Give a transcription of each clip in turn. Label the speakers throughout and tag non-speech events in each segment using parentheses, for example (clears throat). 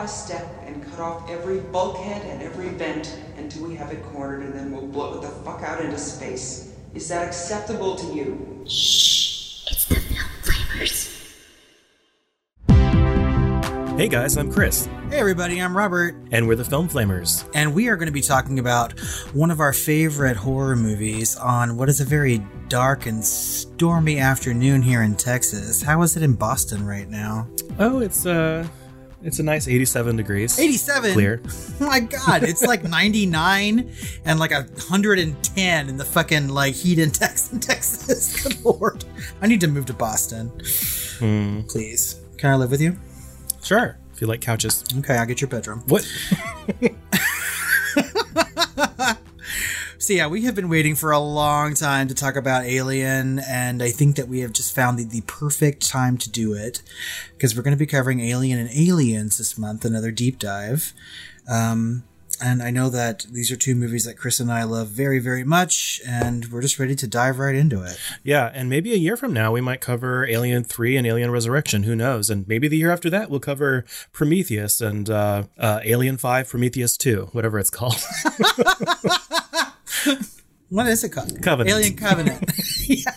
Speaker 1: by step and cut off every bulkhead and every vent until we have it cornered, and then we'll blow it the fuck out into space. Is that acceptable to you?
Speaker 2: Shh, it's the film flamers.
Speaker 3: Hey guys, I'm Chris.
Speaker 4: Hey everybody, I'm Robert.
Speaker 3: And we're the Film Flamers.
Speaker 4: And we are going to be talking about one of our favorite horror movies on what is a very dark and stormy afternoon here in Texas. How is it in Boston right now?
Speaker 3: Oh, it's uh it's a nice 87 degrees.
Speaker 4: 87?
Speaker 3: Clear.
Speaker 4: Oh (laughs) my god, it's like (laughs) 99 and like 110 in the fucking like heat index (laughs) in Texas. Good lord. I need to move to Boston.
Speaker 3: Hmm.
Speaker 4: Please. Can I live with you?
Speaker 3: Sure. If you like couches.
Speaker 4: Okay, I'll get your bedroom.
Speaker 3: What?
Speaker 4: So yeah, we have been waiting for a long time to talk about Alien, and I think that we have just found the, the perfect time to do it because we're going to be covering Alien and Aliens this month, another deep dive. Um, and I know that these are two movies that Chris and I love very, very much, and we're just ready to dive right into it.
Speaker 3: Yeah, and maybe a year from now we might cover Alien 3 and Alien Resurrection, who knows? And maybe the year after that we'll cover Prometheus and uh, uh, Alien 5, Prometheus 2, whatever it's called. (laughs) (laughs) (laughs)
Speaker 4: what is it called?
Speaker 3: Covenant.
Speaker 4: Alien Covenant. (laughs) Yeah.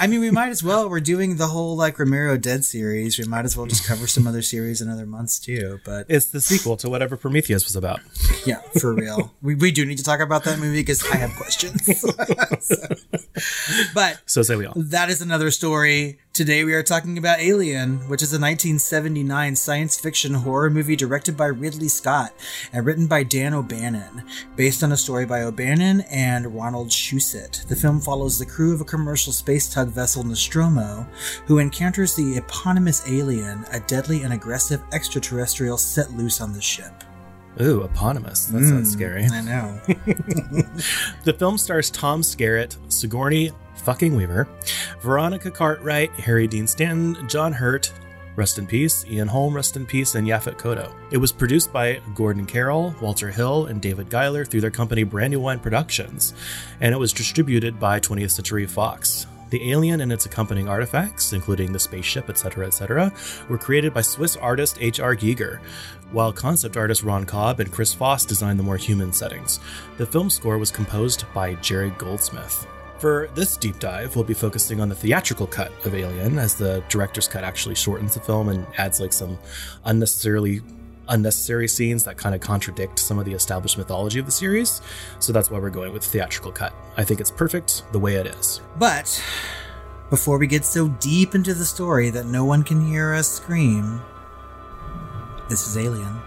Speaker 4: I mean, we might as well. We're doing the whole like Romero Dead series. We might as well just cover some other series in other months too. But
Speaker 3: it's the sequel to whatever Prometheus was about.
Speaker 4: Yeah, for real. we, we do need to talk about that movie because I have questions. (laughs) so, but
Speaker 3: so say we all.
Speaker 4: That is another story. Today we are talking about Alien, which is a 1979 science fiction horror movie directed by Ridley Scott and written by Dan O'Bannon, based on a story by O'Bannon and Ronald Shusett. The film follows the crew of a commercial space tug vessel Nostromo, who encounters the eponymous alien, a deadly and aggressive extraterrestrial set loose on the ship.
Speaker 3: Ooh, eponymous. That mm, sounds scary.
Speaker 4: I know. (laughs)
Speaker 3: the film stars Tom Skerritt, Sigourney fucking Weaver, Veronica Cartwright, Harry Dean Stanton, John Hurt, rest in peace, Ian Holm, rest in peace, and Yaphet Kotto. It was produced by Gordon Carroll, Walter Hill, and David Giler through their company Brandywine Productions, and it was distributed by 20th Century Fox. The alien and its accompanying artifacts, including the spaceship, etc., etc., were created by Swiss artist H.R. Giger, while concept artist Ron Cobb and Chris Foss designed the more human settings. The film score was composed by Jerry Goldsmith. For this deep dive, we'll be focusing on the theatrical cut of Alien, as the director's cut actually shortens the film and adds like some unnecessarily unnecessary scenes that kind of contradict some of the established mythology of the series. So that's why we're going with theatrical cut. I think it's perfect the way it is.
Speaker 4: But before we get so deep into the story that no one can hear us scream, this is Alien.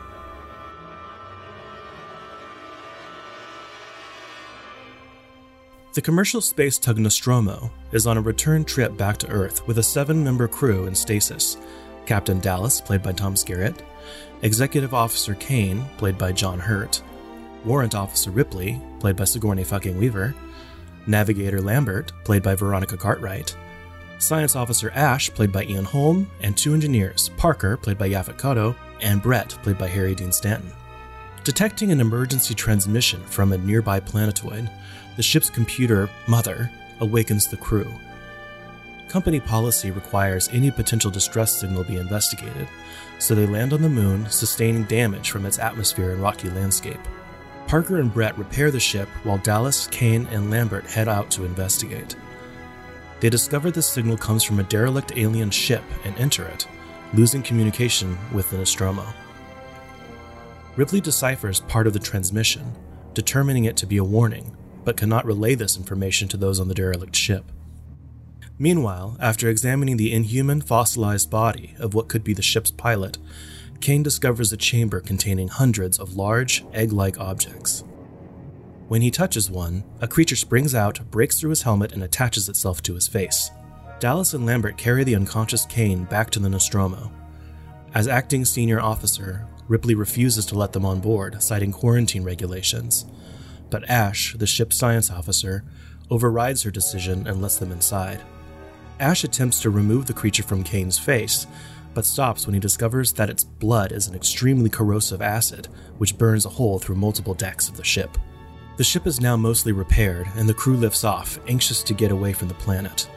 Speaker 3: The commercial space tug Nostromo is on a return trip back to Earth with a seven member crew in stasis. Captain Dallas, played by Tom Skerritt, Executive Officer Kane, played by John Hurt, Warrant Officer Ripley, played by Sigourney fucking Weaver, Navigator Lambert, played by Veronica Cartwright, Science Officer Ash, played by Ian Holm, and two engineers, Parker, played by Yaphet Kotto, and Brett, played by Harry Dean Stanton. Detecting an emergency transmission from a nearby planetoid, the ship's computer, Mother, awakens the crew. Company policy requires any potential distress signal be investigated, so they land on the moon, sustaining damage from its atmosphere and rocky landscape. Parker and Brett repair the ship while Dallas, Kane, and Lambert head out to investigate. They discover the signal comes from a derelict alien ship and enter it, losing communication with the Nostromo. Ripley deciphers part of the transmission, determining it to be a warning, but cannot relay this information to those on the derelict ship. Meanwhile, after examining the inhuman, fossilized body of what could be the ship's pilot, Kane discovers a chamber containing hundreds of large, egg like objects. When he touches one, a creature springs out, breaks through his helmet, and attaches itself to his face. Dallas and Lambert carry the unconscious Kane back to the Nostromo. As acting senior officer, Ripley refuses to let them on board, citing quarantine regulations but Ash, the ship's science officer, overrides her decision and lets them inside. Ash attempts to remove the creature from Kane's face, but stops when he discovers that its blood is an extremely corrosive acid, which burns a hole through multiple decks of the ship. The ship is now mostly repaired, and the crew lifts off, anxious to get away from the planet.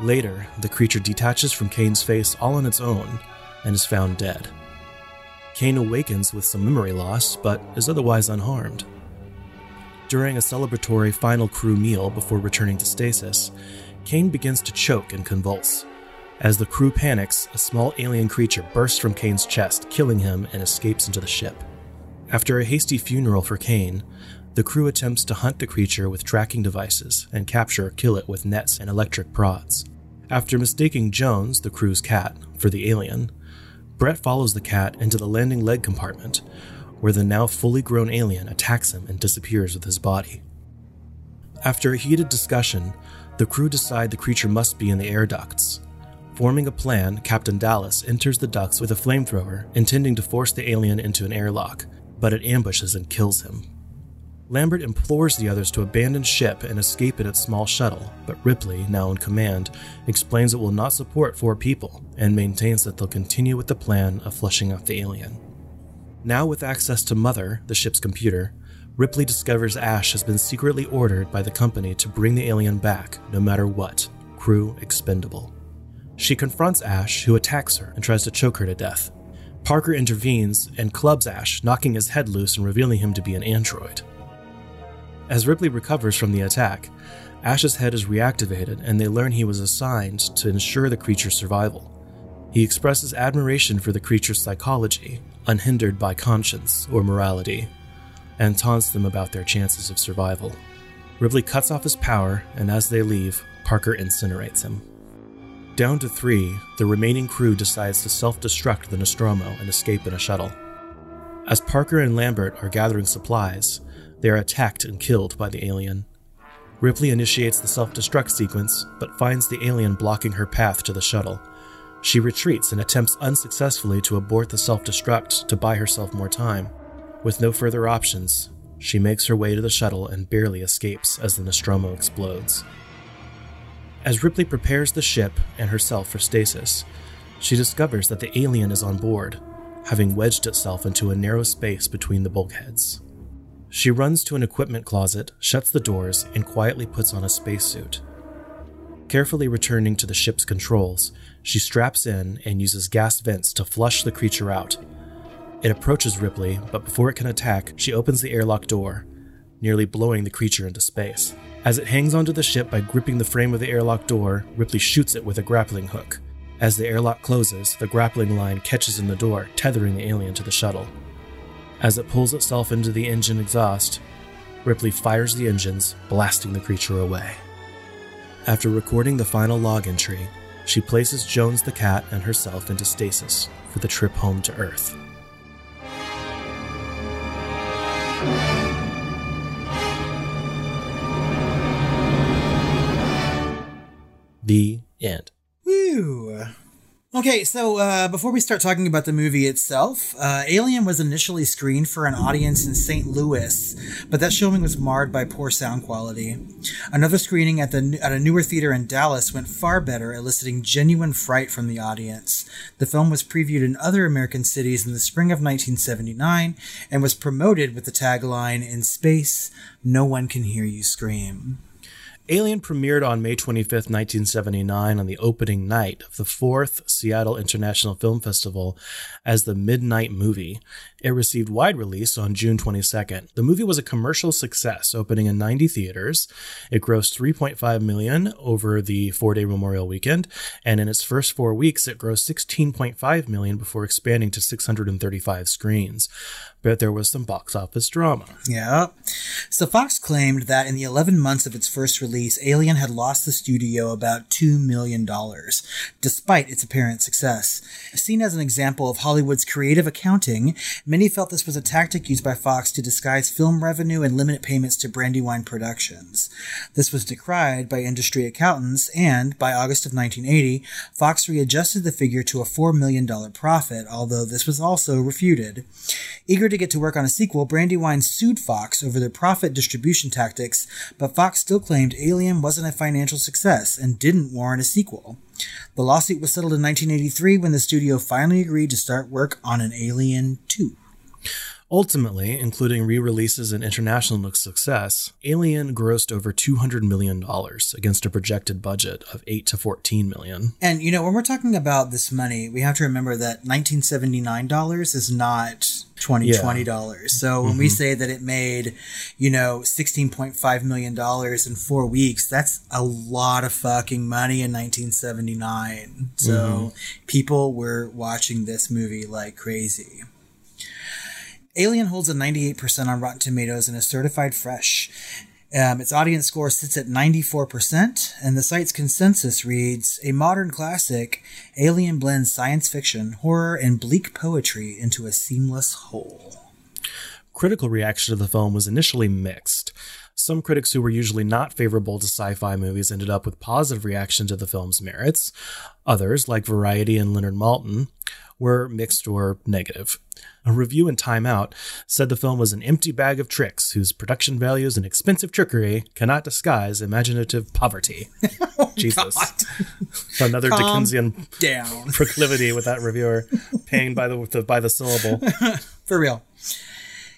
Speaker 3: Later, the creature detaches from Kane's face all on its own and is found dead. Kane awakens with some memory loss, but is otherwise unharmed. During a celebratory final crew meal before returning to stasis, Kane begins to choke and convulse. As the crew panics, a small alien creature bursts from Kane's chest, killing him and escapes into the ship. After a hasty funeral for Kane, the crew attempts to hunt the creature with tracking devices and capture or kill it with nets and electric prods. After mistaking Jones, the crew's cat, for the alien, Brett follows the cat into the landing leg compartment, where the now fully grown alien attacks him and disappears with his body. After a heated discussion, the crew decide the creature must be in the air ducts. Forming a plan, Captain Dallas enters the ducts with a flamethrower, intending to force the alien into an airlock, but it ambushes and kills him. Lambert implores the others to abandon ship and escape in its small shuttle, but Ripley, now in command, explains it will not support four people and maintains that they'll continue with the plan of flushing out the alien. Now, with access to Mother, the ship's computer, Ripley discovers Ash has been secretly ordered by the company to bring the alien back, no matter what, crew expendable. She confronts Ash, who attacks her and tries to choke her to death. Parker intervenes and clubs Ash, knocking his head loose and revealing him to be an android. As Ripley recovers from the attack, Ash's head is reactivated and they learn he was assigned to ensure the creature's survival. He expresses admiration for the creature's psychology, unhindered by conscience or morality, and taunts them about their chances of survival. Ripley cuts off his power, and as they leave, Parker incinerates him. Down to three, the remaining crew decides to self destruct the Nostromo and escape in a shuttle. As Parker and Lambert are gathering supplies, they are attacked and killed by the alien. Ripley initiates the self destruct sequence, but finds the alien blocking her path to the shuttle. She retreats and attempts unsuccessfully to abort the self destruct to buy herself more time. With no further options, she makes her way to the shuttle and barely escapes as the Nostromo explodes. As Ripley prepares the ship and herself for stasis, she discovers that the alien is on board, having wedged itself into a narrow space between the bulkheads. She runs to an equipment closet, shuts the doors, and quietly puts on a spacesuit. Carefully returning to the ship's controls, she straps in and uses gas vents to flush the creature out. It approaches Ripley, but before it can attack, she opens the airlock door, nearly blowing the creature into space. As it hangs onto the ship by gripping the frame of the airlock door, Ripley shoots it with a grappling hook. As the airlock closes, the grappling line catches in the door, tethering the alien to the shuttle. As it pulls itself into the engine exhaust, Ripley fires the engines, blasting the creature away. After recording the final log entry, she places Jones the cat and herself into stasis for the trip home to Earth. The end.
Speaker 4: Okay, so uh, before we start talking about the movie itself, uh, Alien was initially screened for an audience in St. Louis, but that showing was marred by poor sound quality. Another screening at the at a newer theater in Dallas went far better, eliciting genuine fright from the audience. The film was previewed in other American cities in the spring of 1979 and was promoted with the tagline "In space, no one can hear you scream."
Speaker 3: Alien premiered on May 25th, 1979, on the opening night of the fourth Seattle International Film Festival as the Midnight Movie. It received wide release on June 22nd. The movie was a commercial success, opening in 90 theaters. It grossed 3.5 million over the four-day Memorial Weekend, and in its first four weeks, it grossed 16.5 million before expanding to 635 screens. But there was some box office drama.
Speaker 4: Yeah. So Fox claimed that in the 11 months of its first release, Alien had lost the studio about $2 million, despite its apparent success. Seen as an example of Hollywood's creative accounting, many felt this was a tactic used by Fox to disguise film revenue and limit payments to Brandywine Productions. This was decried by industry accountants, and by August of 1980, Fox readjusted the figure to a $4 million profit, although this was also refuted. Eager to get to work on a sequel, Brandywine sued Fox over their profit distribution tactics, but Fox still claimed Alien wasn't a financial success and didn't warrant a sequel. The lawsuit was settled in 1983 when the studio finally agreed to start work on an Alien 2.
Speaker 3: Ultimately, including re releases and international success, Alien grossed over $200 million against a projected budget of 8 to 14 million.
Speaker 4: And you know, when we're talking about this money, we have to remember that 1979 dollars is not 2020 dollars. So when we mm-hmm. say that it made, you know, 16.5 million dollars in 4 weeks, that's a lot of fucking money in 1979. So mm-hmm. people were watching this movie like crazy. Alien holds a 98% on Rotten Tomatoes and is certified fresh. Um, its audience score sits at 94%, and the site's consensus reads A modern classic, Alien blends science fiction, horror, and bleak poetry into a seamless whole.
Speaker 3: Critical reaction to the film was initially mixed. Some critics who were usually not favorable to sci fi movies ended up with positive reaction to the film's merits. Others, like Variety and Leonard Maltin, were mixed or negative. A review in Time Out said the film was an empty bag of tricks whose production values and expensive trickery cannot disguise imaginative poverty. (laughs) Oh, Jesus. (laughs) Another
Speaker 4: Calm
Speaker 3: Dickensian
Speaker 4: Down.
Speaker 3: proclivity with that reviewer, paying by the, the by the syllable. (laughs)
Speaker 4: For real.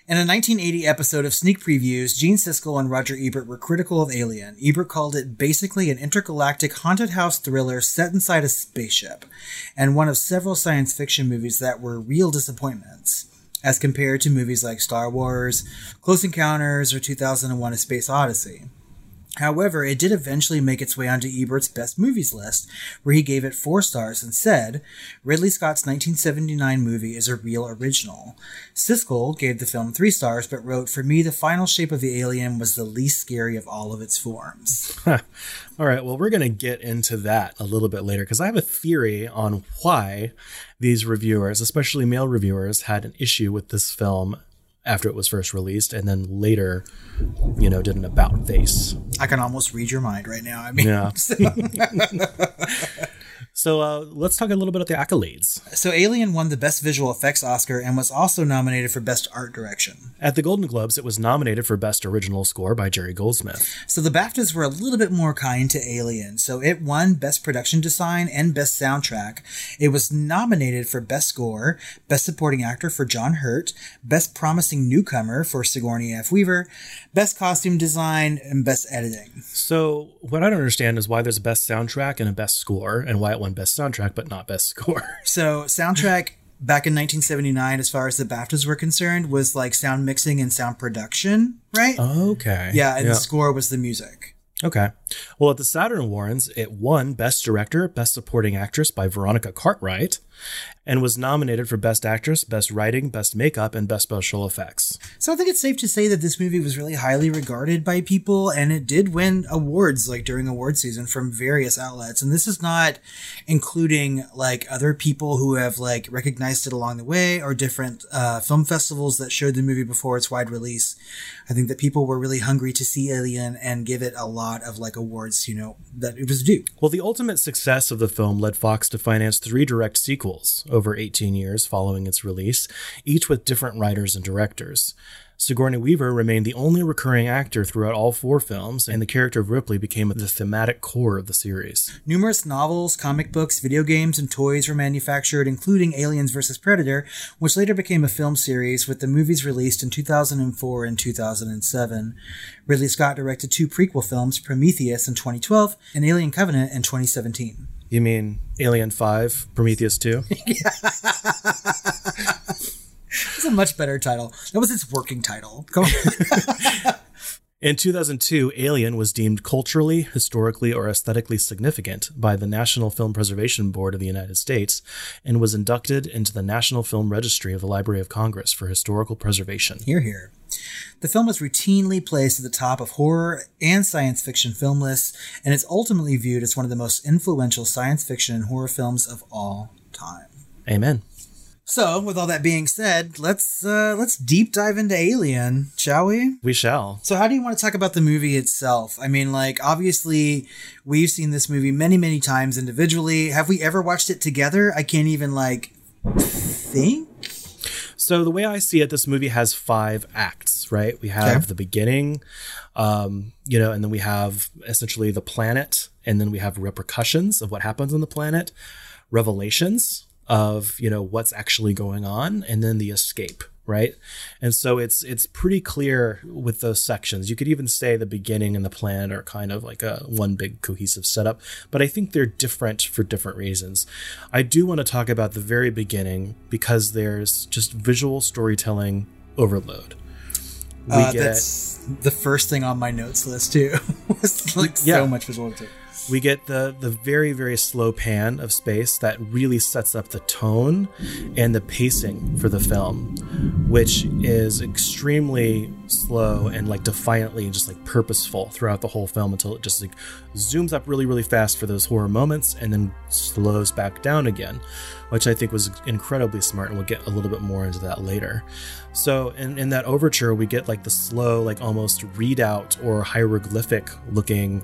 Speaker 4: In a 1980 episode of Sneak Previews, Gene Siskel and Roger Ebert were critical of Alien. Ebert called it basically an intergalactic haunted house thriller set inside a spaceship, and one of several science fiction movies that were real disappointments, as compared to movies like Star Wars, Close Encounters, or 2001 A Space Odyssey. However, it did eventually make its way onto Ebert's best movies list, where he gave it four stars and said, Ridley Scott's 1979 movie is a real original. Siskel gave the film three stars, but wrote, For me, the final shape of the alien was the least scary of all of its forms. (laughs)
Speaker 3: All right, well, we're going to get into that a little bit later because I have a theory on why these reviewers, especially male reviewers, had an issue with this film after it was first released and then later, you know, did an about face.
Speaker 4: I can almost read your mind right now. I mean,
Speaker 3: Yeah. (laughs) (laughs) So uh, let's talk a little bit about the accolades.
Speaker 4: so Alien won the Best Visual Effects Oscar and was also nominated for Best Art Direction.
Speaker 3: At the Golden Globes, it was nominated for Best Original Score by Jerry Goldsmith.
Speaker 4: So the BAFTAs were a little bit more kind to Alien. So it won Best Production Design and Best Soundtrack. It was nominated for Best Score, Best Supporting Actor for John Hurt, Best Promising Newcomer for Sigourney F. Weaver, Best Costume Design, and Best Editing.
Speaker 3: So what I don't understand is why there's a Best Soundtrack and a Best Score, and why it won Best Soundtrack but not Best (laughs) Score.
Speaker 4: So soundtrack back in 1979, as far as the BAFTAs were concerned, was like sound mixing and sound production, right?
Speaker 3: Okay.
Speaker 4: yeah, and the score was the music.
Speaker 3: Okay. Well, at the Saturn Awards, it won Best Director, Best Supporting Actress by Veronica Cartwright, and was nominated for Best Actress, Best Writing, Best Makeup, and Best Special Effects.
Speaker 4: So I think it's safe to say that this movie was really highly regarded by people and it did win awards like during award season from various outlets. And this is not including like other people who have like recognized it along the way or different uh, film festivals that showed the movie before its wide release. I think that people were really hungry to see Alien and give it a lot of like awards, you know, that it was due.
Speaker 3: Well, the ultimate success of the film led Fox to finance three direct sequels over 18 years following its release, each with different writers and directors. Sigourney Weaver remained the only recurring actor throughout all four films, and the character of Ripley became the thematic core of the series.
Speaker 4: Numerous novels, comic books, video games, and toys were manufactured, including Aliens vs. Predator, which later became a film series, with the movies released in 2004 and 2007. Ridley Scott directed two prequel films, Prometheus in 2012 and Alien Covenant in 2017.
Speaker 3: You mean Alien 5, Prometheus 2? (laughs) (laughs)
Speaker 4: It's a much better title. That was its working title. Come on. (laughs)
Speaker 3: In 2002, Alien was deemed culturally, historically, or aesthetically significant by the National Film Preservation Board of the United States and was inducted into the National Film Registry of the Library of Congress for historical preservation.
Speaker 4: Here, here. The film is routinely placed at the top of horror and science fiction film lists, and is ultimately viewed as one of the most influential science fiction and horror films of all time.
Speaker 3: Amen.
Speaker 4: So, with all that being said, let's uh, let's deep dive into Alien, shall we?
Speaker 3: We shall.
Speaker 4: So, how do you want to talk about the movie itself? I mean, like, obviously, we've seen this movie many, many times individually. Have we ever watched it together? I can't even like think.
Speaker 3: So the way I see it, this movie has five acts, right? We have
Speaker 4: Okay.
Speaker 3: the beginning, um, you know, and then we have essentially the planet, and then we have repercussions of what happens on the planet, revelations of you know what's actually going on, and then the escape, right? And so it's it's pretty clear with those sections. You could even say the beginning and the plan are kind of like a one big cohesive setup, but I think they're different for different reasons. I do want to talk about the very beginning because there's just visual storytelling overload.
Speaker 4: We uh, get, that's the first thing on my notes list too. (laughs) was like yeah. so much visual. Too
Speaker 3: we get the the very very slow pan of space that really sets up the tone and the pacing for the film which is extremely slow and like defiantly and just like purposeful throughout the whole film until it just like zooms up really really fast for those horror moments and then slows back down again which i think was incredibly smart and we'll get a little bit more into that later. So in, in that overture we get like the slow like almost readout or hieroglyphic looking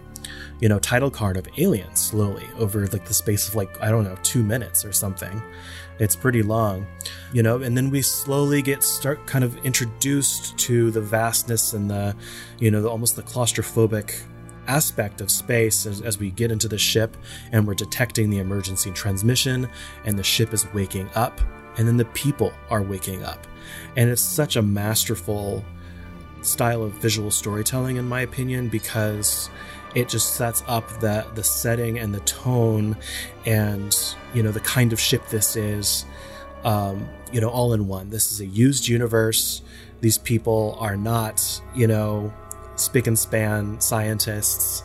Speaker 3: you know, title card of aliens slowly over like the space of like, I don't know, two minutes or something. It's pretty long, you know, and then we slowly get start kind of introduced to the vastness and the, you know, the, almost the claustrophobic aspect of space as, as, we get into the ship and we're detecting the emergency transmission and the ship is waking up and then the people are waking up. And it's such a masterful style of visual storytelling, in my opinion, because it just sets up the the setting and the tone and you know the kind of ship this is um, you know all in one. This is a used universe. These people are not you know spick and span scientists.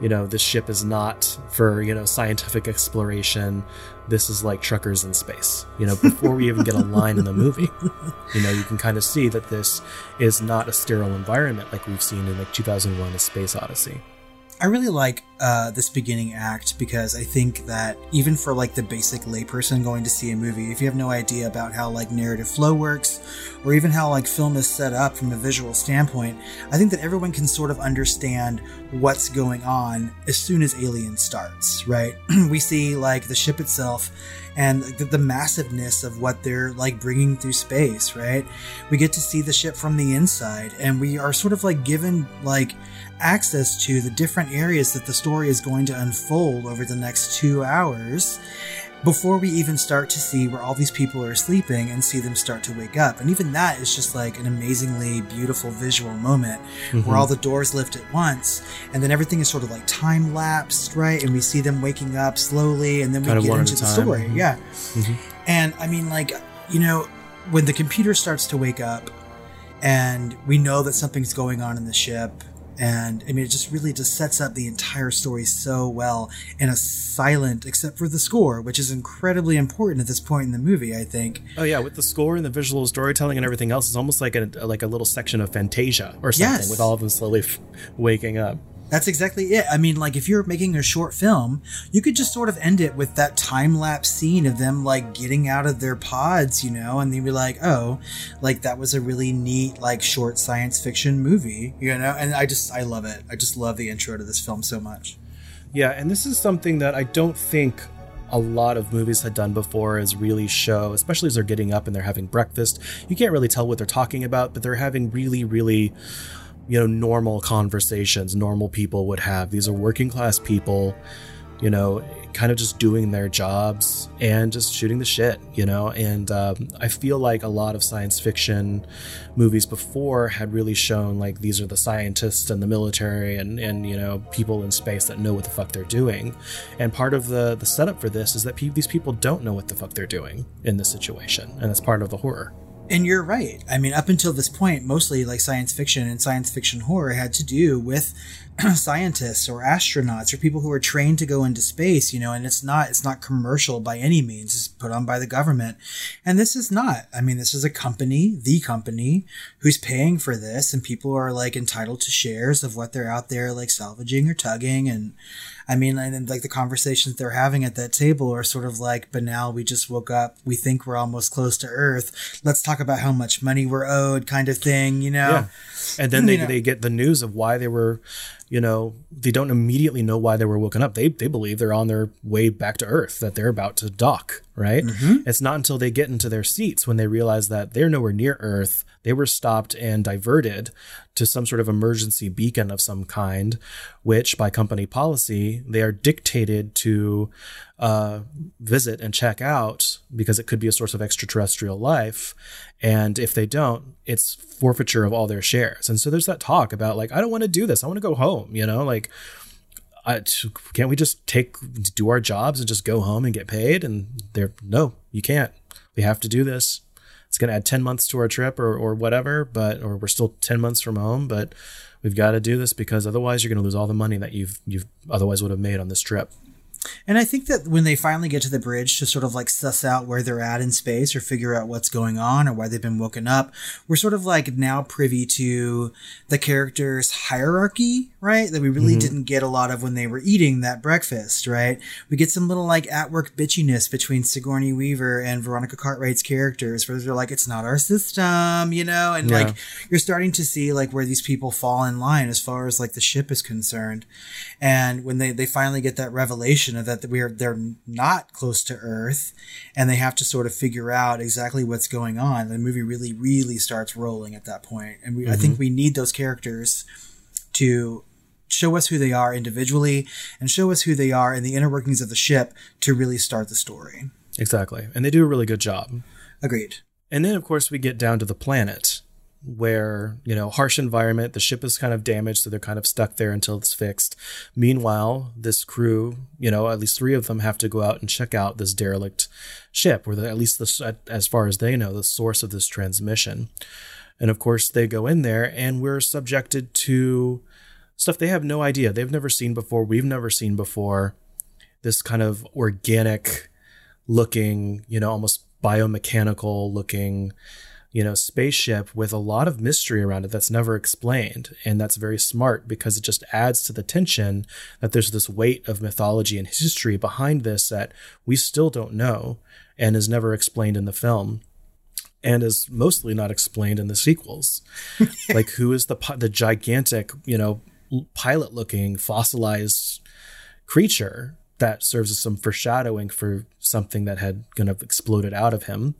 Speaker 3: You know this ship is not for you know scientific exploration. This is like truckers in space. You know before we even get a line in the movie (laughs) you know you can kind of see that this is not a sterile environment like we've seen in like 2001 a space odyssey
Speaker 4: I really like uh, this beginning act because I think that even for like the basic layperson going to see a movie, if you have no idea about how like narrative flow works, or even how like film is set up from a visual standpoint, I think that everyone can sort of understand what's going on as soon as Alien starts. Right? (clears throat) we see like the ship itself and the, the, massiveness of what they're like bringing through space. Right? We get to see the ship from the inside, and we are sort of like given like access to the different areas that the story is going to unfold over the next two hours before we even start to see where all these people are sleeping and see them start to wake up. And even that is just like an amazingly beautiful visual moment mm-hmm. where all the doors lift at once and then everything is sort of like time lapsed, right? And we see them waking up slowly and then we kind get into the story. Mm-hmm. Yeah. Mm-hmm. And I mean, like, you know, when the computer starts to wake up and we know that something's going on in the ship and I mean, it just really just sets up the entire story so well in a silent, except for the score, which is incredibly important at this point in the movie. I think.
Speaker 3: Oh yeah, with the score and the visual storytelling and everything else, it's almost like a like a little section of Fantasia or something, yes. with all of them slowly f- waking up.
Speaker 4: That's exactly it. I mean, like if you're making a short film, you could just sort of end it with that time lapse scene of them like getting out of their pods, you know, and they'd be like, "Oh, like that was a really neat like short science fiction movie," you know. And I just I love it. I just love the intro to this film so much.
Speaker 3: Yeah, and this is something that I don't think a lot of movies had done before is really show, especially as they're getting up and they're having breakfast. You can't really tell what they're talking about, but they're having really, really you know normal conversations normal people would have. These are working class people you know kind of just doing their jobs and just shooting the shit you know? And um, i feel like a lot of science fiction movies before had really shown like these are the scientists and the military and and you know people in space that know what the fuck they're doing. And part of the the setup for this is that pe- these people don't know what the fuck they're doing in this situation and that's part of the horror
Speaker 4: and you're right. I mean, up until this point, mostly like science fiction and science fiction horror had to do with (clears throat) scientists or astronauts or people who are trained to go into space, you know, and it's not it's not commercial by any means. It's put on by the government. And this is not. I mean, this is a company, the company, who's paying for this and people are like entitled to shares of what they're out there like salvaging or tugging and I mean, and like the conversations they're having at that table are sort of like, but now we just woke up. We think we're almost close to Earth. Let's talk about how much money we're owed, kind of thing, you know? Yeah.
Speaker 3: And then (laughs) they, they get the news of why they were you know, they don't immediately know why they were woken up. They they believe they're on their way back to Earth, that they're about to dock, right? It's not until they get into their seats when they realize that they're nowhere near Earth. They were stopped and diverted to some sort of emergency beacon of some kind, which by company policy, they are dictated to uh, visit and check out because it could be a source of extraterrestrial life. And if they don't, it's forfeiture of all their shares. And so there's that talk about like, I don't want to do this. I want to go home, you know, like, Uh, I, can't we just take do our jobs and just go home and get paid? And they're no, you can't. We have to do this. It's going to add 10 months to our trip or, or whatever, but, or we're still 10 months from home, but we've got to do this because otherwise you're going to lose all the money that you've, you've otherwise would have made on this trip.
Speaker 4: And I think that when they finally get to the bridge to sort of like suss out where they're at in space or figure out what's going on or why they've been woken up, we're sort of like now privy to the characters' hierarchy, right? That we really mm-hmm. didn't get a lot of when they were eating that breakfast, right? We get some little like at work bitchiness between Sigourney Weaver and Veronica Cartwright's characters where they're like, it's not our system, you know? And
Speaker 3: Yeah.
Speaker 4: like, you're starting to see like where these people fall in line as far as like the ship is concerned. And when they, they finally get that revelation of that we're they're not close to Earth and they have to sort of figure out exactly what's going on, the movie really, really starts rolling at that. And we, I think mm-hmm. we need those characters to show us who they are individually and show us who they are in the inner workings of the ship to really start the story.
Speaker 3: Exactly. And they do a really good job.
Speaker 4: Agreed.
Speaker 3: And then, of course, we get down to the planet where, you know, harsh environment, the ship is kind of damaged, so they're kind of stuck there until it's fixed. Meanwhile, this crew, you know, at least three of them have to go out and check out this derelict ship, or the, at least the, as far as they know, the source of this transmission. And of course, they go in there and we're subjected to stuff they have no idea. They've never seen before. We've never seen before. This kind of organic looking, you know, almost biomechanical looking, you know, spaceship with a lot of mystery around it that's never explained. And that's very smart because it just adds to the tension that there's this weight of mythology and history behind this that we still don't know and is never explained in the film and is mostly not explained in the sequels. (laughs) like who is the the gigantic, you know, pilot looking fossilized creature that serves as some foreshadowing for something that had kind of exploded out of him.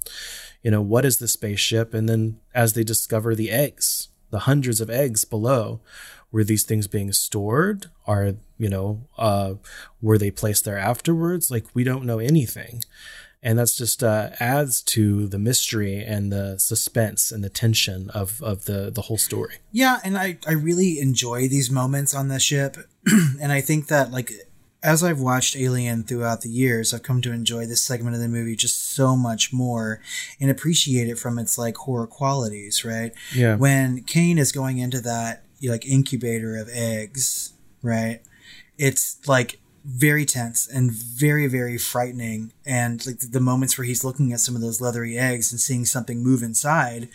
Speaker 3: You know, what is the spaceship? And then as they discover the eggs, the hundreds of eggs below, were these things being stored? Are, you know, uh, were they placed there afterwards? Like, we don't know anything. And that's just uh, adds to the mystery and the suspense and the tension of, of the, the whole story.
Speaker 4: Yeah, and I, I really enjoy these moments on the ship. (clears throat) and I think that, like, as I've watched Alien throughout the years, I've come to enjoy this segment of the movie just so much more and appreciate it from its, like, horror qualities, right?
Speaker 3: Yeah.
Speaker 4: When Kane is going into that, like, incubator of eggs, right? It's, like, very tense and very very frightening and like the moments where he's looking at some of those leathery eggs and seeing something move inside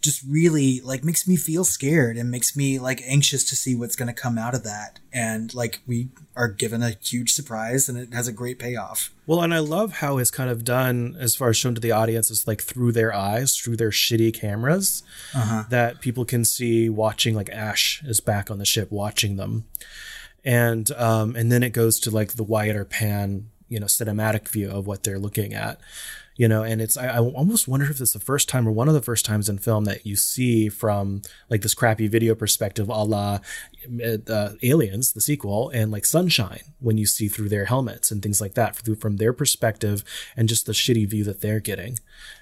Speaker 4: just really like makes me feel scared and makes me like anxious to see what's going to come out of that and like we are given a huge surprise and it has a great payoff
Speaker 3: Well, and I love how it's kind of done as far as shown to the audience is like through their eyes, through their shitty cameras, that people can see watching like Ash is back on the ship watching them. And um and then it goes to like the wider pan, you know, cinematic view of what they're looking at. You know, and it's I, I almost wonder if it's the first time or one of the first times in film that you see from like this crappy video perspective, a la uh, Aliens, the sequel, and like Sunshine, when you see through their helmets and things like that, from their perspective, and just the shitty view that they're getting.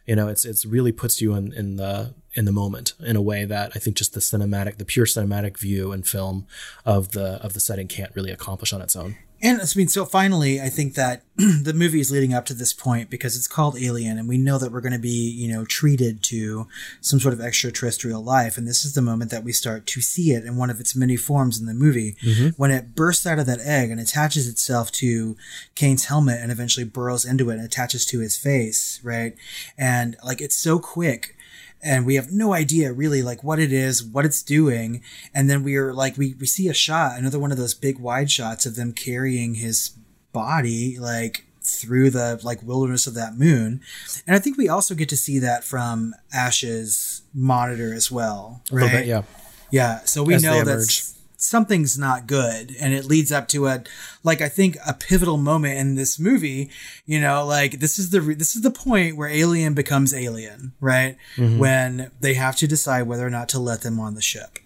Speaker 3: You know, it's it's really puts you in in the in the moment in a way that I think just the cinematic, the pure cinematic view and film of the of the setting can't really accomplish on its own.
Speaker 4: And I mean, so finally, I think that (clears throat) the movie is leading up to this point because it's called Alien, and we know that we're going to be, you know, treated to some sort of extraterrestrial life. And this is the moment that we start to see it in one of its many forms in the movie mm-hmm. when it bursts out of that egg and attaches itself to Kane's helmet and eventually burrows into it and attaches to his face, right? And like it's so quick and we have no idea really like what it is, what it's doing. And then we are like, we, we see a shot, another one of those big wide shots of them carrying his body like through the like wilderness of that moon. And I think we also get to see that from Ash's monitor as well. Right.
Speaker 3: bit, yeah.
Speaker 4: Yeah. So we
Speaker 3: As
Speaker 4: know that. Something's not good and it leads up to a like i think a pivotal moment in this movie you know like this is the re- this is the point where alien becomes alien right when they have to decide whether or not to let them on the ship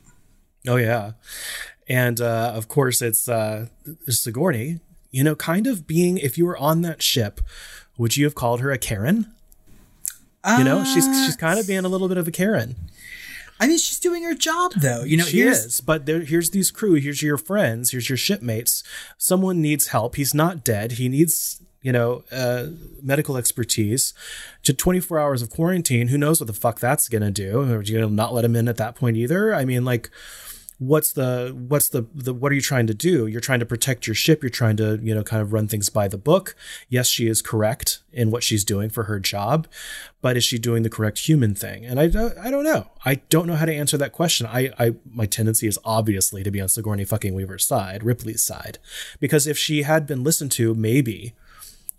Speaker 3: Oh yeah, and uh, of course it's uh, Sigourney. You know, kind of being if you were on that ship, would you have called her a Karen? You know, she's
Speaker 4: Uh,
Speaker 3: she's kind of being a little bit of a Karen.
Speaker 4: I mean she's doing her job though you know
Speaker 3: she is, but there, here's these crew. Here's your friends. Here's your shipmates. Someone needs help. He's not dead. He needs you know uh, medical expertise. To 24 hours of quarantine. Who knows what the fuck that's gonna do? Are you gonna not let him in at that point either? I mean, like. What's the what's the, the what are you trying to do? You're trying to protect your ship. You're trying to you know kind of run things by the book. Yes, she is correct in what she's doing for her job, but is she doing the correct human thing? And I don't- I don't know. I don't know how to answer that question. I I my tendency is obviously to be on Sigourney fucking Weaver's side, Ripley's side, because if she had been listened to, maybe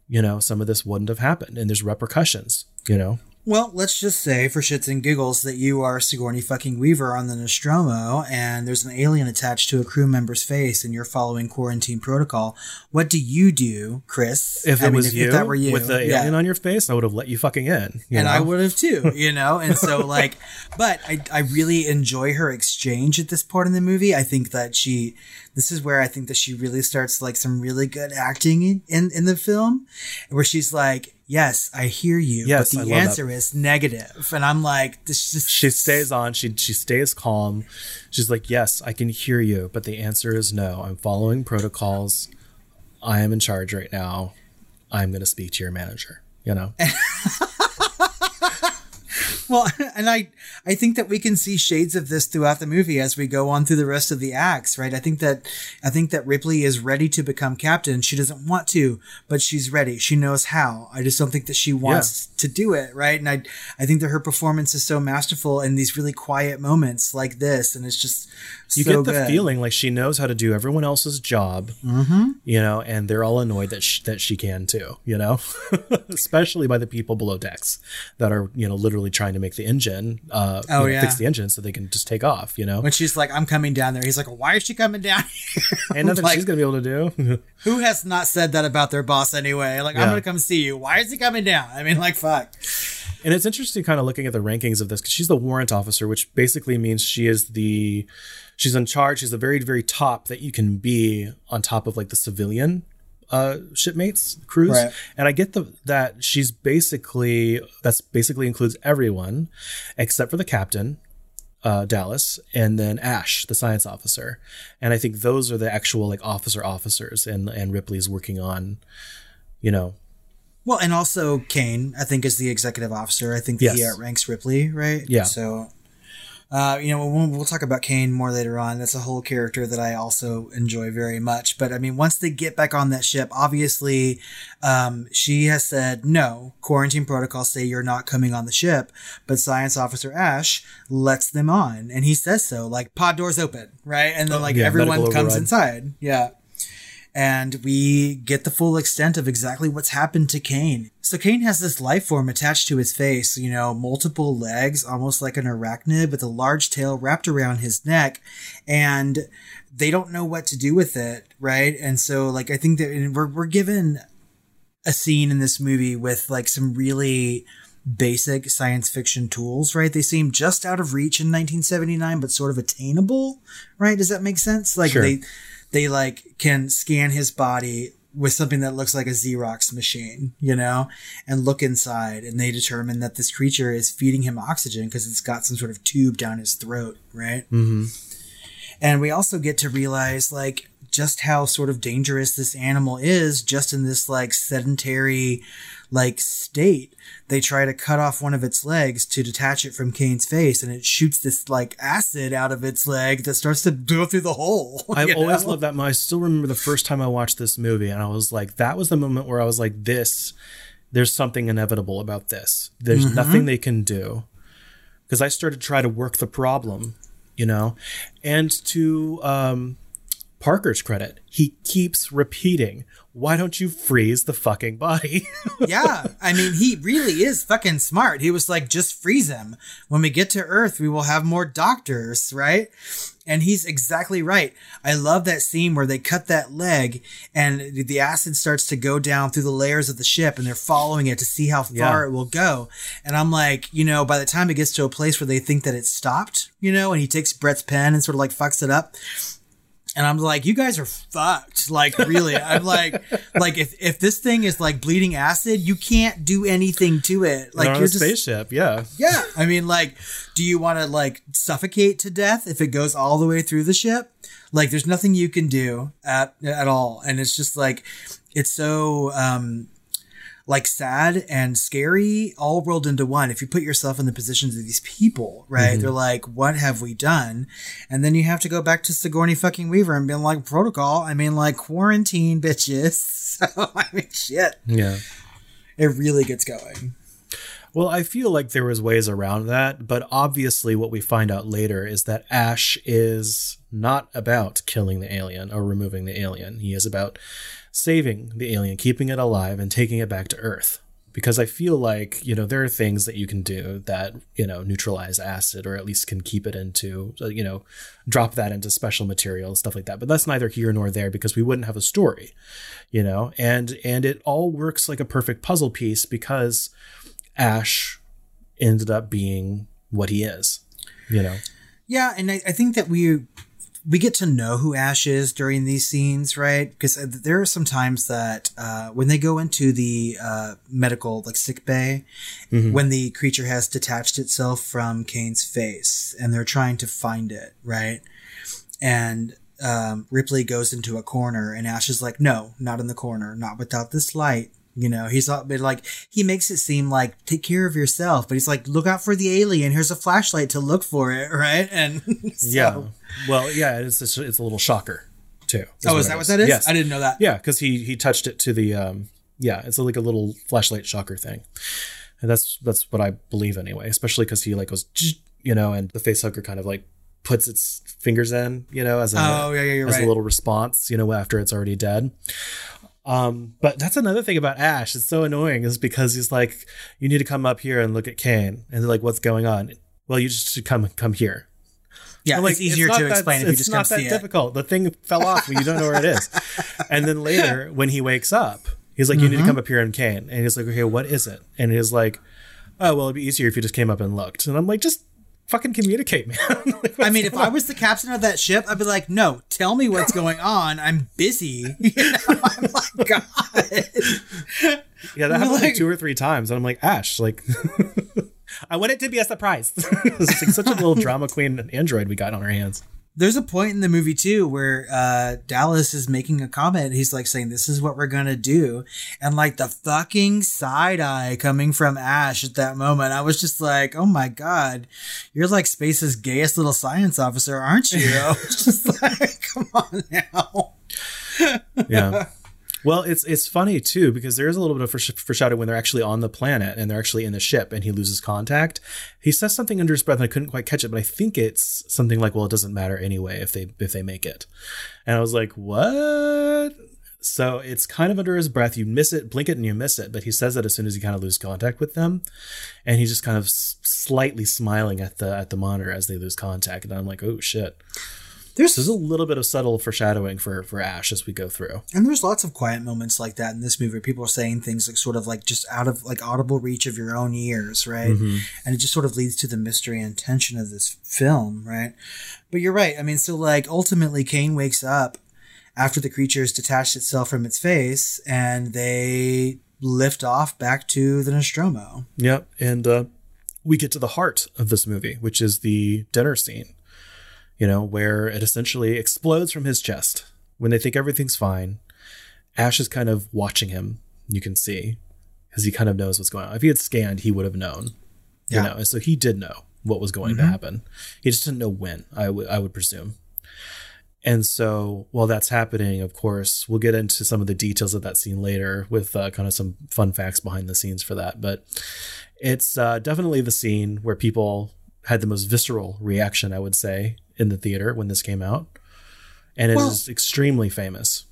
Speaker 3: you know some of this wouldn't have happened, and there's repercussions. You know.
Speaker 4: Well, let's just say, for shits and giggles, that you are Sigourney fucking Weaver on the Nostromo, and there's an alien attached to a crew member's face, and you're following quarantine protocol. What do you do, Chris?
Speaker 3: If it
Speaker 4: I mean,
Speaker 3: was you,
Speaker 4: that were you,
Speaker 3: with the
Speaker 4: yeah.
Speaker 3: alien on your face, I would have let you fucking in. you
Speaker 4: and
Speaker 3: know?
Speaker 4: I would have too, (laughs) you know. And so, like, but I, I really enjoy her exchange at this part in the movie. I think that she, this is where I think that she really starts like some really good acting in in, in the film, where she's like, "Yes, I hear you,
Speaker 3: Yes,
Speaker 4: but the
Speaker 3: that.
Speaker 4: answer is negative," and I'm like, "This just
Speaker 3: she stays on. She she stays calm. She's like yes i can hear you but the answer is no. I'm following protocols. I am in charge right now. I'm going to speak to your manager you know (laughs)
Speaker 4: Well, (laughs) and I I think that we can see shades of this throughout the movie as we go on through the rest of the acts, right? I think that I think that Ripley is ready to become captain. She doesn't want to, but she's ready. She knows how. I just don't think that she wants to do it, right? And I I think that her performance is so masterful in these really quiet moments like this, and it's just
Speaker 3: you
Speaker 4: so
Speaker 3: get the
Speaker 4: good.
Speaker 3: feeling like she knows how to do everyone else's job mm-hmm. you know and they're all annoyed that she, that she can too you know (laughs) especially by the people below decks that are you know literally trying to make the engine uh
Speaker 4: Oh,
Speaker 3: you know,
Speaker 4: yeah.
Speaker 3: fix the engine so they can just take off you know
Speaker 4: When she's like, "I'm coming down there," he's like, "Why is she coming down (laughs) here?"
Speaker 3: and nothing
Speaker 4: Like-
Speaker 3: she's gonna be able to do (laughs)
Speaker 4: Who has not said that about their boss anyway? Like, I'm gonna come see you. Why is he coming down? I mean, like, fuck.
Speaker 3: And it's interesting kind of looking at the rankings of this because she's the warrant officer, which basically means she is the she's in charge. She's the very, very top that you can be on top of like the civilian uh shipmates, crews.
Speaker 4: Right.
Speaker 3: And I get the that she's basically that's basically includes everyone except for the captain, uh, Dallas, and then Ash, the science officer. And I think those are the actual like officer officers and and Ripley's working on, you know,
Speaker 4: Well, and also Kane, I think, is the executive officer. I think that he outranks Ripley, right?
Speaker 3: Yeah.
Speaker 4: So, uh, you know, we'll, we'll talk about Kane more later on. That's a whole character that I also enjoy very much. But I mean, once they get back on that ship, obviously, um, she has said no. Quarantine protocols say you're not coming on the ship, but Science Officer Ash lets them on, and he says so. Like pod doors open, right? And then like
Speaker 3: yeah,
Speaker 4: everyone comes inside. Yeah and we get the full extent of exactly what's happened to Kane. So Kane has this life form attached to his face, you know, multiple legs, almost like an arachnid with a large tail wrapped around his neck, and they don't know what to do with it, right? And so, like, I think that we're we're given a scene in this movie with like some really basic science fiction tools, right? They seem just out of reach in 1979, but sort of attainable, right? Does that make sense? Like
Speaker 3: Sure.
Speaker 4: they, they like can scan his body with something that looks like a Xerox machine, you know, and look inside and they determine that this creature is feeding him oxygen because it's got some sort of tube down his throat, right?
Speaker 3: mm-hmm.
Speaker 4: And we also get to realize like just how sort of dangerous this animal is just in this like sedentary like state. They try to cut off one of its legs to detach it from Kane's face and it shoots this like acid out of its leg that starts to go through the hole. (laughs)
Speaker 3: I've always
Speaker 4: know?
Speaker 3: loved that. I still remember the first time I watched this movie, and I was like, that was the moment where I was like, this, there's something inevitable about this. There's
Speaker 4: Mm-hmm.
Speaker 3: nothing they can do. Because I started to try to work the problem, you know, and to um, Parker's credit, he keeps repeating, why don't you freeze the fucking body? (laughs)
Speaker 4: yeah, I mean, he really is fucking smart. He was like, just freeze him. When we get to Earth, we will have more doctors, right? And he's exactly right. I love that scene where they cut that leg and the acid starts to go down through the layers of the ship and they're following it to see how far
Speaker 3: Yeah.
Speaker 4: it will go. And I'm like, you know, by the time it gets to a place where they think that it's stopped, you know, and he takes Brett's pen and sort of like fucks it up. And I'm like, you guys are fucked. Like, really. I'm like, (laughs) like if, if this thing is like bleeding acid, you can't do anything to it. Like
Speaker 3: They're
Speaker 4: you're
Speaker 3: a
Speaker 4: just
Speaker 3: spaceship, yeah.
Speaker 4: yeah. I mean, like, do you want to like suffocate to death if it goes all the way through the ship? Like, there's nothing you can do at at all, and it's just like it's so um like sad and scary all rolled into one. If you put yourself in the positions of these people, right? Mm-hmm. They're like, what have we done? And then you have to go back to Sigourney fucking Weaver and be like, protocol. I mean, like quarantine bitches. (laughs) So I mean, shit.
Speaker 3: Yeah.
Speaker 4: It really gets going.
Speaker 3: Well, I feel like there was ways around that, but obviously what we find out later is that Ash is not about killing the alien or removing the alien. He is about saving the alien, keeping it alive and taking it back to Earth. Because I feel like, you know, there are things that you can do that, you know, neutralize acid or at least can keep it into, uh, you know, drop that into special material and stuff like that. But that's neither here nor there because we wouldn't have a story, you know, and, and it all works like a perfect puzzle piece because Ash ended up being what he is, you know.
Speaker 4: Yeah, and I, I think that we we get to know who Ash is during these scenes, right? Because there are some times that uh, when they go into the uh, medical like sick bay, when the creature has detached itself from Kane's face and they're trying to find it, right? And um, Ripley goes into a corner and Ash is like, "No, not in the corner, not without this light." You know, he's like he makes it seem like take care of yourself, but he's like, look out for the alien. Here's a flashlight to look for it, (laughs) right? And (laughs) so-
Speaker 3: Yeah. Well, yeah, it's it's, it's a little shocker too.
Speaker 4: Oh, is that what that is?
Speaker 3: Yes.
Speaker 4: I didn't know that.
Speaker 3: Yeah, because he he touched it to the um yeah, it's like a little flashlight shocker thing, and that's that's what I believe anyway. Especially because he like goes you know, and the face hugger kind of like puts its fingers in, you know, as a
Speaker 4: Oh, yeah, yeah, you're
Speaker 3: as
Speaker 4: right.
Speaker 3: a little response, you know, after it's already dead. Um, but that's another thing about Ash. It's so annoying is because he's like, you need to come up here and look at Kane, and they're like, what's going on? Well, you just should come come here.
Speaker 4: Yeah,
Speaker 3: I'm like,
Speaker 4: it's easier
Speaker 3: not
Speaker 4: to
Speaker 3: that-
Speaker 4: explain if you
Speaker 3: it's
Speaker 4: just
Speaker 3: not
Speaker 4: come
Speaker 3: that
Speaker 4: see it.
Speaker 3: difficult. The thing fell off when you don't know where it is. (laughs) and then later, when he wakes up, he's like, "You need to
Speaker 4: Mm-hmm.
Speaker 3: come up here and Kane." And he's like, "Okay, what is it?" And he's like, "Oh, well, it'd be easier if you just came up and looked." And I'm like, "Just fucking communicate, man." (laughs) Like,
Speaker 4: I mean,
Speaker 3: what's
Speaker 4: if I was the captain of that ship, I'd be like, no, tell me what's going on. I'm busy. (laughs) You know, I'm like, God.
Speaker 3: Yeah, that happened like,
Speaker 4: Like-
Speaker 3: two or three times, and I'm like, Ash, like, I want it to be a surprise. (laughs) it's like such a little drama queen android we got on our hands.
Speaker 4: There's a point in the movie too where uh, Dallas is making a comment. He's like saying, "This is what we're gonna do," and like the fucking side eye coming from Ash at that moment, I was just like, "Oh my god, you're like space's gayest little science officer, aren't you?" (laughs) I was just like, "Come on now."
Speaker 3: Yeah. (laughs) Well, it's it's funny too because there is a little bit of foresh- foreshadowing when they're actually on the planet and they're actually in the ship and he loses contact. He says something under his breath and I couldn't quite catch it, but I think it's something like, "Well, it doesn't matter anyway if they if they make it." And I was like, "What?" So it's kind of under his breath. You miss it, blink it, and you miss it. But he says that as soon as you kind of lose contact with them, and he's just kind of s- slightly smiling at the at the monitor as they lose contact. And I'm like, "Oh shit!"
Speaker 4: There's
Speaker 3: There's a little bit of subtle foreshadowing for for Ash as we go through.
Speaker 4: And there's lots of quiet moments like that in this movie. Where people are saying things like sort of like just out of like audible reach of your own ears, right? And it just sort of leads to the mystery and tension of this film, right? But you're right. I mean, so like ultimately Kane wakes up after the creature's detached itself from its face and they lift off back to the Nostromo.
Speaker 3: Yep. And uh, we get to the heart of this movie, which is the dinner scene, you know, where it essentially explodes from his chest. When they think everything's fine, Ash is kind of watching him, you can see, because he kind of knows what's going on. If he had scanned, he would have known,
Speaker 4: Yeah.
Speaker 3: you know, and so he did know what was going to happen. He just didn't know when, I would I would presume. And so while that's happening, of course, we'll get into some of the details of that scene later with uh, kind of some fun facts behind the scenes for that. But it's uh, definitely the scene where people had the most visceral reaction, I would say, in the theater when this came out. and it is
Speaker 4: Well-
Speaker 3: extremely famous.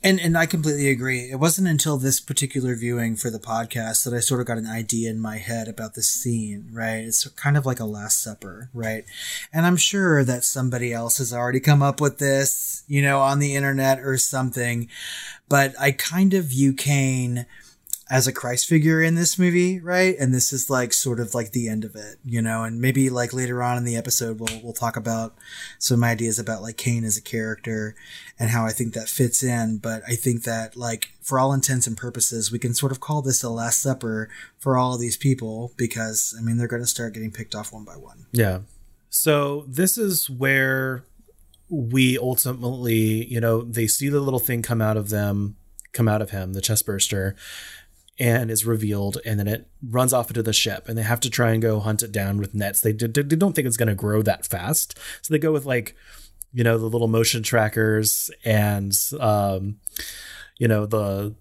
Speaker 4: And and I completely agree. It wasn't until this particular viewing for the podcast that I sort of got an idea in my head about this scene, right? It's kind of like a Last Supper, right? And I'm sure that somebody else has already come up with this, you know, on the internet or something. But I kind of view Kane as a Christ figure in this movie, right? And this is like sort of like the end of it, you know, and maybe like later on in the episode we'll we'll talk about some ideas about like Kane as a character and how I think that fits in, but I think that like for all intents and purposes we can sort of call this the last supper for all of these people because I mean they're going to start getting picked off one by one.
Speaker 3: Yeah. So this is where we ultimately, you know, they see the little thing come out of them, come out of him, the chest burster, and is revealed, and then it runs off into the ship, and they have to try and go hunt it down with nets. They, d- they don't think it's going to grow that fast, so they go with like, you know, the little motion trackers and, um, you know, the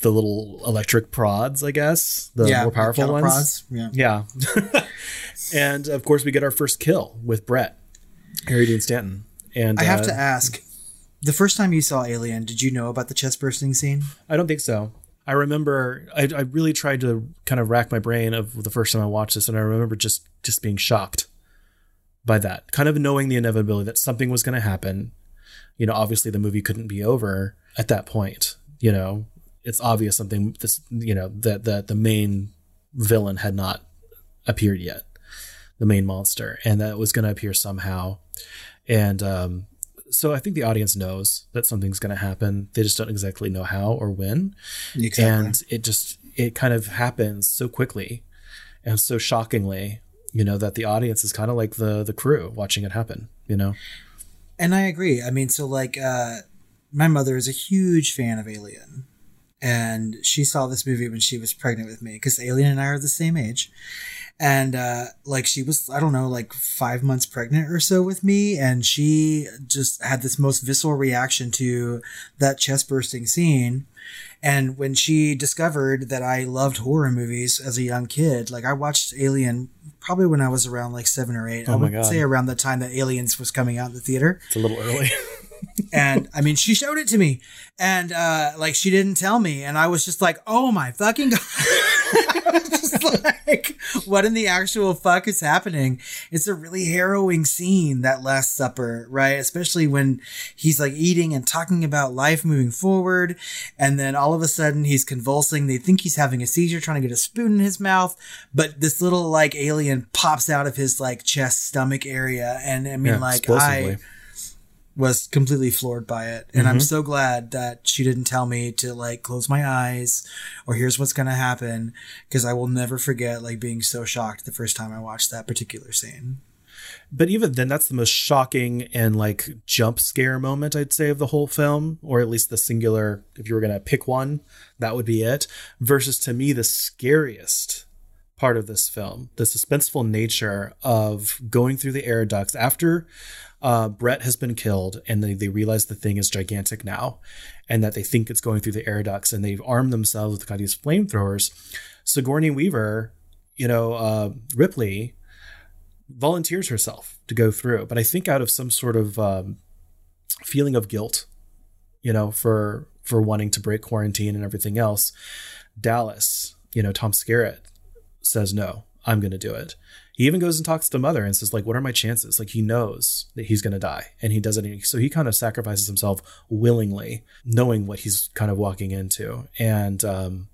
Speaker 3: the little electric prods, I guess, the more powerful
Speaker 4: cattle
Speaker 3: ones.
Speaker 4: prods, Yeah.
Speaker 3: Yeah. (laughs) and of course, we get our first kill with Brett, Harry Dean Stanton. And
Speaker 4: I have
Speaker 3: uh,
Speaker 4: to ask the first time you saw Alien, did you know about the chest bursting scene?
Speaker 3: I don't think so. I remember I, I really tried to kind of rack my brain of the first time I watched this, and I remember just just being shocked by that, kind of knowing the inevitability that something was going to happen. You know, obviously the movie couldn't be over at that point. You know, it's obvious something this you know that that the main villain had not appeared yet, the main monster, and that was going to appear somehow. And um, so I think the audience knows that something's going to happen. They just don't exactly know how or when and it just it kind of happens so quickly and so shockingly you know that the audience is kind of like the the crew watching it happen you know
Speaker 4: And I agree. I mean, so like, uh, my mother is a huge fan of Alien, and she saw this movie when she was pregnant with me because Alien and I are the same age. And uh, like she was, I don't know, like five months pregnant or so with me, and she just had this most visceral reaction to that chest bursting scene. And when she discovered that I loved horror movies as a young kid, like I watched Alien probably when I was around like seven or eight. I
Speaker 3: Oh my
Speaker 4: would
Speaker 3: God.
Speaker 4: say around the time that Aliens was coming out in the theater
Speaker 3: it's a little early (laughs)
Speaker 4: and I mean, she showed it to me, and uh, like she didn't tell me, and I was just like, "Oh my fucking god!" (laughs) (laughs) Just like, "What in the actual fuck is happening?" It's a really harrowing scene, that Last Supper, right? Especially when he's like eating and talking about life moving forward, and then all of a sudden he's convulsing. They think he's having a seizure, trying to get a spoon in his mouth, but this little like alien pops out of his like chest, stomach area, and I mean,
Speaker 3: Yeah,
Speaker 4: like. I was completely floored by it. And I'm mm-hmm. so glad that she didn't tell me to like close my eyes or here's what's going to happen because I will never forget like being so shocked the first time I watched that particular scene.
Speaker 3: but even then that's the most shocking and like jump scare moment i'd say of the whole film or at least the singular if you were going to pick one that would be it versus to me the scariest part of this film the suspenseful nature of going through the air ducts after uh, Brett has been killed, and they, they realize the thing is gigantic now, and that they think it's going through the air ducts, and they've armed themselves with kind of these flamethrowers. Sigourney Weaver, you know, uh, Ripley, volunteers herself to go through, but I think out of some sort of um, feeling of guilt, you know, for for wanting to break quarantine and everything else, Dallas, you know, Tom Skerritt says no, I'm going to do it. He even goes and talks to the mother and says like, "What are my chances?" Like he knows that he's going to die, and he does it. So he kind of sacrifices himself willingly, knowing what he's kind of walking into, and um,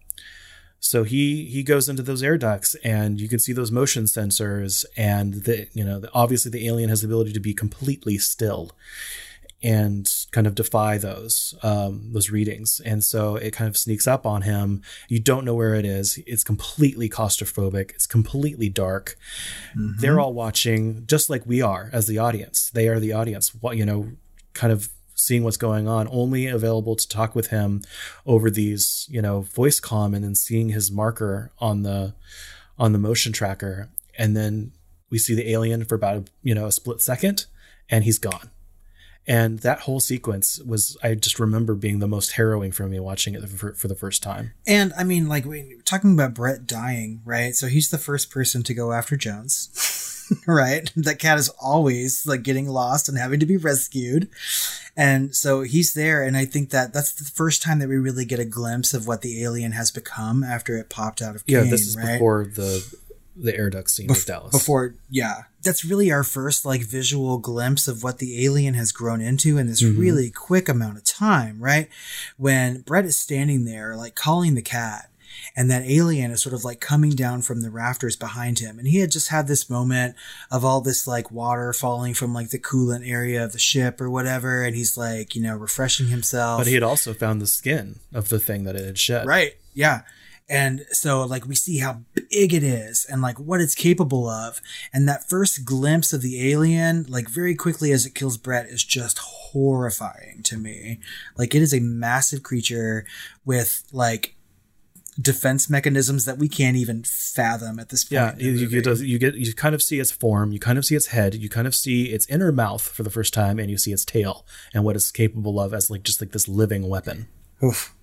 Speaker 3: so he he goes into those air ducts, and you can see those motion sensors, and the you know the, obviously the alien has the ability to be completely still and kind of defy those um, those readings, and so it kind of sneaks up on him. You don't know where it is. It's completely claustrophobic. It's completely dark. They're all watching, just like we are as the audience. They are the audience. What you know, kind of seeing what's going on. Only available to talk with him over these, you know, voice comm, and then seeing his marker on the on the motion tracker, and then we see the alien for about you know a split second, and he's gone. And that whole sequence was, I just remember being the most harrowing for me watching it for, for the first time.
Speaker 4: And I mean, like, we- talking about Brett dying, right? So he's the first person to go after Jones. (laughs) right? That cat is always like getting lost and having to be rescued. And so he's there. And I think that that's the first time that we really get a glimpse of what the alien has become after it popped out of
Speaker 3: Yeah, this is
Speaker 4: right?
Speaker 3: before the the air duct scene with Dallas.
Speaker 4: Before, yeah. That's really our first like visual glimpse of what the alien has grown into in this
Speaker 3: Mhm.
Speaker 4: really quick amount of time, right? When Brett is standing there, like calling the cat, and that alien is sort of like coming down from the rafters behind him. And he had just had this moment of all this like water falling from like the coolant area of the ship or whatever. And he's like, you know, refreshing himself.
Speaker 3: But he had also found the skin of the thing that it had shed.
Speaker 4: Right. Yeah. And so like we see how big it is and like what it's capable of. And that first glimpse of the alien, like very quickly as it kills Brett is just horrifying to me. Like it is a massive creature with like defense mechanisms that we can't even fathom at this point.
Speaker 3: Yeah, you, get you get you kind of see its form, you kind of see its head, you kind of see its inner mouth for the first time, and you see its tail and what it's capable of as like just like this living weapon.
Speaker 4: Oof.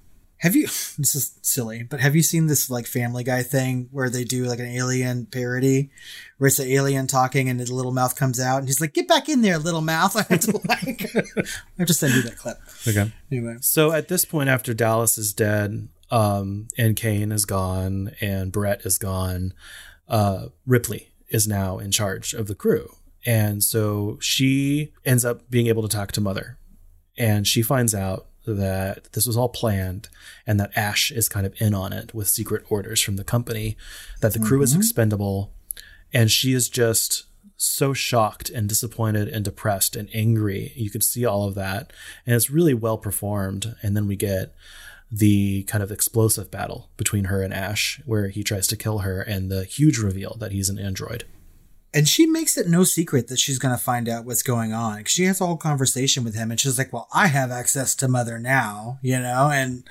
Speaker 4: Have you? (laughs) This is silly, but have you seen this like Family Guy thing where they do like an alien parody, where it's the alien talking and his little mouth comes out and he's like, "Get back in there, little mouth!" (laughs) I have to like, (laughs) I have to send you that clip.
Speaker 3: Okay.
Speaker 4: Anyway,
Speaker 3: So at this point, after Dallas is dead, um, and Kane is gone, and Brett is gone, uh, Ripley is now in charge of the crew, and so she ends up being able to talk to Mother, and she finds out that this was all planned and that Ash is kind of in on it with secret orders from the company that the crew is mm-hmm. expendable and she is just so shocked and disappointed and depressed and angry. You could see all of that, and it's really well performed. And then we get the kind of explosive battle between her and Ash, where he tries to kill her, and the huge reveal that he's an android.
Speaker 4: And she makes it no secret that she's going to find out what's going on. She has a whole conversation with him, and she's like, "Well, I have access to Mother now," you know, and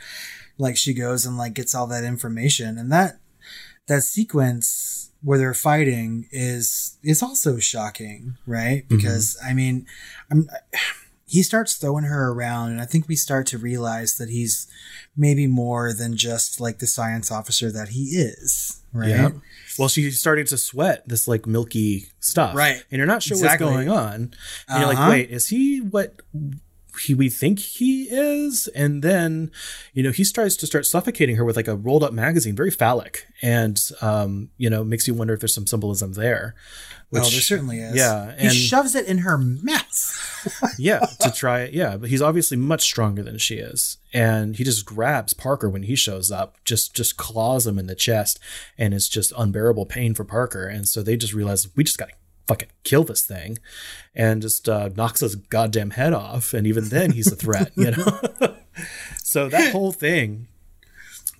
Speaker 4: like she goes and like gets all that information, and that that sequence where they're fighting is is also shocking, right? Mm-hmm. Because I mean, I'm he starts throwing her around, and I think we start to realize that he's maybe more than just like the science officer that he is, right?
Speaker 3: Yeah. Well, she's starting to sweat this like milky stuff,
Speaker 4: Right.
Speaker 3: And you're not sure
Speaker 4: Exactly.
Speaker 3: what's going on. And you're like,
Speaker 4: Uh-huh.
Speaker 3: wait, is he what he we think he is? And then, you know, he tries to start suffocating her with like a rolled up magazine, very phallic, and um, you know, makes you wonder if there's some symbolism there.
Speaker 4: Well, there certainly is.
Speaker 3: Yeah,
Speaker 4: he shoves it in her mouth. (laughs)
Speaker 3: yeah, to try it. Yeah, but he's obviously much stronger than she is, and he just grabs Parker when he shows up, just just claws him in the chest, and it's just unbearable pain for Parker. And so they just realize we just got to fucking kill this thing, and just uh, knocks his goddamn head off. And even then, he's a threat, you know. (laughs) so that whole thing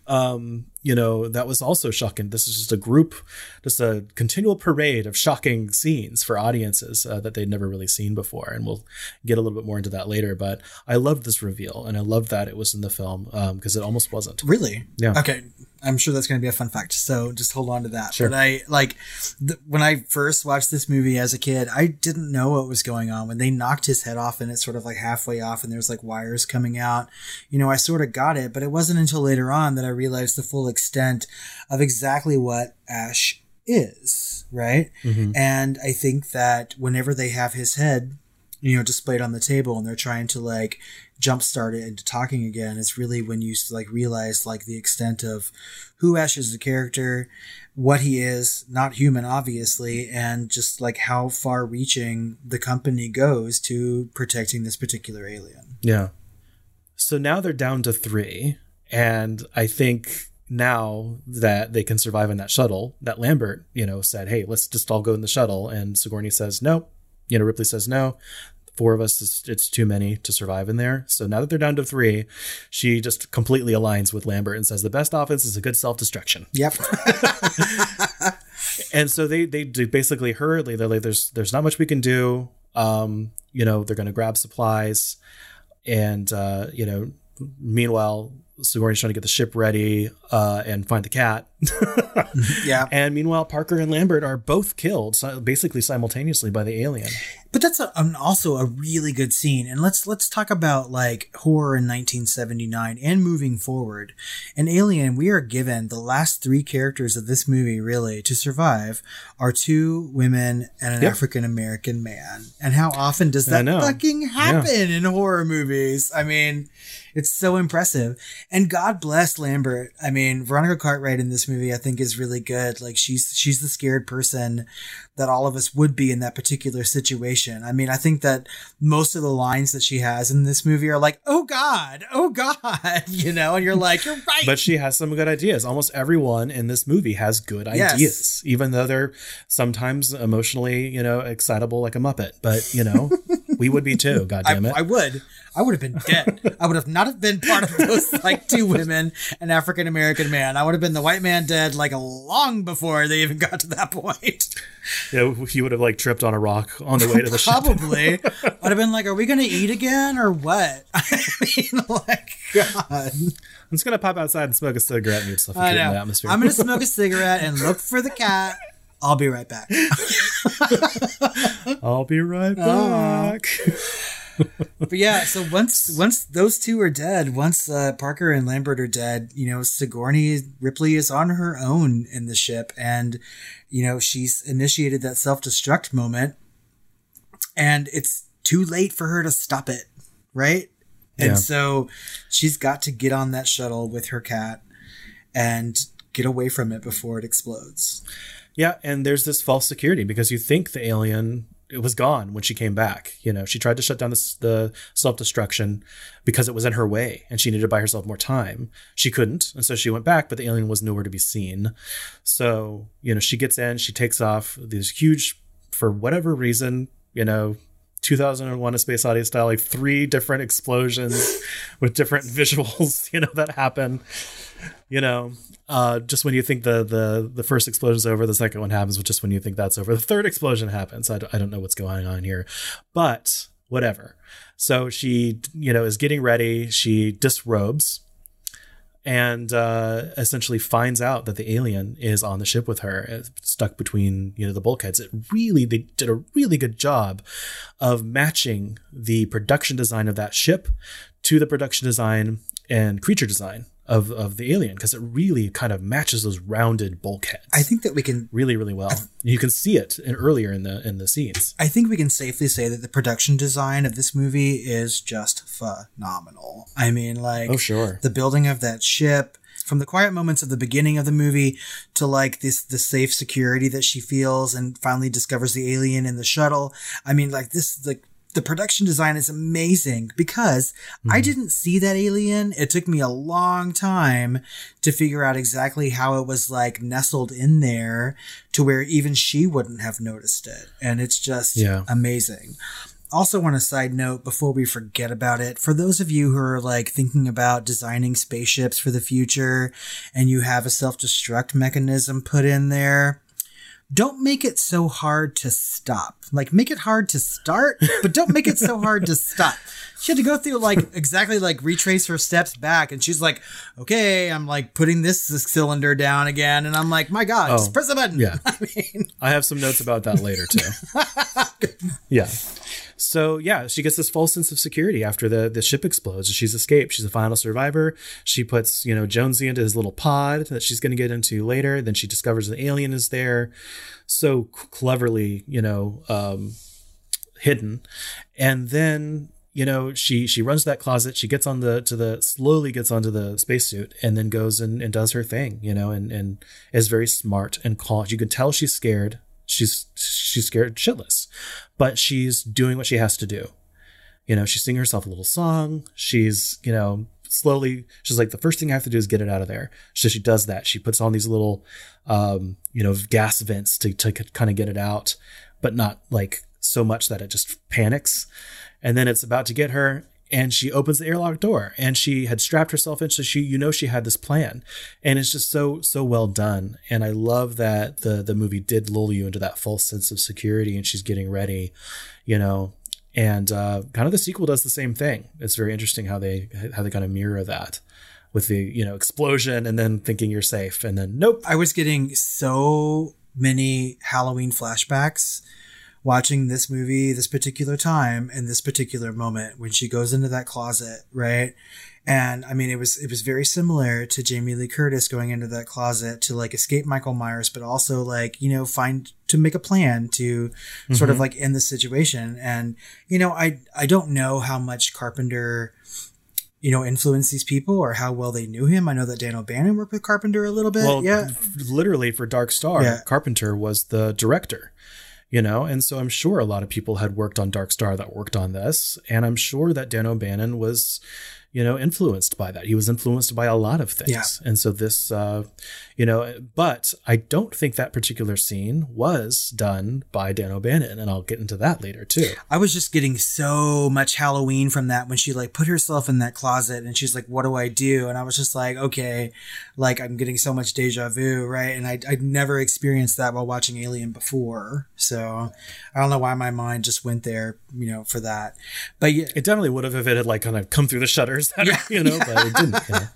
Speaker 3: um, you know, that was also shocking. This is just a group, just a continual parade of shocking scenes for audiences uh, that they'd never really seen before. And we'll get a little bit more into that later. But I loved this reveal and I loved that it was in the film because it almost wasn't.
Speaker 4: Really?
Speaker 3: Yeah.
Speaker 4: Okay. I'm sure that's going to be a fun fact. So just hold on to that.
Speaker 3: Sure.
Speaker 4: But I like th- when I first watched this movie as a kid, I didn't know what was going on when they knocked his head off and it's sort of like halfway off and there's like wires coming out. You know, I sort of got it, but it wasn't until later on that I realized the full extent of exactly what Ash is, right? Mm-hmm. And I think that whenever they have his head, you know, displayed on the table and they're trying to like jumpstart it into talking again, it's really when you like realize like the extent of who Ash is as a character, what he is, not human, obviously, and just like how far reaching the company goes to protecting this particular alien.
Speaker 3: Yeah. So now they're down to three. And I think now that they can survive in that shuttle, that Lambert, you know, said, hey, let's just all go in the shuttle. And Sigourney says, no. You know, Ripley says, no. Four of us, is, it's too many to survive in there. So now that they're down to three, she just completely aligns with Lambert and says, the best offense is a good self destruction.
Speaker 4: Yep. (laughs)
Speaker 3: and so they they do basically hurriedly they're like there's there's not much we can do um you know they're going to grab supplies and uh you know meanwhile, Sigourney's trying to get the ship ready uh, and find the cat. (laughs)
Speaker 4: Yeah.
Speaker 3: and meanwhile, Parker and Lambert are both killed, basically simultaneously by the alien.
Speaker 4: But that's a, um, also a really good scene. And let's let's talk about like horror in 1979 and moving forward. In Alien, we are given the last three characters of this movie really to survive are two women and an
Speaker 3: Yep.
Speaker 4: African American man. And how often does that fucking happen in horror movies? I mean, it's so impressive. And God bless Lambert. I mean, Veronica Cartwright in this movie I think is really good. Like she's she's the scared person that all of us would be in that particular situation. I mean, I think that most of the lines that she has in this movie are like, "Oh God, oh God," (laughs) you know, and you're like, "You're right."
Speaker 3: But she has some good ideas. Almost everyone in this movie has good
Speaker 4: Yes.
Speaker 3: ideas, even though they're sometimes emotionally, you know, excitable like a muppet. But you know, (laughs) we would be too. (laughs) God damn it!
Speaker 4: I would. I would have been dead. I would have not have been part of those like two women, an African American man. I would have been the white man dead like a long before they even got to that point.
Speaker 3: Yeah, you would have like tripped on a rock on the way to the ship.
Speaker 4: Probably. (laughs) I'd have been like, "Are we gonna eat again or what?" (laughs) I mean, like, God.
Speaker 3: I'm just gonna pop outside and smoke a cigarette and
Speaker 4: I
Speaker 3: suffocate in the atmosphere.
Speaker 4: I'm gonna smoke a cigarette and look for the cat. I'll be right back. (laughs)
Speaker 3: I'll be right
Speaker 4: Oh.
Speaker 3: back. (laughs)
Speaker 4: But yeah, so once once those two are dead, once uh, Parker and Lambert are dead, you know Sigourney Ripley is on her own in the ship, and you know she's initiated that self destruct moment, and it's too late for her to stop it, right? And
Speaker 3: Yeah.
Speaker 4: so she's got to get on that shuttle with her cat and get away from it before it explodes.
Speaker 3: Yeah, and there's this false security because you think the alien it was gone when she came back. You know, she tried to shut down the, the self destruction because it was in her way and she needed to buy herself more time. She couldn't, and so she went back, but the alien was nowhere to be seen. So you know, she gets in, she takes off these huge, for whatever reason, you know. 2001 a space odyssey style like three different explosions (laughs) with different visuals (laughs) you know that happen. You know uh, just when you think the the the first explosion's over the second one happens but just when you think that's over the third explosion happens. I don't, I don't know what's going on here but whatever. So she you know is getting ready. She disrobes and uh, essentially finds out that the alien is on the ship with her, uh, stuck between you know the bulkheads. It really they did a really good job of matching the production design of that ship to the production design and creature design of of the alien because it really kind of matches those rounded bulkheads.
Speaker 4: I think that we can
Speaker 3: really really well. You can see it in, earlier in the in the scenes.
Speaker 4: I think we can safely say that the production design of this movie is just phenomenal. I mean, like,
Speaker 3: Oh, sure.
Speaker 4: the building of that ship, from the quiet moments of the beginning of the movie to like this the safe security that she feels and finally discovers the alien in the shuttle. I mean, like this like the production design is amazing because I hmm. didn't see that alien. It took me a long time to figure out exactly how it was like nestled in there to where even she wouldn't have noticed it. And it's just
Speaker 3: Yeah.
Speaker 4: amazing. Also, on a side note, before we forget about it, for those of you who are like thinking about designing spaceships for the future and you have a self destruct mechanism put in there, don't make it so hard to stop. Like, make it hard to start, but don't make it so hard to stop. She had to go through like exactly like retrace her steps back, and she's like, "Okay, I'm like putting this cylinder down again," and I'm like, "My God,
Speaker 3: Oh,
Speaker 4: just press the button."
Speaker 3: yeah. (laughs)
Speaker 4: I mean,
Speaker 3: I have some notes about that later too. (laughs) yeah. So yeah, she gets this false sense of security after the the ship explodes. She's escaped. She's a final survivor. She puts you know Jonesy into his little pod that she's going to get into later. Then she discovers the alien is there, so cleverly you know um, hidden, and then you know she she runs to that closet. She gets on the to the slowly gets onto the spacesuit and then goes and, and does her thing. You know and and is very smart and calm. You can tell she's scared. She's she's scared shitless, but she's doing what she has to do. You know, she's singing herself a little song. She's, you know, slowly, she's like, the first thing I have to do is get it out of there. So she does that. She puts on these little, um, you know, gas vents to, to kind of get it out, but not like so much that it just panics. And then it's about to get her and she opens the airlock door and she had strapped herself in. So she, you know, she had this plan and it's just so, so well done. And I love that the, the movie did lull you into that false sense of security and she's getting ready, you know, and uh, kind of the sequel does the same thing. It's very interesting how they how they kind of mirror that with the you know explosion and then thinking you're safe and then nope.
Speaker 4: I was getting so many Halloween flashbacks watching this movie this particular time and this particular moment when she goes into that closet, right? And I mean, it was it was very similar to Jamie Lee Curtis going into that closet to like escape Michael Myers, but also like you know find to make a plan to mm-hmm. sort of like end the situation. And you know, I I don't know how much Carpenter you know, influence these people or how well they knew him. I know that Dan O'Bannon worked with Carpenter a little bit. Well, yeah.
Speaker 3: Literally for Dark Star, yeah. Carpenter was the director you know? And so i'm sure a lot of people had worked on dark star that worked on this and i'm sure that dan o'bannon was you know, influenced by that. He was influenced by a lot of things. Yeah. And so this, uh, you know, but I don't think that particular scene was done by Dan O'Bannon. And I'll get into that later too.
Speaker 4: I was just getting so much Halloween from that when she like put herself in that closet and she's like, what do I do? And I was just like, okay, like I'm getting so much deja vu, right? And I, I'd never experienced that while watching Alien before. So I don't know why my mind just went there, you know, for that. But yeah.
Speaker 3: It definitely would have if it had like kind of come through the shutters that yeah, are, you know, (laughs) yeah. but it didn't. You know.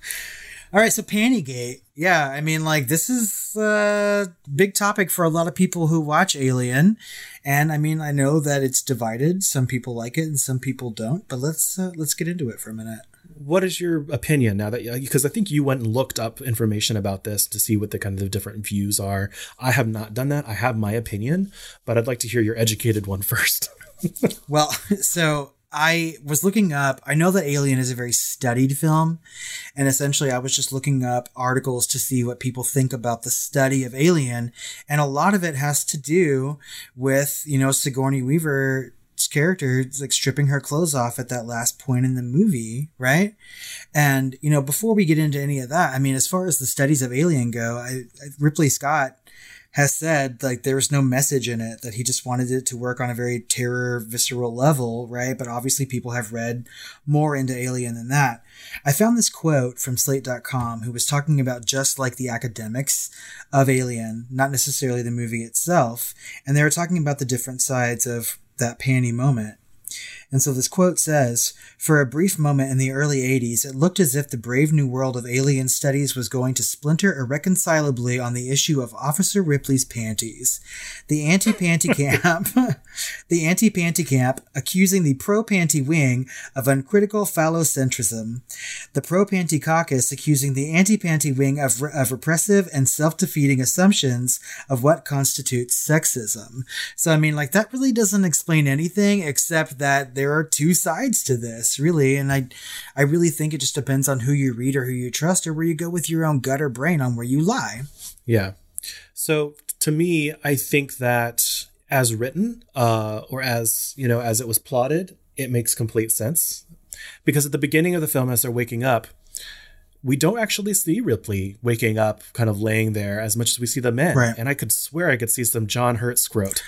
Speaker 4: All right, so Pantygate. Yeah, I mean, like this is a big topic for a lot of people who watch Alien, and I mean, I know that it's divided. Some people like it, and some people don't. But let's uh, let's get into it for a minute.
Speaker 3: What is your opinion now that because I think you went and looked up information about this to see what the kind of different views are. I have not done that. I have my opinion, but I'd like to hear your educated one (laughs) first.
Speaker 4: well, (laughs) so I was looking up, I know that Alien is a very studied film. And essentially, I was just looking up articles to see what people think about the study of Alien. And a lot of it has to do with, you know, Sigourney Weaver's character like stripping her clothes off at that last point in the movie, right? And, you know, before we get into any of that, I mean, as far as the studies of Alien go, I, Ridley Scott has said like there was no message in it that he just wanted it to work on a very terror visceral level right? But obviously people have read more into alien than that. I found this quote from slate.com who was talking about just like the academics of alien not necessarily the movie itself and they were talking about the different sides of that panty moment and so this quote says For a brief moment in the early 80s, it looked as if the brave new world of alien studies was going to splinter irreconcilably on the issue of Officer Ripley's panties. The anti panty (laughs) camp, (laughs) the anti panty camp accusing the pro panty wing of uncritical phallocentrism, the pro panty caucus accusing the anti panty wing of, re- of repressive and self defeating assumptions of what constitutes sexism. So, I mean, like, that really doesn't explain anything except that there are two sides to this, really. And I, I really think it just depends on who you read or who you trust or where you go with your own gut or brain on where you lie.
Speaker 3: Yeah. So to me, I think that as written, uh, or as, you know, as it was plotted, it makes complete sense. Because at the beginning of the film, as they're waking up, we don't actually see Ripley waking up, kind of laying there as much as we see the men.
Speaker 4: Right.
Speaker 3: And I could swear I could see some John Hurt scrote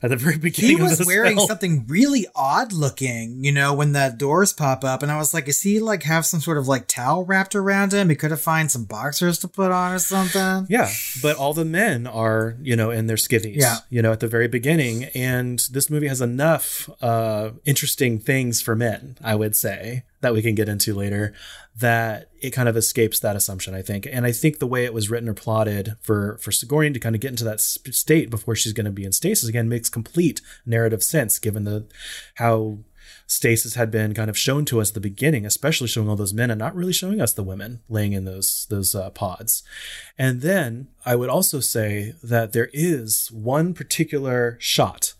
Speaker 3: at the very beginning.
Speaker 4: He was wearing
Speaker 3: film.
Speaker 4: something really odd looking, you know, when the doors pop up, and I was like, is he like have some sort of like towel wrapped around him? He could have find some boxers to put on or something.
Speaker 3: Yeah, but all the men are, you know, in their skivvies.
Speaker 4: Yeah.
Speaker 3: you know, at the very beginning, and this movie has enough uh, interesting things for men. I would say that we can get into later that it kind of escapes that assumption, I think. And I think the way it was written or plotted for for Sigourney to kind of get into that state before she's going to be in stasis again makes complete narrative sense given the how stasis had been kind of shown to us at the beginning, especially showing all those men and not really showing us the women laying in those those uh, pods. And then I would also say that there is one particular shot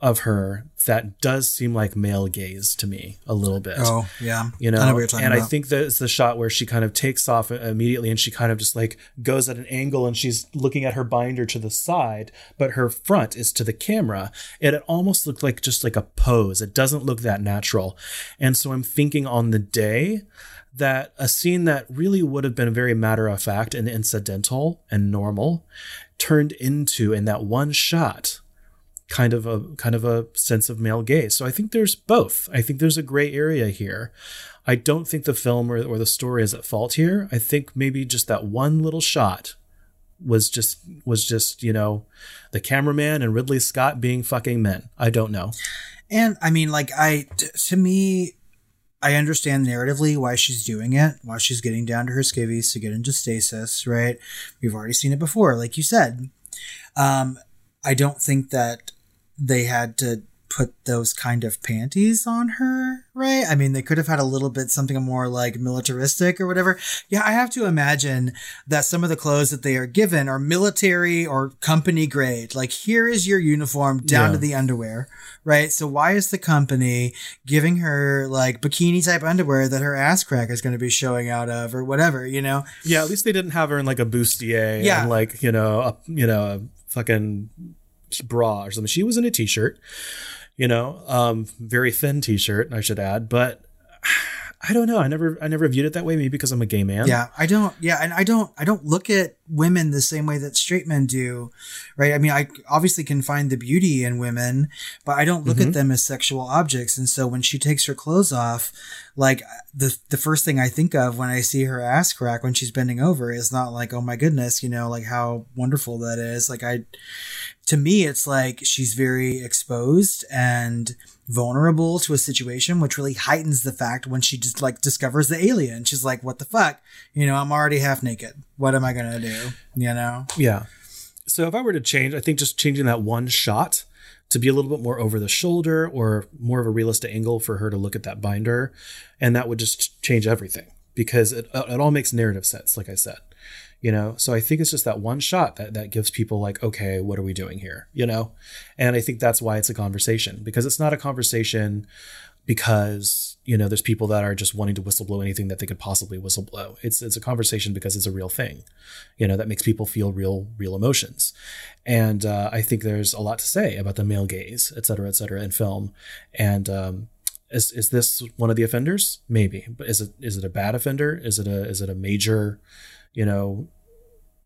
Speaker 3: of her that does seem like male gaze to me a little bit.
Speaker 4: Oh, yeah.
Speaker 3: You know, I know and about. I think that it's the shot where she kind of takes off immediately and she kind of just like goes at an angle and she's looking at her binder to the side, but her front is to the camera. And it almost looked like just like a pose. It doesn't look that natural. And so I'm thinking on the day that a scene that really would have been very matter of fact and incidental and normal turned into in that one shot kind of a kind of a sense of male gaze. So I think there's both. I think there's a gray area here. I don't think the film or, or the story is at fault here. I think maybe just that one little shot was just was just you know the cameraman and Ridley Scott being fucking men. I don't know.
Speaker 4: And I mean, like, I, t- to me, I understand narratively why she's doing it, why she's getting down to her skivvies to get into stasis, right? We've already seen it before, like you said. Um, I don't think that they had to put those kind of panties on her, right? I mean, they could have had a little bit something more like militaristic or whatever. Yeah, I have to imagine that some of the clothes that they are given are military or company grade. Like, here is your uniform down
Speaker 3: Yeah.
Speaker 4: to the underwear, right? So why is the company giving her like bikini type underwear that her ass crack is going to be showing out of or whatever, you know?
Speaker 3: Yeah, at least they didn't have her in like a bustier
Speaker 4: Yeah.
Speaker 3: and like, you know, a, you know, a fucking bra or something. She was in a t-shirt, you know, um very thin t-shirt, I should add, but I don't know. I never I never viewed it that way maybe because I'm a gay man.
Speaker 4: Yeah, I don't. Yeah, and I don't. I don't look at women the same way that straight men do, right? I mean, I obviously can find the beauty in women, but I don't look
Speaker 3: Mm-hmm.
Speaker 4: at them as sexual objects. And so when she takes her clothes off, like the the first thing I think of when I see her ass crack when she's bending over is not like, oh my goodness, you know, like how wonderful that is. Like I, to me, it's like she's very exposed and vulnerable to a situation, which really heightens the fact when she just like discovers the alien. She's like, what the fuck? You know, I'm already half naked. What am I going to do? You know?
Speaker 3: Yeah. So if I were to change, I think just changing that one shot to be a little bit more over the shoulder or more of a realistic angle for her to look at that binder, and that would just change everything because it it all makes narrative sense, like I said. You know, so I think it's just that one shot that that gives people like, okay, what are we doing here? You know, and I think that's why it's a conversation because it's not a conversation because you know there's people that are just wanting to whistleblow anything that they could possibly whistleblow. It's it's a conversation because it's a real thing, you know, that makes people feel real real emotions, and uh, I think there's a lot to say about the male gaze, et cetera, et cetera, in film, and um, is is this one of the offenders? Maybe, but is it is it a bad offender? Is it a is it a major, you know,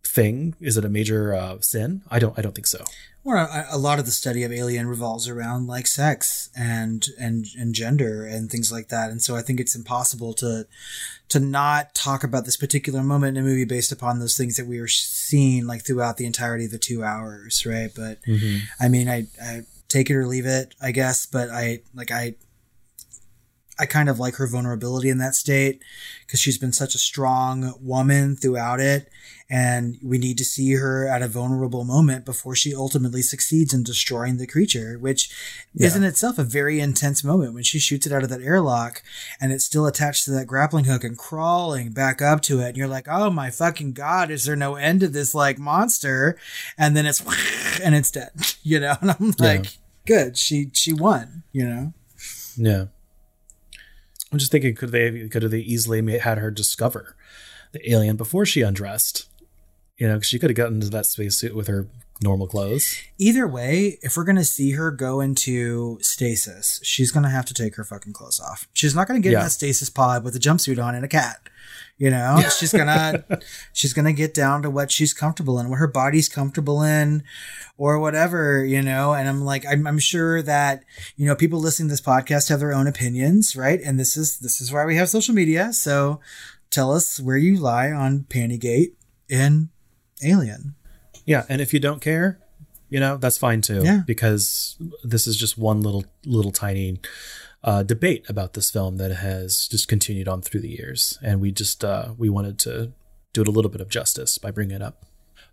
Speaker 3: thing? Is it a major uh, sin? I don't I don't think so.
Speaker 4: Well, a, a lot of the study of Alien revolves around like sex and and and gender and things like that. And so I think it's impossible to to not talk about this particular moment in a movie based upon those things that we were seeing like throughout the entirety of the two hours, right? But I mean, I, I take it or leave it, I guess. But I like I I kind of like her vulnerability in that state because she's been such a strong woman throughout it. And we need to see her at a vulnerable moment before she ultimately succeeds in destroying the creature, which is in itself a very intense moment when she shoots it out of that airlock and it's still attached to that grappling hook and crawling back up to it. And you're like, oh my fucking God, is there no end to this like monster? And then it's, (laughs) and it's dead, (laughs) you know? And I'm like, good. She, she won, you know?
Speaker 3: Yeah. I'm just thinking, could they could have they easily had her discover the alien before she undressed? You know, she could have gotten into that spacesuit with her normal clothes.
Speaker 4: Either way, if we're gonna see her go into stasis, she's gonna have to take her fucking clothes off. She's not gonna get in that stasis pod with a jumpsuit on and a cat. You know, she's gonna (laughs) she's gonna get down to what she's comfortable in, what her body's comfortable in, or whatever. You know, and I'm like, I'm, I'm sure that you know people listening to this podcast have their own opinions, right? And this is this is why we have social media. So tell us where you lie on Pantygate in Alien.
Speaker 3: Yeah, and if you don't care, you know that's fine too.
Speaker 4: Yeah.
Speaker 3: because this is just one little little tiny uh, debate about this film that has just continued on through the years, and we just uh, we wanted to do it a little bit of justice by bringing it up.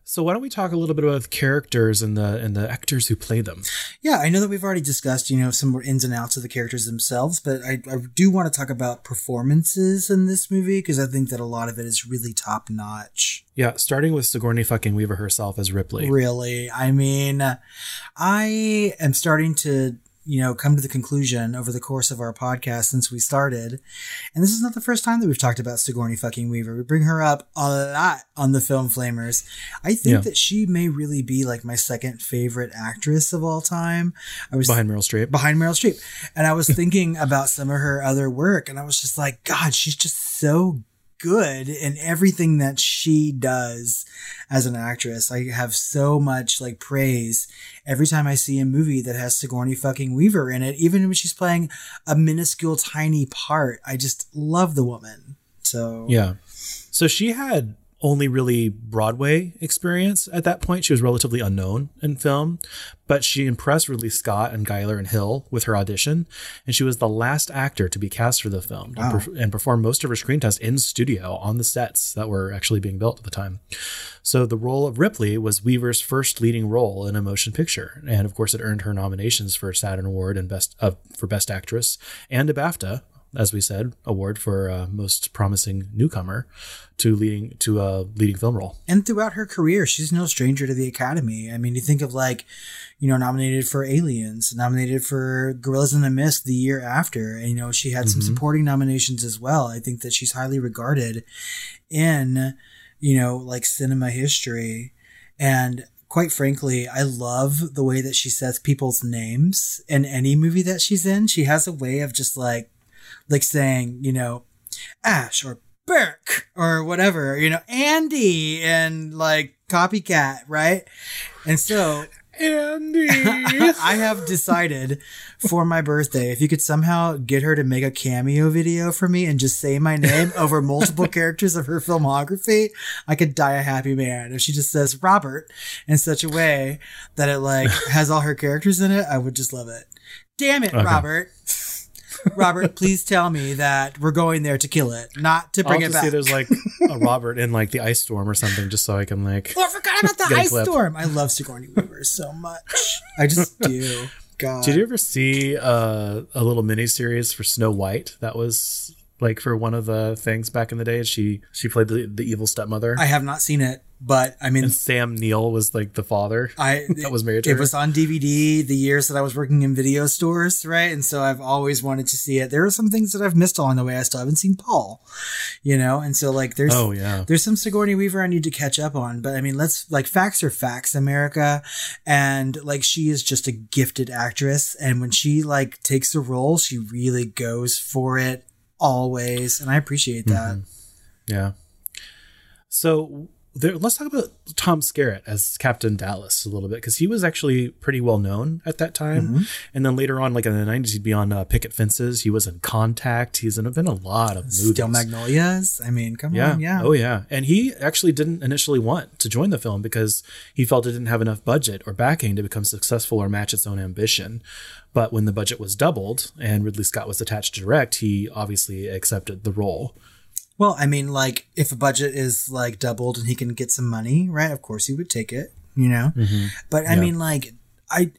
Speaker 3: So why don't we talk a little bit about the characters and the and the actors who play them?
Speaker 4: Yeah, I know that we've already discussed, you know, some more ins and outs of the characters themselves, but I, I do want to talk about performances in this movie because I think that a lot of it is really top notch.
Speaker 3: Yeah, starting with Sigourney fucking Weaver herself as Ripley.
Speaker 4: Really. I mean, I am starting to, you know, come to the conclusion over the course of our podcast since we started. And this is not the first time that we've talked about Sigourney fucking Weaver. We bring her up a lot on the film Flamers. I think
Speaker 3: Yeah.
Speaker 4: that she may really be like my second favorite actress of all time. I was
Speaker 3: behind Meryl Streep.
Speaker 4: behind Meryl Streep. And I was thinking about some of her other work and I was just like, God, she's just so good in everything that she does as an actress. I have so much like praise every time I see a movie that has Sigourney fucking Weaver in it, even when she's playing a minuscule tiny part. I just love the woman. So
Speaker 3: Yeah. So she had only really Broadway experience at that point. She was relatively unknown in film, but she impressed Ridley Scott and Giler and Hill with her audition, and she was the last actor to be cast for the film
Speaker 4: Wow.
Speaker 3: and, perf- and performed most of her screen tests in studio on the sets that were actually being built at the time. So the role of Ripley was Weaver's first leading role in a motion picture, and of course, it earned her nominations for a Saturn Award and best uh, for Best Actress and a BAFTA, as we said, award for uh, most promising newcomer to leading to a leading film role.
Speaker 4: and throughout her career, she's no stranger to the Academy. I mean, you think of like, you know, nominated for Aliens, nominated for Gorillas in the Mist the year after, and you know, she had some supporting nominations as well. I think that she's highly regarded in, you know, like cinema history, and quite frankly, I love the way that she says people's names in any movie that she's in. She has a way of just like, like saying, you know, Ash or Burke or whatever, you know, Andy and like copycat, right? And so
Speaker 3: Andy. (laughs)
Speaker 4: I have decided for my birthday, if you could somehow get her to make a cameo video for me and just say my name (laughs) over multiple characters of her filmography, I could die a happy man. If she just says Robert in such a way that it like has all her characters in it, I would just love it. Damn it,
Speaker 3: Okay.
Speaker 4: Robert. Robert, (laughs) please tell me that we're going there to kill it, not to
Speaker 3: I'll
Speaker 4: bring it back.
Speaker 3: see there's like a Robert in like the ice storm or something, just so I can like.
Speaker 4: Oh, I forgot about the ice
Speaker 3: clip.
Speaker 4: storm. I love Sigourney Weaver so much. I just (laughs) do. God.
Speaker 3: Did you ever see uh, a little mini series for Snow White? That was like for one of the things back in the day. She she played the, the evil stepmother,
Speaker 4: I have not seen it, but I mean,
Speaker 3: and Sam Neill was like the father.
Speaker 4: I (laughs)
Speaker 3: that was married to
Speaker 4: It
Speaker 3: her.
Speaker 4: was on DVD the years that I was working in video stores, right? And so I've always wanted to see it. There are some things that I've missed along the way. I still haven't seen Paul, you know, and so like there's
Speaker 3: Oh yeah,
Speaker 4: there's some Sigourney Weaver I need to catch up on, but I mean, let's like facts are facts, America, and like she is just a gifted actress, and when she like takes a role, she really goes for it always, and I appreciate that. Mm-hmm.
Speaker 3: yeah. So there, let's talk about Tom Skerritt as Captain Dallas a little bit because he was actually pretty well known at that time,
Speaker 4: Mm-hmm.
Speaker 3: and then later on, like in the '90s, he'd be on uh, Picket Fences. He was in Contact. He's in, been a lot of movies.
Speaker 4: Steel Magnolias. I mean, come
Speaker 3: Yeah.
Speaker 4: on, yeah.
Speaker 3: Oh, yeah. And he actually didn't initially want to join the film because he felt it didn't have enough budget or backing to become successful or match its own ambition. But when the budget was doubled and Ridley Scott was attached to direct, he obviously accepted the role.
Speaker 4: Well, I mean, like if a budget is like doubled and he can get some money, right? Of course he would take it, you know. Mm-hmm. But I
Speaker 3: Yeah.
Speaker 4: mean, like I,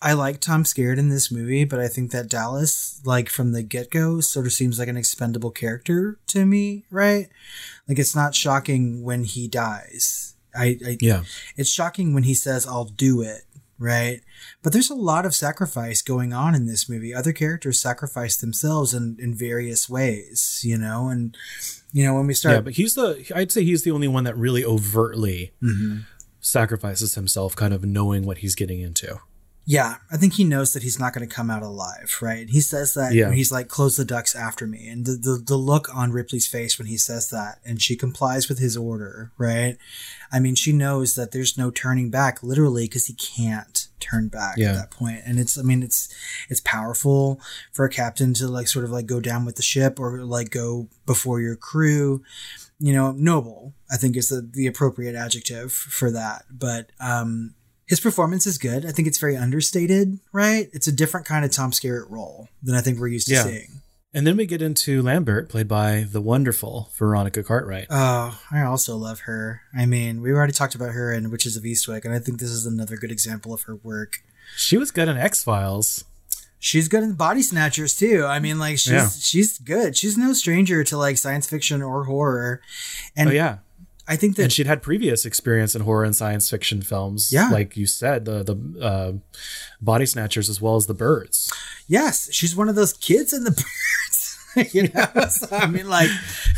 Speaker 4: I like Tom Skerritt in this movie, but I think that Dallas, like from the get go, sort of seems like an expendable character to me, right? Like it's not shocking when he dies. I, I
Speaker 3: Yeah.
Speaker 4: it's shocking when he says i'll do it right but there's a lot of sacrifice going on in this movie other characters sacrifice themselves in, in various ways you know and you know when we start
Speaker 3: Yeah. But he's the, I'd say he's the only one that really overtly mm-hmm. sacrifices himself, kind of knowing what he's getting into.
Speaker 4: Yeah, I think he knows that he's not going to come out alive, right? He says that
Speaker 3: Yeah.
Speaker 4: when he's like, "Close the ducks after me," and the, the the look on Ripley's face when he says that, and she complies with his order, right? I mean, she knows that there's no turning back, literally, because he can't turn back
Speaker 3: Yeah.
Speaker 4: at that point. And it's, I mean, it's it's powerful for a captain to like sort of like go down with the ship or like go before your crew. You know, noble, I think is the the appropriate adjective for that. But um his performance is good. I think it's very understated, right? It's a different kind of Tom Skerritt role than I think we're used to
Speaker 3: Yeah.
Speaker 4: seeing.
Speaker 3: And then we get into Lambert, played by the wonderful Veronica Cartwright.
Speaker 4: Oh, I also love her. I mean, we already talked about her in Witches of Eastwick, and I think this is another good example of her work.
Speaker 3: She was good in X Files.
Speaker 4: She's good in Body Snatchers too. I mean, like she's
Speaker 3: Yeah.
Speaker 4: she's good. She's no stranger to like science fiction or horror. And
Speaker 3: Oh, yeah.
Speaker 4: I think that
Speaker 3: and she'd had previous experience in horror and science fiction films.
Speaker 4: Yeah.
Speaker 3: like you said, the the uh, body snatchers as well as the birds.
Speaker 4: Yes, she's one of those kids in the (laughs) birds. (laughs) you know, so, I mean, like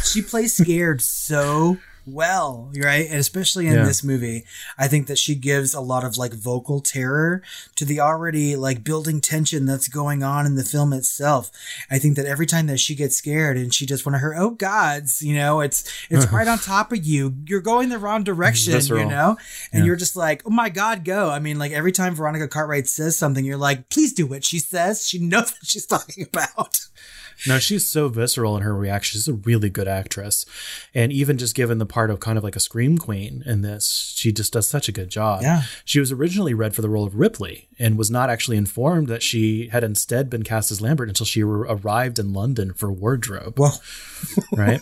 Speaker 4: she plays scared so well, right? And especially in
Speaker 3: Yeah.
Speaker 4: this movie, I think that she gives a lot of like vocal terror to the already like building tension that's going on in the film itself. I think that every time that she gets scared and she does one of her oh gods, you know, it's it's right on (laughs) top of you. You're going the wrong direction, you know, and
Speaker 3: Yeah.
Speaker 4: you're just like, oh my god, go. I mean, like every time Veronica Cartwright says something, you're like, please do what she says. She knows (laughs) what she's talking about.
Speaker 3: No, she's so visceral in her reaction. She's a really good actress, and even just given the part of kind of like a scream queen in this. She just does such a good job.
Speaker 4: Yeah.
Speaker 3: She was originally read for the role of Ripley and was not actually informed that she had instead been cast as Lambert until she arrived in London for wardrobe.
Speaker 4: Well,
Speaker 3: right?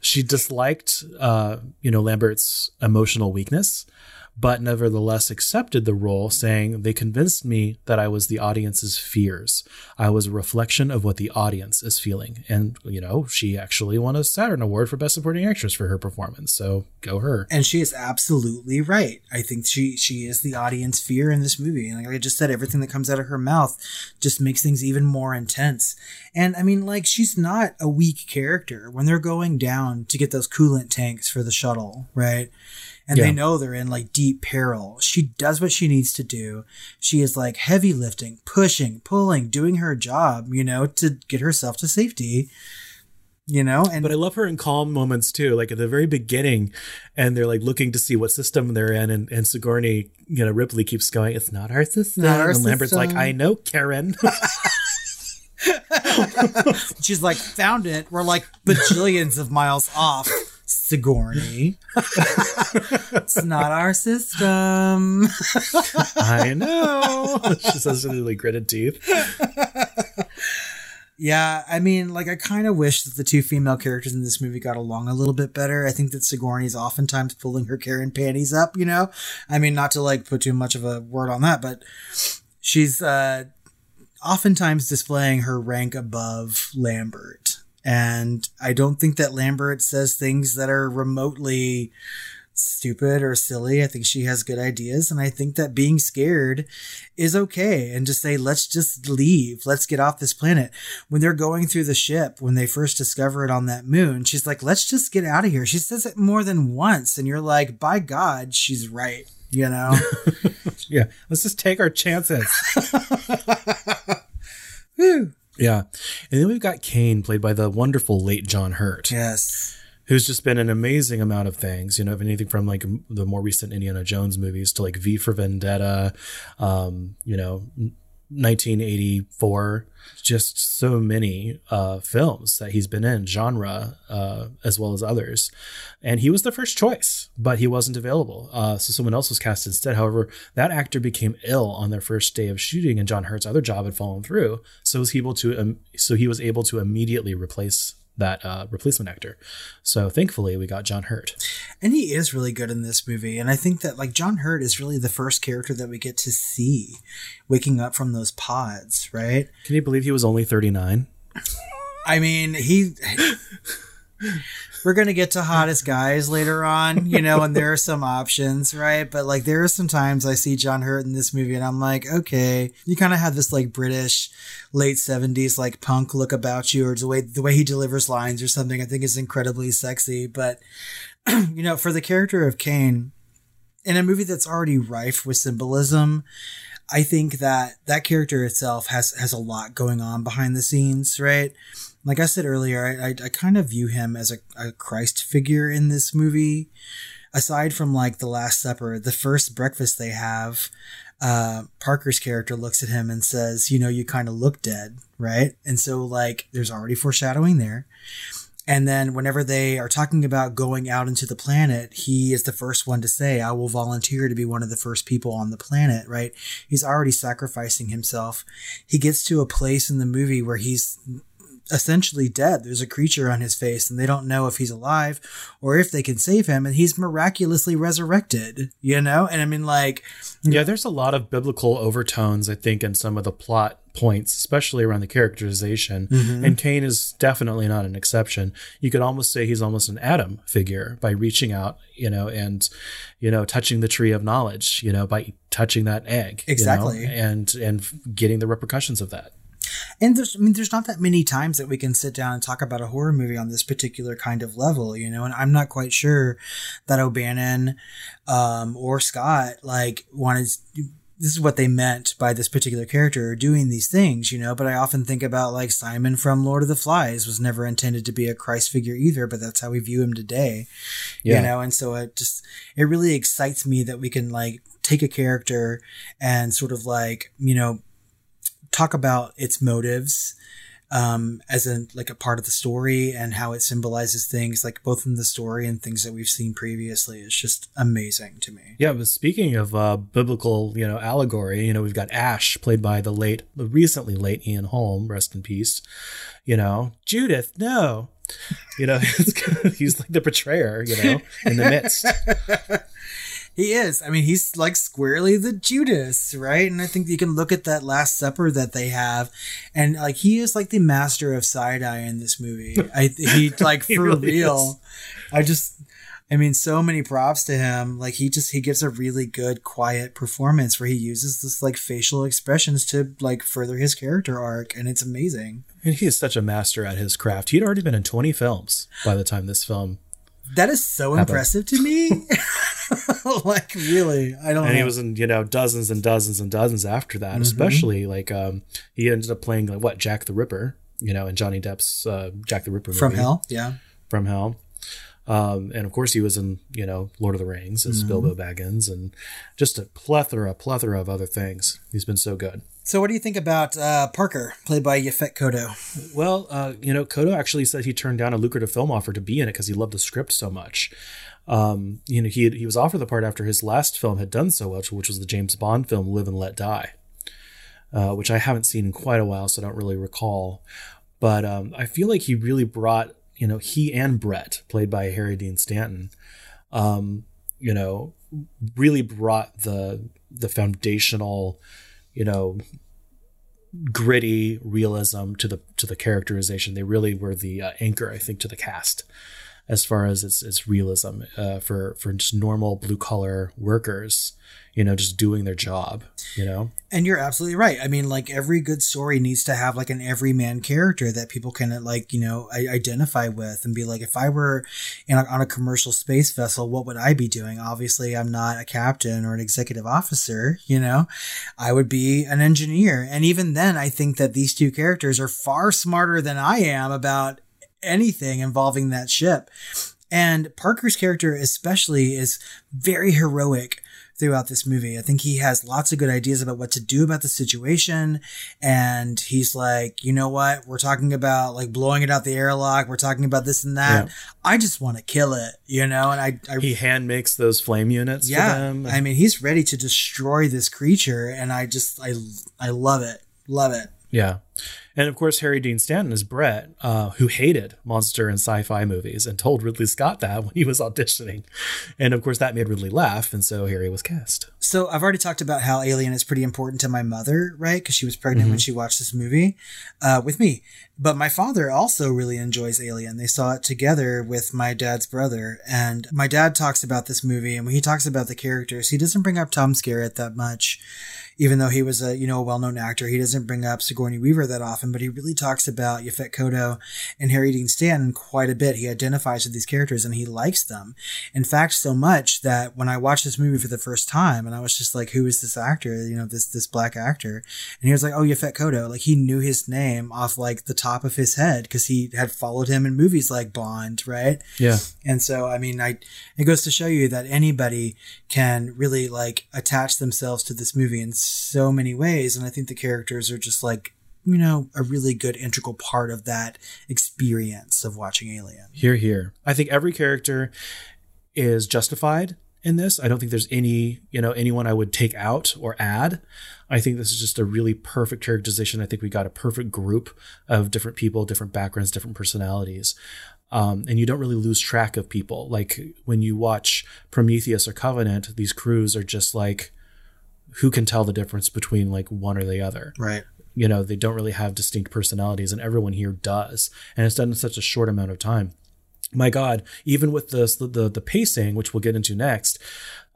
Speaker 3: she disliked, uh, you know, Lambert's emotional weakness, but nevertheless accepted the role, saying, They convinced me that I was the audience's fears. I was a reflection of what the audience is feeling. And, you know, she actually won a Saturn Award for Best Supporting Actress for her performance. So go her.
Speaker 4: and she is absolutely right. I think she she is the audience fear in this movie. And like I just said, everything that comes out of her mouth just makes things even more intense. And I mean, like she's not a weak character when they're going down to get those coolant tanks for the shuttle, right? And
Speaker 3: Yeah.
Speaker 4: they know they're in like deep peril. She does what she needs to do. She is like heavy lifting, pushing, pulling, doing her job, you know, to get herself to safety. You know, and
Speaker 3: But I love her in calm moments too, like at the very beginning, and they're like looking to see what system they're in, and, and Sigourney, you know, Ripley keeps going, "It's not our system."
Speaker 4: Not our
Speaker 3: and Lambert's like, "I know, Karen." (laughs) (laughs)
Speaker 4: She's like, found it. We're like bajillions of miles off. Sigourney. it's not our system.
Speaker 3: I know. she says with really gritted teeth.
Speaker 4: Yeah, I mean, like, I kind of wish that the two female characters in this movie got along a little bit better. I think that Sigourney's oftentimes pulling her Karen panties up, you know? I mean, not to like put too much of a word on that, but she's uh, oftentimes displaying her rank above Lambert. And I don't think that Lambert says things that are remotely stupid or silly. I think she has good ideas. And I think that being scared is okay and just say, let's just leave. Let's get off this planet. When they're going through the ship, when they first discover it on that moon, she's like, let's just get out of here. She says it more than once. And you're like, by God, she's right. You know? (laughs)
Speaker 3: Yeah, let's just take our chances. (laughs)
Speaker 4: Whew.
Speaker 3: Yeah, and then we've got Kane, played by the wonderful late John Hurt.
Speaker 4: Yes.
Speaker 3: who's just been an amazing amount of things. You know, anything from like the more recent Indiana Jones movies to like V for Vendetta, um, you know, 1984. Just so many uh, films that he's been in, genre uh, as well as others. And he was the first choice, but he wasn't available. Uh, so someone else was cast instead. However, that actor became ill on their first day of shooting, and John Hurt's other job had fallen through. So was able to? Um, so he was able to immediately replace that uh, replacement actor. So thankfully, we got John Hurt.
Speaker 4: And he is really good in this movie. And I think that like John Hurt is really the first character that we get to see waking up from those pods, right?
Speaker 3: Can you believe he was only 39?
Speaker 4: I mean, he. We're gonna get to hottest guys later on, you know, and there are some (laughs) options, right? But like, there are some times I see John Hurt in this movie, and I'm like, okay, you kind of have this like British late '70s like punk look about you, or the way the way he delivers lines or something. I think is incredibly sexy. But (clears throat) you know, for the character of Kane, in a movie that's already rife with symbolism, I think that that character itself has has a lot going on behind the scenes, right? Like I said earlier, I, I, I kind of view him as a, a Christ figure in this movie. Aside from like the Last Supper, the first breakfast they have, uh, Parker's character looks at him and says, "You know, you kind of look dead, right?" And so like, there's already foreshadowing there. And then whenever they are talking about going out into the planet, he is the first one to say, I will volunteer to be one of the first people on the planet, right? He's already sacrificing himself. He gets to a place in the movie where he's essentially dead. There's a creature on his face and they don't know if he's alive or if they can save him and he's miraculously resurrected, you know? And I mean like
Speaker 3: Yeah, there's a lot of biblical overtones, I think, in some of the plot points, especially around the characterization. Mm-hmm. And Kane is definitely not an exception. You could almost say he's almost an Adam figure by reaching out, you know, and you know, touching the tree of knowledge, you know, by touching that egg, you know,
Speaker 4: Exactly.
Speaker 3: and and getting the repercussions of that.
Speaker 4: And there's, I mean, there's not that many times that we can sit down and talk about a horror movie on this particular kind of level, you know. And I'm not quite sure that O'Bannon um, or Scott like wanted. This is what they meant by this particular character doing these things, you know. But I often think about like Simon from Lord of the Flies was never intended to be a Christ figure either, but that's how we view him today,
Speaker 3: Yeah.
Speaker 4: you know. And so it just it really excites me that we can like take a character and sort of like you know talk about its motives um, as a like a part of the story and how it symbolizes things like both in the story and things that we've seen previously is just amazing to me.
Speaker 3: Yeah, but speaking of uh, biblical, you know, allegory, you know, we've got Ash, played by the late, the recently late Ian Holm, rest in peace. You know, Judith, no, you know, (laughs) he's like the betrayer, you know, in the midst. (laughs)
Speaker 4: He is. I mean, he's like squarely the Judas, right? And I think you can look at that Last Supper that they have, and like he is like the master of side eye in this movie. (laughs) I he like
Speaker 3: He
Speaker 4: for
Speaker 3: really
Speaker 4: real.
Speaker 3: is.
Speaker 4: I just, I mean, so many props to him. Like he just he gives a really good quiet performance where he uses this like facial expressions to like further his character arc, and it's amazing.
Speaker 3: And he is such a master at his craft. He'd already been in 20 films by the time this film.
Speaker 4: That is so
Speaker 3: Happened.
Speaker 4: impressive to me. (laughs) like really, I don't. Know.
Speaker 3: And
Speaker 4: know.
Speaker 3: he was in, you know, dozens and dozens and dozens after that, especially like um he ended up playing like what, Jack the Ripper, you know, in Johnny Depp's uh, Jack the Ripper movie.
Speaker 4: from hell. Yeah.
Speaker 3: From Hell. Um, and of course he was in, you know, Lord of the Rings as Bilbo Baggins and just a plethora, plethora of other things. He's been so good.
Speaker 4: So, what do you think about uh, Parker, played by Yaphet Kotto?
Speaker 3: Well, uh, you know, Kotto actually said he turned down a lucrative film offer to be in it because he loved the script so much. Um, you know, he he was offered the part after his last film had done so well, which was the James Bond film Live and Let Die, uh, which I haven't seen in quite a while, so I don't really recall. But um, I feel like he really brought, you know, he and Brett, played by Harry Dean Stanton, um, you know, really brought the the foundational, you know, gritty realism to the to the characterization. They really were the uh, anchor, I think, to the cast as far as its its realism uh, for for just normal blue collar workers, you know, just doing their job. You know,
Speaker 4: And you're absolutely right. I mean, like every good story needs to have like an everyman character that people can like, you know, identify with and be like, if I were in a, on a commercial space vessel, what would I be doing? Obviously, I'm not a captain or an executive officer. You know, I would be an engineer. And even then, I think that these two characters are far smarter than I am about anything involving that ship. And Parker's character, especially, is very heroic throughout this movie. I think he has lots of good ideas about what to do about the situation. And he's like, you know what? We're talking about like blowing it out the airlock. We're talking about this and that.
Speaker 3: Yeah.
Speaker 4: I just want to kill it, you know? And I, I
Speaker 3: he hand makes those flame units for
Speaker 4: yeah. I mean, he's ready to destroy this creature. And I just, I, I love it. Love it.
Speaker 3: Yeah. And of course, Harry Dean Stanton is Brett, uh, who hated monster and sci fi movies and told Ridley Scott that when he was auditioning. And of course, that made Ridley laugh. And so Harry was cast.
Speaker 4: So I've already talked about how Alien is pretty important to my mother, right? Because she was pregnant when she watched this movie uh, with me. But my father also really enjoys Alien. They saw it together with my dad's brother, and my dad talks about this movie. And when he talks about the characters, he doesn't bring up Tom Skerritt that much, even though he was a you know a well-known actor. He doesn't bring up Sigourney Weaver that often, but he really talks about Yaphet Kotto and Harry Dean Stanton quite a bit. He identifies with these characters and he likes them. In fact, so much that when I watched this movie for the first time, and I was just like, "Who is this actor? You know, this this black actor?" And he was like, "Oh, Yaphet Kotto." Like he knew his name off like the top of his head because he had followed him in movies like Bond, right?
Speaker 3: Yeah.
Speaker 4: And so, I mean, I it goes to show you that anybody can really like attach themselves to this movie in so many ways, and I think the characters are just like you know a really good integral part of that experience of watching Alien.
Speaker 3: Here, here. I think every character is justified in this. I don't think there's any, you know, anyone I would take out or add. I think this is just a really perfect characterization. I think we got a perfect group of different people, different backgrounds, different personalities. Um, and you don't really lose track of people. Like when you watch Prometheus or Covenant, these crews are just like, who can tell the difference between like one or the other?
Speaker 4: Right.
Speaker 3: you know they don't really have distinct personalities and everyone here does and it's done in such a short amount of time. My god even with this the the, the pacing which we'll get into next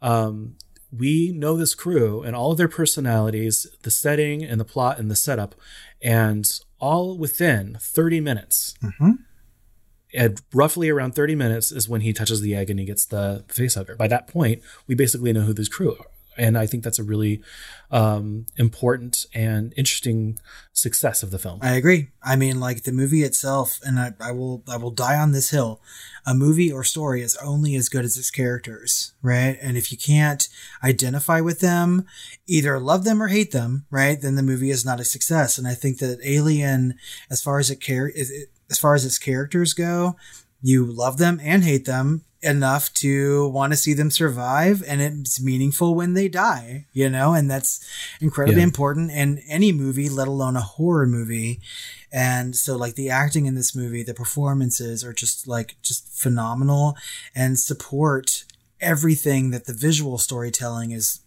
Speaker 3: um we know this crew and all of their personalities the setting and the plot and the setup and all within 30 minutes. At roughly around 30 minutes is when he touches the egg and he gets the face hugger by that point we basically know who this crew and I think that's a really um, important and interesting success of the film.
Speaker 4: I agree. I mean, like the movie itself, and I, I will I will die on this hill. A movie or story is only as good as its characters, right? And if you can't identify with them, either love them or hate them, right? Then the movie is not a success. And I think that Alien, as far as it care, as far as its characters go, you love them and hate them enough to want to see them survive and it's meaningful when they die you know and that's incredibly yeah. important in any movie let alone a horror movie. And so like the acting in this movie the performances are just like just phenomenal and support everything that the visual storytelling is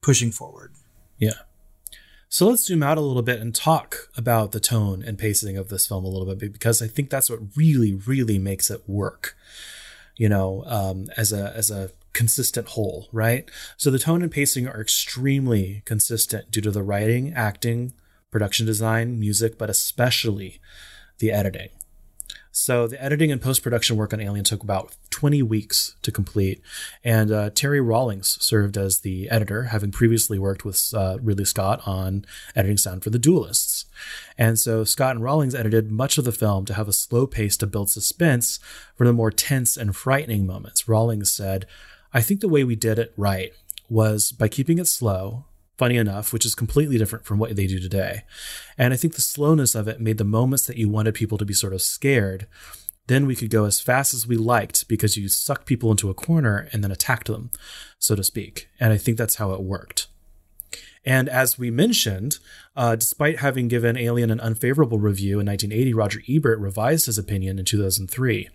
Speaker 4: pushing forward.
Speaker 3: Yeah. So let's zoom out a little bit and talk about the tone and pacing of this film a little bit because I think that's what really, really makes it work you know, um, as a as a consistent whole, right? So the tone and pacing are extremely consistent due to the writing, acting, production design, music, but especially the editing. So the editing and post production work on Alien took about 20 weeks to complete, and uh, Terry Rawlings served as the editor, having previously worked with uh, Ridley Scott on editing sound for The Duelists. And so Scott and Rawlings edited much of the film to have a slow pace to build suspense for the more tense and frightening moments. Rawlings said, I think the way we did it right was by keeping it slow, funny enough, which is completely different from what they do today. And I think the slowness of it made the moments that you wanted people to be sort of scared. Then we could go as fast as we liked because you sucked people into a corner and then attacked them, so to speak. And I think that's how it worked. And as we mentioned, uh, despite having given Alien an unfavorable review in 1980, Roger Ebert revised his opinion in 2003.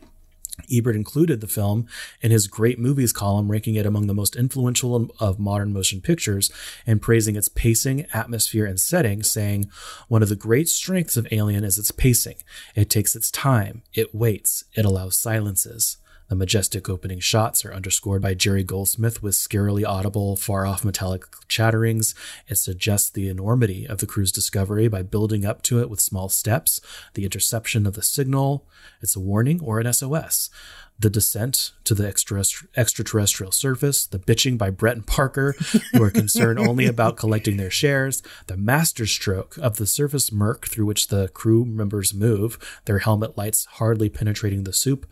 Speaker 3: Ebert included the film in his Great Movies column, ranking it among the most influential of modern motion pictures and praising its pacing, atmosphere, and setting, saying, One of the great strengths of Alien is its pacing. It takes its time, it waits, it allows silences. The majestic opening shots are underscored by Jerry Goldsmith with scarily audible, far off metallic chatterings. It suggests the enormity of the crew's discovery by building up to it with small steps, the interception of the signal. It's a warning or an SOS the descent to the extraterrestrial surface, the bitching by Brett and Parker, who are concerned only about collecting their shares, the masterstroke of the surface murk through which the crew members move, their helmet lights hardly penetrating the soup,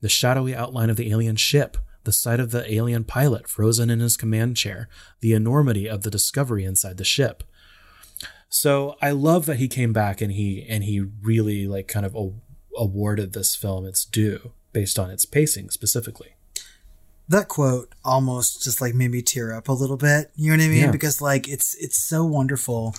Speaker 3: the shadowy outline of the alien ship, the sight of the alien pilot frozen in his command chair, the enormity of the discovery inside the ship. So I love that he came back and he and he really like kind of awarded this film its due based on its pacing specifically.
Speaker 4: That quote almost just like made me tear up a little bit. You know what I mean?
Speaker 3: Yeah.
Speaker 4: Because like it's it's so wonderful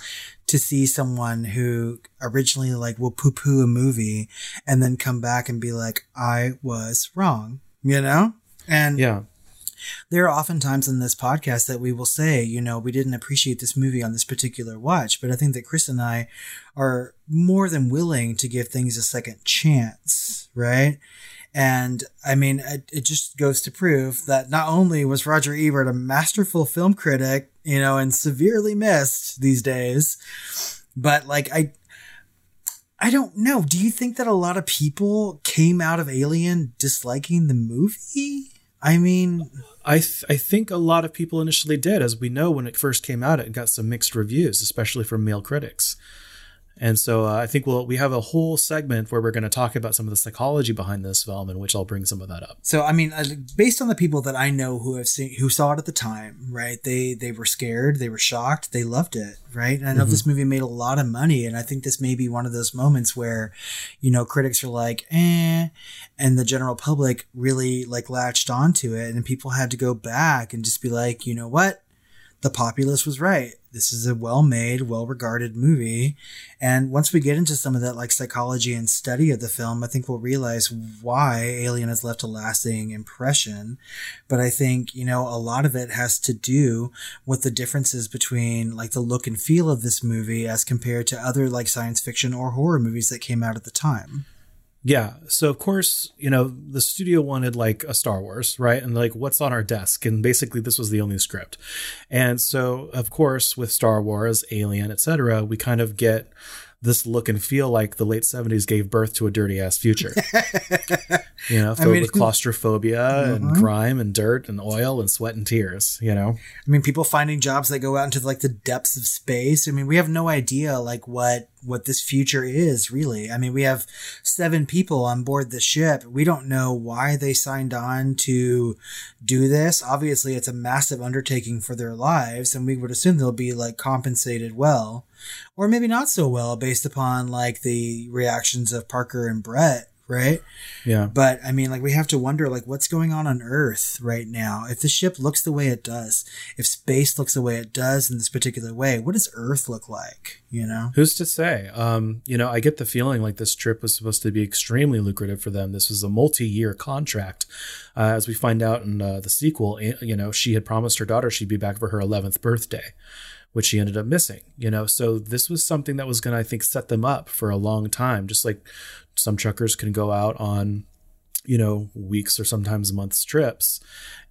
Speaker 4: to see someone who originally like will poo poo a movie and then come back and be like, I was wrong. You know? And
Speaker 3: yeah.
Speaker 4: There are often times in this podcast that we will say, you know, we didn't appreciate this movie on this particular watch, but I think that Chris and I are more than willing to give things a second chance, right? And I mean, it, it, just goes to prove that not only was Roger Ebert a masterful film critic, you know, and severely missed these days, but like, I, I don't know. Do you think that a lot of people came out of Alien disliking the movie? I mean,
Speaker 3: I th- I think a lot of people initially did, as we know when it first came out, it got some mixed reviews, especially from male critics. And so uh, I think we'll we have a whole segment where we're going to talk about some of the psychology behind this film, in which I'll bring some of that up.
Speaker 4: So I mean, uh, based on the people that I know who have seen who saw it at the time, right? They they were scared, they were shocked, they loved it, right? And I know mm-hmm. this movie made a lot of money, and I think this may be one of those moments where, you know, critics are like, eh, and the general public really like latched onto it, and people had to go back and just be like, you know what, the populace was right. This is a well-made well-regarded movie. And once we get into some of that like psychology and study of the film i think we'll realize why alien has left a lasting impression. But i think you know a lot of it has to do with the differences between like the look and feel of this movie as compared to other like science fiction or horror movies that came out at the time
Speaker 3: yeah. So of course, you know, the studio wanted like a Star Wars, right? And like what's on our desk? And basically this was the only script. And so of course, with Star Wars, Alien, etc., we kind of get this look and feel like the late 70s gave birth to a dirty ass future. (laughs) you know, filled
Speaker 4: mean,
Speaker 3: with hmm. claustrophobia and uh-huh. grime and dirt and oil and sweat and tears, you know?
Speaker 4: I mean, people finding jobs that go out into like the depths of space. I mean, we have no idea like what what this future is really. I mean, we have seven people on board the ship. We don't know why they signed on to do this. Obviously, it's a massive undertaking for their lives, and we would assume they'll be like compensated well, or maybe not so well based upon like the reactions of Parker and Brett right?
Speaker 3: Yeah.
Speaker 4: But I mean, like, we have to wonder, like, what's going on on Earth right now? If the ship looks the way it does, if space looks the way it does in this particular way, what does Earth look like? You know?
Speaker 3: Who's to say? Um, you know, I get the feeling like this trip was supposed to be extremely lucrative for them. This was a multi-year contract. Uh, as we find out in uh, the sequel, eh, you know, she had promised her daughter she'd be back for her 11th birthday which she ended up missing, you know. So this was something that was going to, I think, set them up for a long time. Just like some truckers can go out on, you know, weeks or sometimes months trips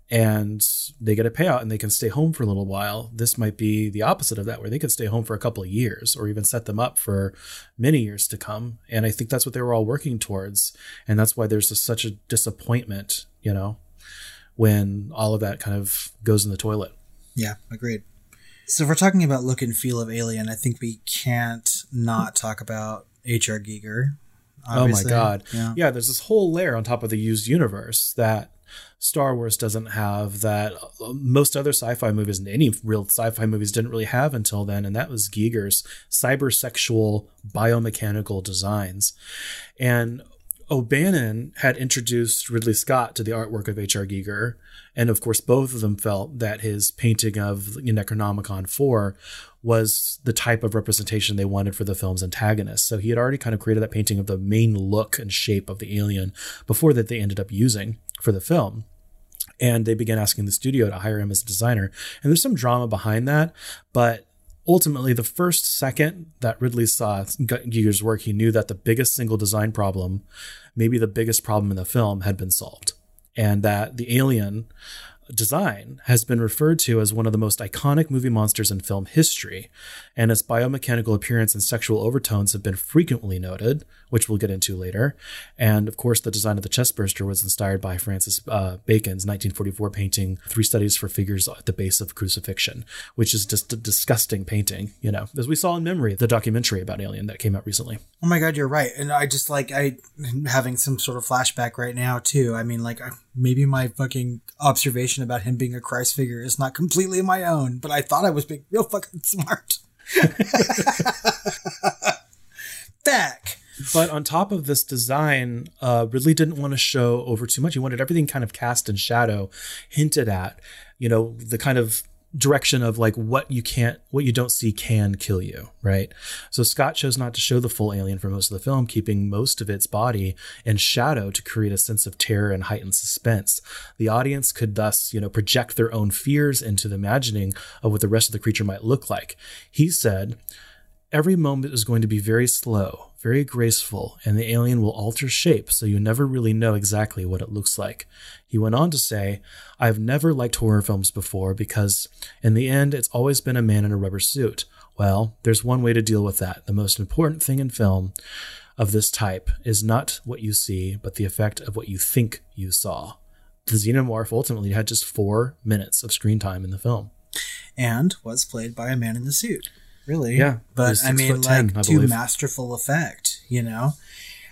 Speaker 3: and they get a payout and they can stay home for a little while. This might be the opposite of that, where they could stay home for a couple of years or even set them up for many years to come. And I think that's what they were all working towards. And that's why there's a, such a disappointment, you know, when all of that kind of goes in the toilet.
Speaker 4: Yeah, agreed. So if we're talking about look and feel of Alien, I think we can't not talk about H.R. Giger.
Speaker 3: Oh my god.
Speaker 4: Yeah.
Speaker 3: yeah, there's this whole layer on top of the used universe that Star Wars doesn't have that uh, most other sci-fi movies and any real sci-fi movies didn't really have until then and that was Giger's cybersexual biomechanical designs. And O'Bannon had introduced Ridley Scott to the artwork of H.R. Giger, and of course, both of them felt that his painting of Necronomicon 4 was the type of representation they wanted for the film's antagonist. So he had already kind of created that painting of the main look and shape of the alien before that they ended up using for the film and they began asking the studio to hire him as a designer. And there's some drama behind that, but ultimately, the first second that Ridley saw Giger's work, he knew that the biggest single design problem, maybe the biggest problem in the film, had been solved, and that the alien design has been referred to as one of the most iconic movie monsters in film history, and its biomechanical appearance and sexual overtones have been frequently noted, which we'll get into later. And of course, the design of the chestburster was inspired by Francis uh, Bacon's 1944 painting Three Studies for Figures at the Base of Crucifixion, which is just a disgusting painting, you know, as we saw in Memory, the documentary about Alien that came out recently.
Speaker 4: Oh my god, you're right. And I just like I having some sort of flashback right now too. I mean, like maybe my fucking observation about him being a Christ figure is not completely my own, but I thought I was being real fucking smart. (laughs) Back.
Speaker 3: But on top of this design, uh, Ridley didn't want to show over too much. He wanted everything kind of cast in shadow, hinted at, you know, the kind of direction of like what you can't, what you don't see can kill you, right? So Scott chose not to show the full alien for most of the film, keeping most of its body in shadow to create a sense of terror and heightened suspense. The audience could thus, you know, project their own fears into the imagining of what the rest of the creature might look like. He said, Every moment is going to be very slow, very graceful, and the alien will alter shape so you never really know exactly what it looks like. He went on to say, I've never liked horror films before because, in the end, it's always been a man in a rubber suit. Well, there's one way to deal with that. The most important thing in film of this type is not what you see, but the effect of what you think you saw. The xenomorph ultimately had just four minutes of screen time in the film.
Speaker 4: And was played by a man in the suit. Really?
Speaker 3: Yeah,
Speaker 4: But I mean,
Speaker 3: ten,
Speaker 4: like,
Speaker 3: I
Speaker 4: to masterful effect, you know?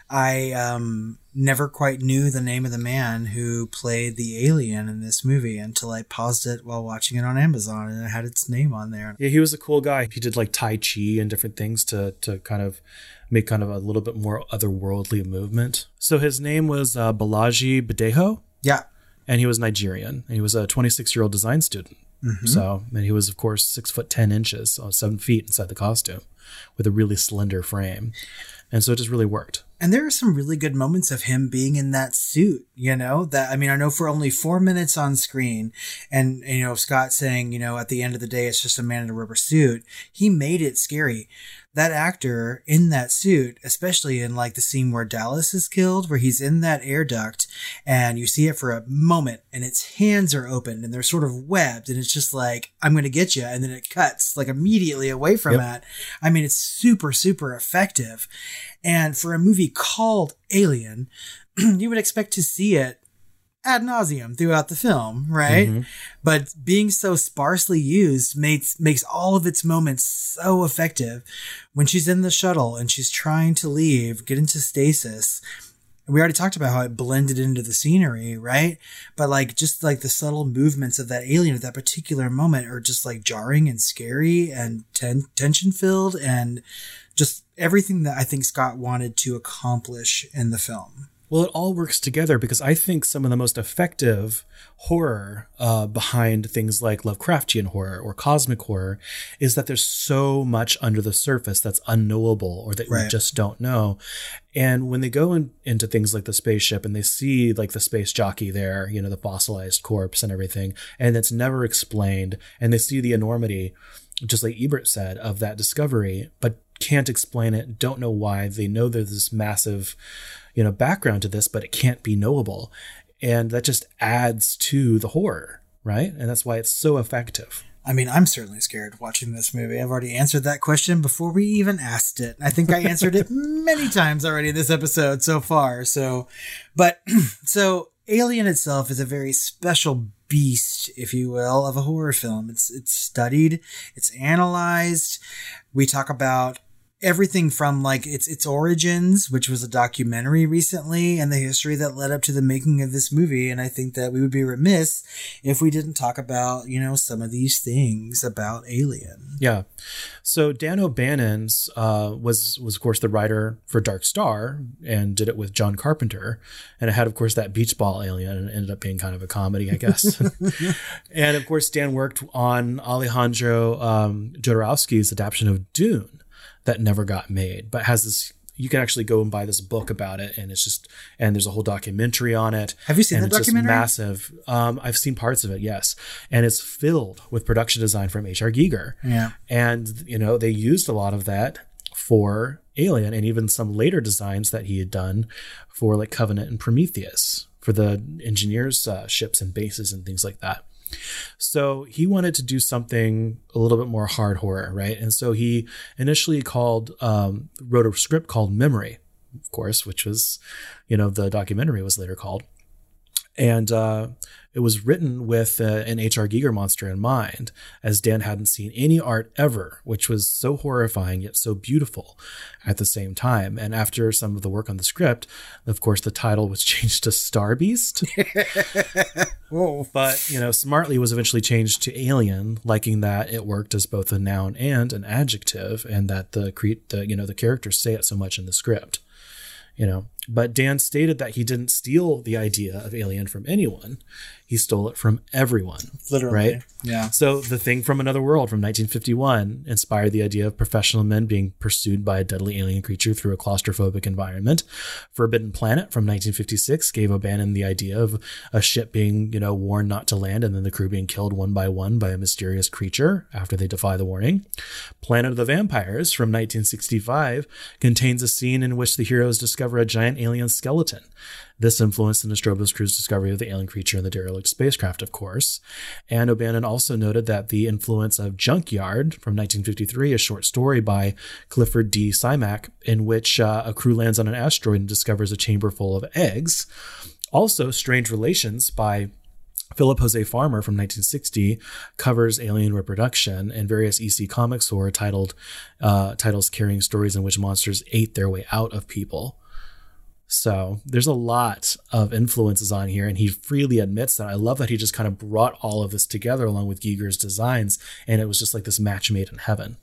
Speaker 4: I um, never quite knew the name of the man who played the alien in this movie until I paused it while watching it on Amazon and it had its name on there.
Speaker 3: Yeah, he was a cool guy. He did like Tai Chi and different things to to kind of make kind of a little bit more otherworldly movement. So his name was uh, Bolaji Badejo,
Speaker 4: Yeah.
Speaker 3: and he was Nigerian. He was a 26 year old design student. Mm-hmm. So, and he was of course six foot ten inches, so seven feet inside the costume, with a really slender frame, and so it just really worked.
Speaker 4: And there are some really good moments of him being in that suit, you know, that, I mean, I know for only four minutes on screen and, you know, Scott saying, you know, at the end of the day, it's just a man in a rubber suit. He made it scary. That actor in that suit, especially in like the scene where Dallas is killed, where he's in that air duct and you see it for a moment and its hands are open and they're sort of webbed and it's just like, I'm going to get you. And then it cuts like immediately away from
Speaker 3: Yep.
Speaker 4: that. I mean, it's super, super effective. And for a movie called Alien, (clears throat) you would expect to see it ad nauseum throughout the film, right?
Speaker 3: Mhm.
Speaker 4: But being so sparsely used makes makes all of its moments so effective. When she's in the shuttle and she's trying to leave, get into stasis. We already talked about how it blended into the scenery, right? But like just like the subtle movements of that alien at that particular moment are just like jarring and scary and ten- tension filled and just everything that I think Scott wanted to accomplish in the film.
Speaker 3: Well, it all works together because I think some of the most effective horror uh, behind things like Lovecraftian horror or cosmic horror is that there's so much under the surface that's unknowable or that we just don't know. And when they go in, into things like the spaceship and they see like the space jockey there, you know, the fossilized corpse and everything, and it's never explained, and they see the enormity, just like Ebert said, of that discovery, but can't explain it, don't know why. They know there's this massive, you know, background to this, but it can't be knowable. And that just adds to the horror, right? And that's why it's so effective.
Speaker 4: I mean, I'm certainly scared watching this movie. I've already answered that question before we even asked it. I think I answered it (laughs) many times already in this episode so far. So, but (clears throat) so Alien itself is a very special beast, if you will, of a horror film. It's it's studied, it's analyzed. We talk about everything from like its its origins, which was a documentary recently, and the history that led up to the making of this movie. And I think that we would be remiss if we didn't talk about you know some of these things about Alien.
Speaker 3: Yeah. So Dan O'Bannon's uh, was was of course the writer for Dark Star and did it with John Carpenter, and it had of course that beach ball alien and ended up being kind of a comedy, I guess. (laughs) and of course Dan worked on Alejandro um, Jodorowsky's adaptation of Dune that never got made, but has this. You can actually go and buy this book about it, and it's just and there's a whole documentary on it.
Speaker 4: Have you seen
Speaker 3: and
Speaker 4: that
Speaker 3: it's just
Speaker 4: documentary?
Speaker 3: massive. Um, I've seen parts of it, yes, and it's filled with production design from H.R. Giger.
Speaker 4: Yeah.
Speaker 3: And, you know, they used a lot of that for Alien and even some later designs that he had done for like Covenant and Prometheus for the engineers' uh, ships and bases and things like that. So he wanted to do something a little bit more hard horror, right? And so he initially called, um, wrote a script called Memory, of course, which was, you know, the documentary was later called and uh, it was written with uh, an H.R. Giger monster in mind, as Dan hadn't seen any art ever, which was so horrifying yet so beautiful at the same time. And after some of the work on the script, of course, the title was (laughs) changed to Star Beast.
Speaker 4: Whoa. (laughs)
Speaker 3: but you know, smartly was eventually changed to Alien, liking that it worked as both a noun and an adjective, and that the cre- the you know the characters say it so much in the script you know but dan stated that he didn't steal the idea of alien from anyone he stole it from everyone
Speaker 4: Literally.
Speaker 3: right
Speaker 4: Yeah.
Speaker 3: so the thing from another world from 1951 inspired the idea of professional men being pursued by a deadly alien creature through a claustrophobic environment forbidden planet from 1956 gave o'bannon the idea of a ship being you know warned not to land and then the crew being killed one by one by a mysterious creature after they defy the warning planet of the vampires from 1965 contains a scene in which the heroes discover a giant alien skeleton this influenced the Nostromo's crew's discovery of the alien creature in the derelict spacecraft, of course. And O'Bannon also noted that the influence of Junkyard from 1953, a short story by Clifford D. Simak, in which uh, a crew lands on an asteroid and discovers a chamber full of eggs. Also, Strange Relations by Philip Jose Farmer from 1960 covers alien reproduction, and various EC Comics horror titled uh, titles carrying stories in which monsters ate their way out of people. So there's a lot of influences on here, and he freely admits that. I love that he just kind of brought all of this together along with Giger's designs, and it was just like this match made in heaven.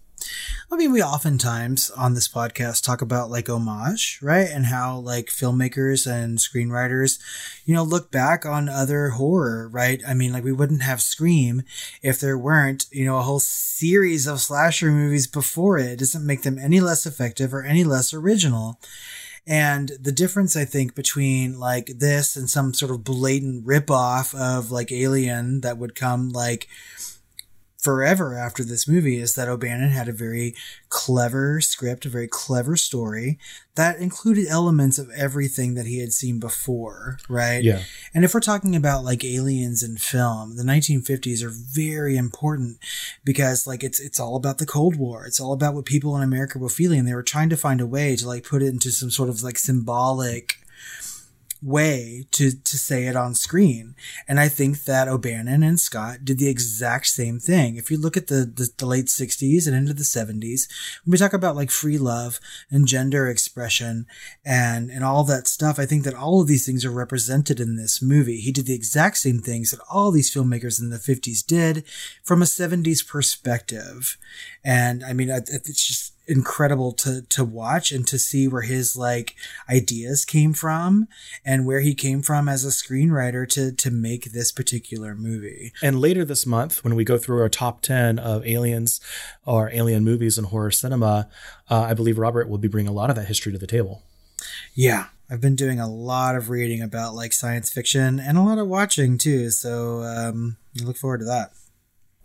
Speaker 4: I mean, we oftentimes on this podcast talk about like homage, right? And how like filmmakers and screenwriters, you know, look back on other horror, right? I mean, like we wouldn't have Scream if there weren't, you know, a whole series of slasher movies before it. It doesn't make them any less effective or any less original. And the difference, I think, between like this and some sort of blatant ripoff of like Alien that would come like forever after this movie is that O'Bannon had a very clever script, a very clever story that included elements of everything that he had seen before, right?
Speaker 3: Yeah.
Speaker 4: And if we're talking about like aliens in film, the 1950s are very important because like it's it's all about the Cold War. It's all about what people in America were feeling. They were trying to find a way to like put it into some sort of like symbolic way to to say it on screen. And I think that O'Bannon and Scott did the exact same thing. If you look at the, the, the late 60s and into the 70s, when we talk about like free love and gender expression and and all that stuff, I think that all of these things are represented in this movie. He did the exact same things that all these filmmakers in the 50s did from a 70s perspective. And I mean, it's just incredible to to watch and to see where his like ideas came from and where he came from as a screenwriter to to make this particular movie.
Speaker 3: And later this month, when we go through our top ten of aliens or alien movies and horror cinema, uh, I believe Robert will be bringing a lot of that history to the table.
Speaker 4: Yeah, I've been doing a lot of reading about like science fiction and a lot of watching too. So um, I look forward to that.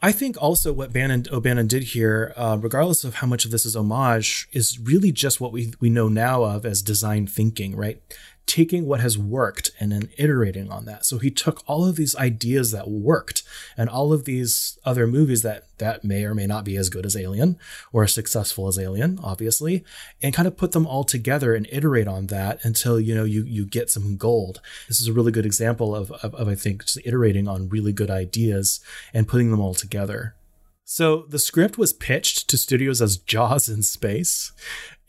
Speaker 3: I think also what Bannon O'Bannon did here, uh, regardless of how much of this is homage, is really just what we we know now of as design thinking, right? Taking what has worked and then iterating on that. So he took all of these ideas that worked and all of these other movies that that may or may not be as good as Alien or as successful as Alien, obviously, and kind of put them all together and iterate on that until you know you you get some gold. This is a really good example of of, of I think just iterating on really good ideas and putting them all together. So the script was pitched to studios as Jaws in space,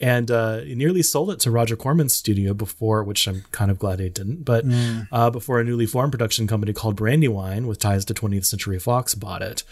Speaker 3: and uh, nearly sold it to Roger Corman's studio before, which I'm kind of glad he didn't, but mm. uh, before a newly formed production company called Brandywine with ties to 20th Century Fox bought it.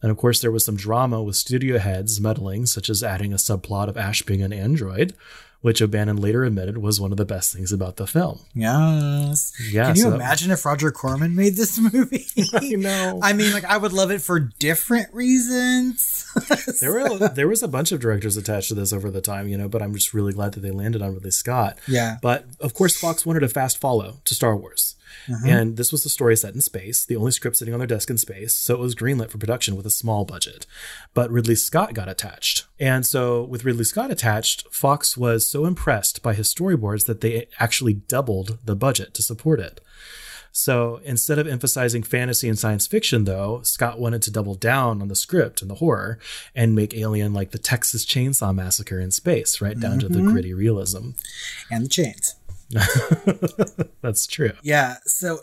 Speaker 3: And of course, there was some drama with studio heads meddling, such as adding a subplot of Ash being an android, which O'Bannon later admitted was one of the best things about the film.
Speaker 4: Yes. Yeah. Can you so imagine if Roger Corman made this (laughs) movie?
Speaker 3: I know.
Speaker 4: I mean, like, I would love it for different reasons. (laughs)
Speaker 3: there were there was a bunch of directors attached to this over the time, you know, but I'm just really glad that they landed on Ridley Scott.
Speaker 4: Yeah.
Speaker 3: But of course, Fox wanted a fast follow to Star Wars. Uh-huh. And this was a story set in space, the only script sitting on their desk in space, so it was greenlit for production with a small budget. But Ridley Scott got attached. And so, with Ridley Scott attached, Fox was so impressed by his storyboards that they actually doubled the budget to support it. So instead of emphasizing fantasy and science fiction, though, Scott wanted to double down on the script and the horror and make Alien like the Texas Chainsaw Massacre in space, right down mm-hmm. to the mm-hmm. gritty realism.
Speaker 4: And the chains. (laughs)
Speaker 3: That's true.
Speaker 4: Yeah. So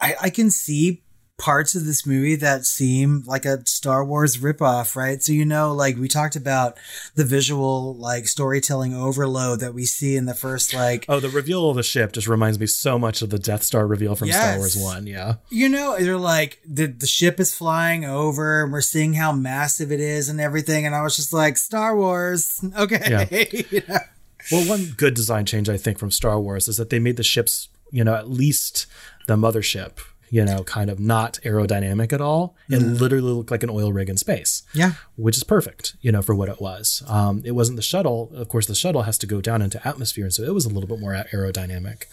Speaker 4: I, I can see parts of this movie that seem like a Star Wars ripoff, right? So, you know, like we talked about the visual, like storytelling overload that we see in the first, like.
Speaker 3: Oh, the reveal of the ship just reminds me so much of the Death Star reveal from yes. Star Wars 1. Yeah.
Speaker 4: You know, they're like, the, the ship is flying over and we're seeing how massive it is and everything. And I was just like, Star Wars. Okay. Yeah. (laughs)
Speaker 3: you know? Well, one good design change I think from Star Wars is that they made the ships, you know, at least the mothership, you know, kind of not aerodynamic at all. It mm. literally looked like an oil rig in space.
Speaker 4: Yeah.
Speaker 3: Which is perfect, you know, for what it was. Um, it wasn't the shuttle. Of course, the shuttle has to go down into atmosphere. And so it was a little bit more aerodynamic.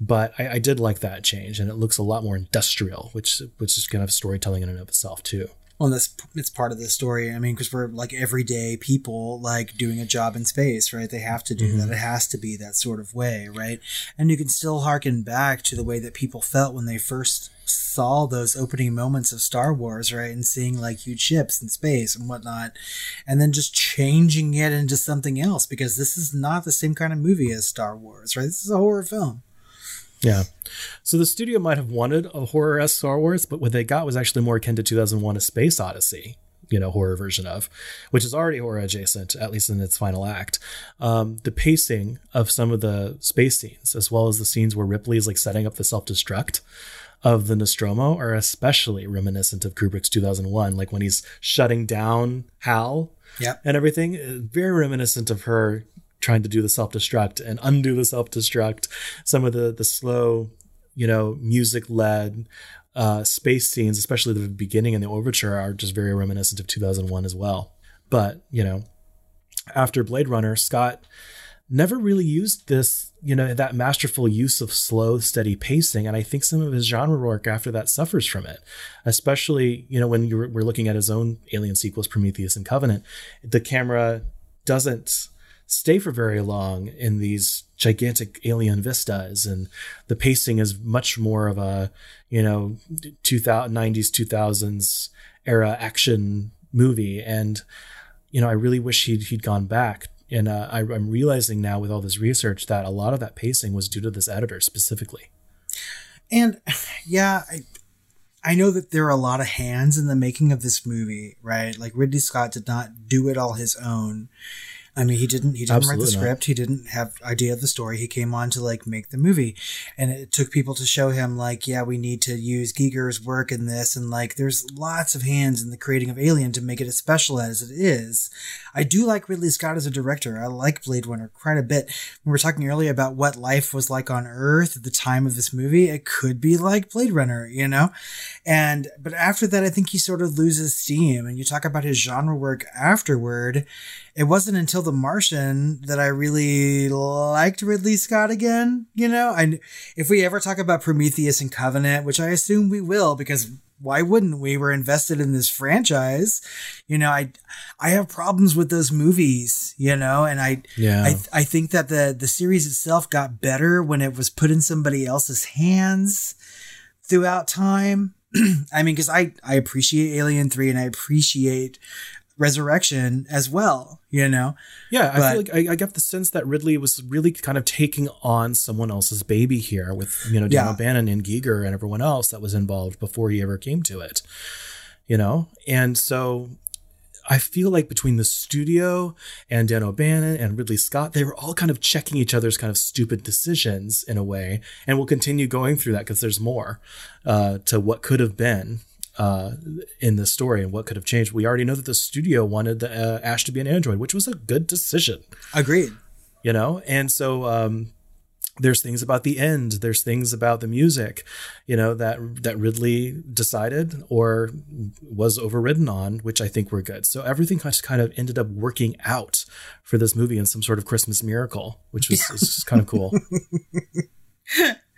Speaker 3: But I, I did like that change. And it looks a lot more industrial, which, which is kind of storytelling in and of itself, too
Speaker 4: well that's it's part of the story. I mean because we're like everyday people like doing a job in space right they have to do mm-hmm. that it has to be that sort of way right? And you can still harken back to the way that people felt when they first saw those opening moments of star wars right and seeing like huge ships in space and whatnot and then just changing it into something else because this is not the same kind of movie as star wars right? This is a horror film
Speaker 3: yeah. So the studio might have wanted a horror esque Star Wars, but what they got was actually more akin to 2001 A Space Odyssey, you know, horror version of, which is already horror adjacent, at least in its final act. Um, the pacing of some of the space scenes, as well as the scenes where Ripley is like setting up the self destruct of the Nostromo, are especially reminiscent of Kubrick's 2001, like when he's shutting down Hal
Speaker 4: yep.
Speaker 3: and everything. Very reminiscent of her trying to do the self destruct and undo the self destruct. Some of the the slow, you know, music led uh, space scenes, especially the beginning and the overture, are just very reminiscent of 2001 as well. But you know, after Blade Runner, Scott never really used this you know that masterful use of slow steady pacing and i think some of his genre work after that suffers from it especially you know when you're, we're looking at his own alien sequels prometheus and covenant the camera doesn't stay for very long in these gigantic alien vistas and the pacing is much more of a you know 2000, 90s 2000s era action movie and you know i really wish he'd, he'd gone back and uh, I, I'm realizing now with all this research that a lot of that pacing was due to this editor specifically.
Speaker 4: And yeah, I, I know that there are a lot of hands in the making of this movie, right? Like Ridley Scott did not do it all his own. I mean, he didn't. He didn't
Speaker 3: Absolutely
Speaker 4: write the
Speaker 3: not.
Speaker 4: script. He didn't have idea of the story. He came on to like make the movie, and it took people to show him like, yeah, we need to use Giger's work in this, and like, there's lots of hands in the creating of Alien to make it as special as it is. I do like Ridley Scott as a director. I like Blade Runner quite a bit. We were talking earlier about what life was like on Earth at the time of this movie. It could be like Blade Runner, you know? And, but after that, I think he sort of loses steam. And you talk about his genre work afterward. It wasn't until The Martian that I really liked Ridley Scott again. You know, and if we ever talk about Prometheus and Covenant, which I assume we will, because why wouldn't we? We're invested in this franchise. You know, I I have problems with those movies, you know, and I
Speaker 3: Yeah.
Speaker 4: I I think that the the series itself got better when it was put in somebody else's hands throughout time. (clears throat) I mean, because I I appreciate Alien Three and I appreciate Resurrection as well. You know,
Speaker 3: Yeah, I feel like I, I get the sense that Ridley was really kind of taking on someone else's baby here with, you know, Dan
Speaker 4: Yeah.
Speaker 3: O'Bannon and Giger and everyone else that was involved before he ever came to it, you know? And so I feel like between the studio and Dan O'Bannon and Ridley Scott, they were all kind of checking each other's kind of stupid decisions in a way. And we'll continue going through that because there's more uh, to what could have been uh, in the story and what could have changed. We already know that the studio wanted the, uh, Ash to be an android, which was a good decision.
Speaker 4: Agreed.
Speaker 3: you know? And so um there's things about the end. There's things about the music you know that that ridley decided or was overridden on which i think were good. So everything just kind of ended up working out for this movie in some sort of christmas miracle which was is kind of cool (laughs)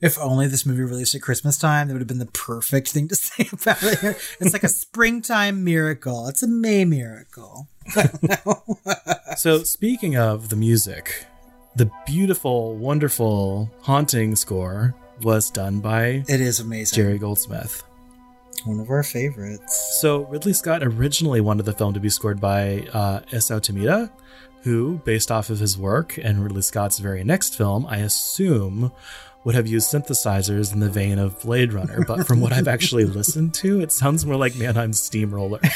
Speaker 4: If only this movie released at Christmas time, that would have been the perfect thing to (laughs) say about it. It's like a springtime miracle. It's a May miracle. (laughs)
Speaker 3: so speaking of the music the beautiful wonderful haunting score was done by
Speaker 4: It is amazing.
Speaker 3: jerry goldsmith
Speaker 4: One of our favorites.
Speaker 3: So Ridley Scott originally wanted the film to be scored by uh, Tomita, who, based off of his work and Ridley Scott's very next film, I assume would have used synthesizers in the vein of Blade Runner. But from what I've actually (laughs) listened to, it sounds more like Mannheim Steamroller. (laughs)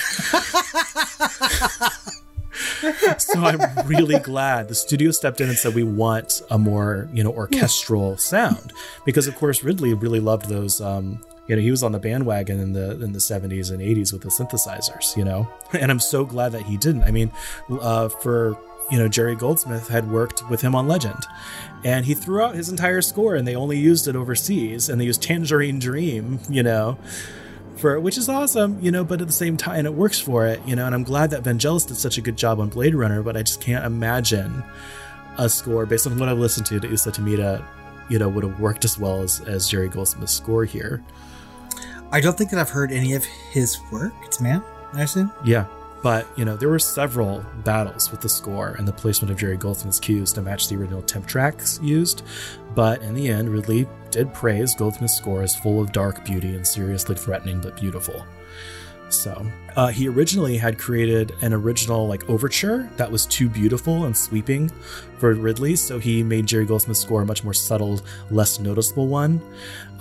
Speaker 3: so I'm really glad the studio stepped in and said we want a more you know orchestral sound because of course Ridley really loved those um you know he was on the bandwagon in the in the 70s and 80s with the synthesizers you know (laughs) and I'm so glad that he didn't I mean uh for you know Jerry Goldsmith had worked with him on Legend and he threw out his entire score and they only used it overseas and they used Tangerine Dream you know for which is awesome, you know, but at the same time it works for it, you know, and I'm glad that Vangelis did such a good job on Blade Runner, but I just can't imagine a score based on what I've listened to that Isao Tomita, you know, would have worked as well as, as Jerry Goldsmith's score here.
Speaker 4: I don't think that I've heard any of his work. It's man, I assume.
Speaker 3: Yeah. But, you know, there were several battles with the score and the placement of Jerry Goldsmith's cues to match the original temp tracks used. But in the end, Ridley did praise Goldsmith's score as full of dark beauty and seriously threatening but beautiful. So, uh, he originally had created an original like overture that was too beautiful and sweeping for Ridley, so he made Jerry Goldsmith's score a much more subtle, less noticeable one.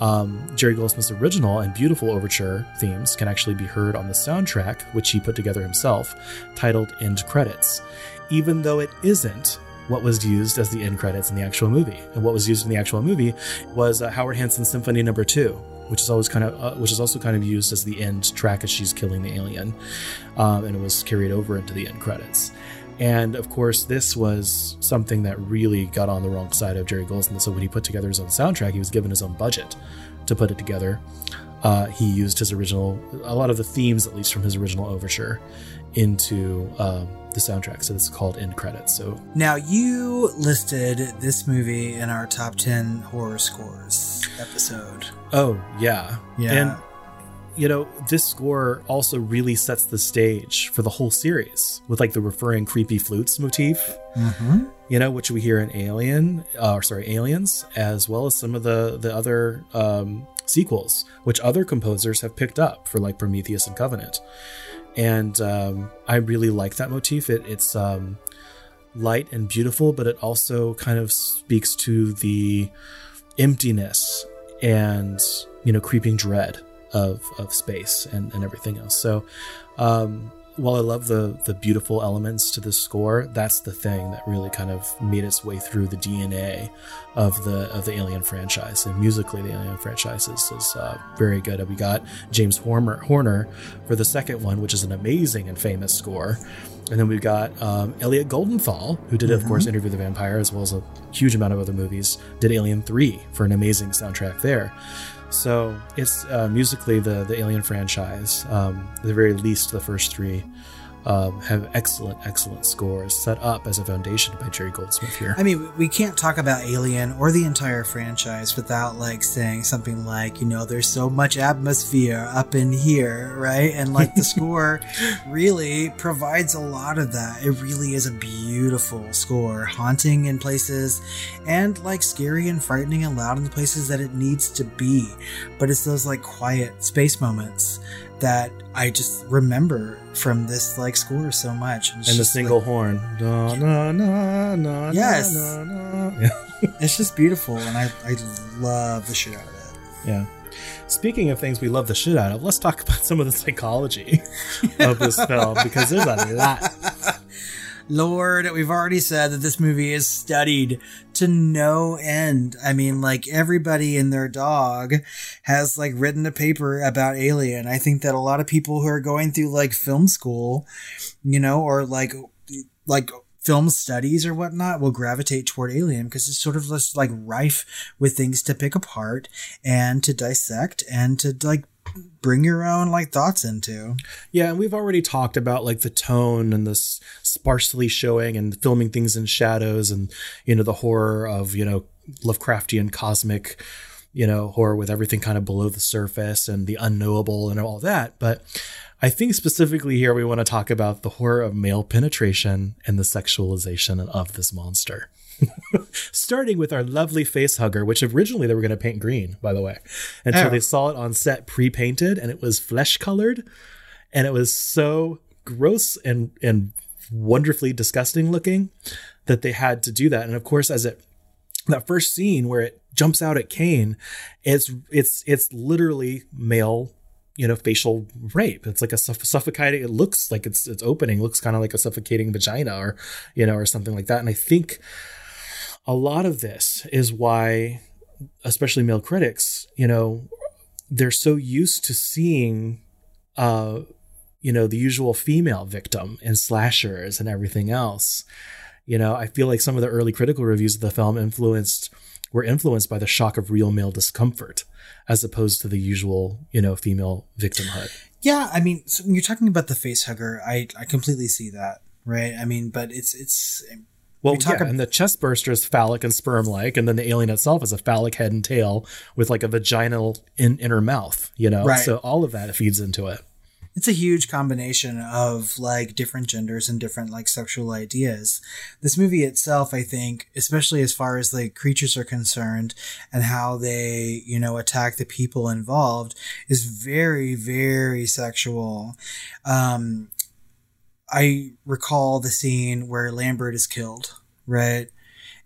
Speaker 3: Um, Jerry Goldsmith's original and beautiful overture themes can actually be heard on the soundtrack, which he put together himself, titled End Credits, even though it isn't what was used as the end credits in the actual movie. And what was used in the actual movie was uh, Howard Hanson's Symphony Number Two, which is always kind of, uh, which is also kind of used as the end track as she's killing the alien, um, and it was carried over into the end credits. And of course, this was something that really got on the wrong side of Jerry Goldsmith. So when he put together his own soundtrack, he was given his own budget to put it together. uh, he used his original, a lot of the themes, at least from his original overture, into um, the soundtrack. So this is called End Credits. So
Speaker 4: Now, you listed this movie in our top 10 horror scores episode.
Speaker 3: Oh yeah,
Speaker 4: Yeah.
Speaker 3: And you know, this score also really sets the stage for the whole series with like the referring creepy flutes motif.
Speaker 4: Mm-hmm.
Speaker 3: You know, which we hear in Alien, uh, or sorry, Aliens, as well as some of the the other um, sequels, which other composers have picked up for like Prometheus and Covenant. And um, I really like that motif. It, it's um, light and beautiful, but it also kind of speaks to the emptiness and you know creeping dread of of space and, and everything else. So um, while I love the the beautiful elements to the score, that's the thing that really kind of made its way through the DNA of the of the Alien franchise. And musically, the Alien franchise is, is uh, very good. And we got James Horner, Horner for the second one, which is an amazing and famous score. And then we've got um, Elliot Goldenthal, who did, of course, Interview the Vampire, as well as a huge amount of other movies. Did Alien Three for an amazing soundtrack there. So it's uh, musically the the Alien franchise. Um, the very least, the first three um, have excellent, excellent scores set up as a foundation by Jerry Goldsmith here.
Speaker 4: I mean, we can't talk about Alien or the entire franchise without like saying something like, you know, there's so much atmosphere up in here, right? And like the (laughs) score really provides a lot of that. It really is a beautiful score, haunting in places and like scary and frightening and loud in the places that it needs to be. But it's those like quiet space moments that I just remember from this like score so much. It's
Speaker 3: and the single
Speaker 4: like,
Speaker 3: horn. Na, na, na,
Speaker 4: Yes.
Speaker 3: na, na, na. Yeah.
Speaker 4: it's just beautiful and I, I love the shit out of it.
Speaker 3: yeah. Speaking of things we love the shit out of, let's talk about some of the psychology (laughs) of this film because there's a lot.
Speaker 4: Lord, we've already said that this movie is studied to no end. I mean, like everybody and their dog has like written a paper about Alien. I think that a lot of people who are going through like film school, you know, or like like film studies or whatnot will gravitate toward Alien because it's sort of just like rife with things to pick apart and to dissect and to like bring your own like thoughts into.
Speaker 3: Yeah, and we've already talked about like the tone and this sparsely showing and filming things in shadows and you know the horror of you know Lovecraftian cosmic you know horror with everything kind of below the surface and the unknowable and all that. But I think specifically here we want to talk about the horror of male penetration and the sexualization of this monster. Starting with our lovely face hugger, which originally they were going to paint green, by the way, until
Speaker 4: Oh.
Speaker 3: they saw it on set pre painted and it was flesh colored. And it was so gross and, and wonderfully disgusting looking that they had to do that. And of course, as it, that first scene where it jumps out at Kane, it's, it's, it's literally male you know facial rape it's like a suff- suffocating it looks like it's it's opening looks kind of like a suffocating vagina or you know or something like that and i think a lot of this is why especially male critics you know they're so used to seeing uh you know the usual female victim in slashers and everything else you know i feel like some of the early critical reviews of the film influenced were influenced by the shock of real male discomfort as opposed to the usual you know female victimhood
Speaker 4: Yeah, I mean, so when you're talking about the face hugger, I I completely see that, right? I mean, but it's it's
Speaker 3: well
Speaker 4: We talk
Speaker 3: yeah,
Speaker 4: ab-
Speaker 3: and the chest burster is phallic and sperm like and then the alien itself is a phallic head and tail with like a vaginal in, inner mouth you know
Speaker 4: Right.
Speaker 3: so all of that feeds into it
Speaker 4: it's a huge combination of like different genders and different like sexual ideas. This movie itself, I think, especially as far as like creatures are concerned and how they, you know, attack the people involved, is very, very sexual. Um, I recall the scene where Lambert is killed, right?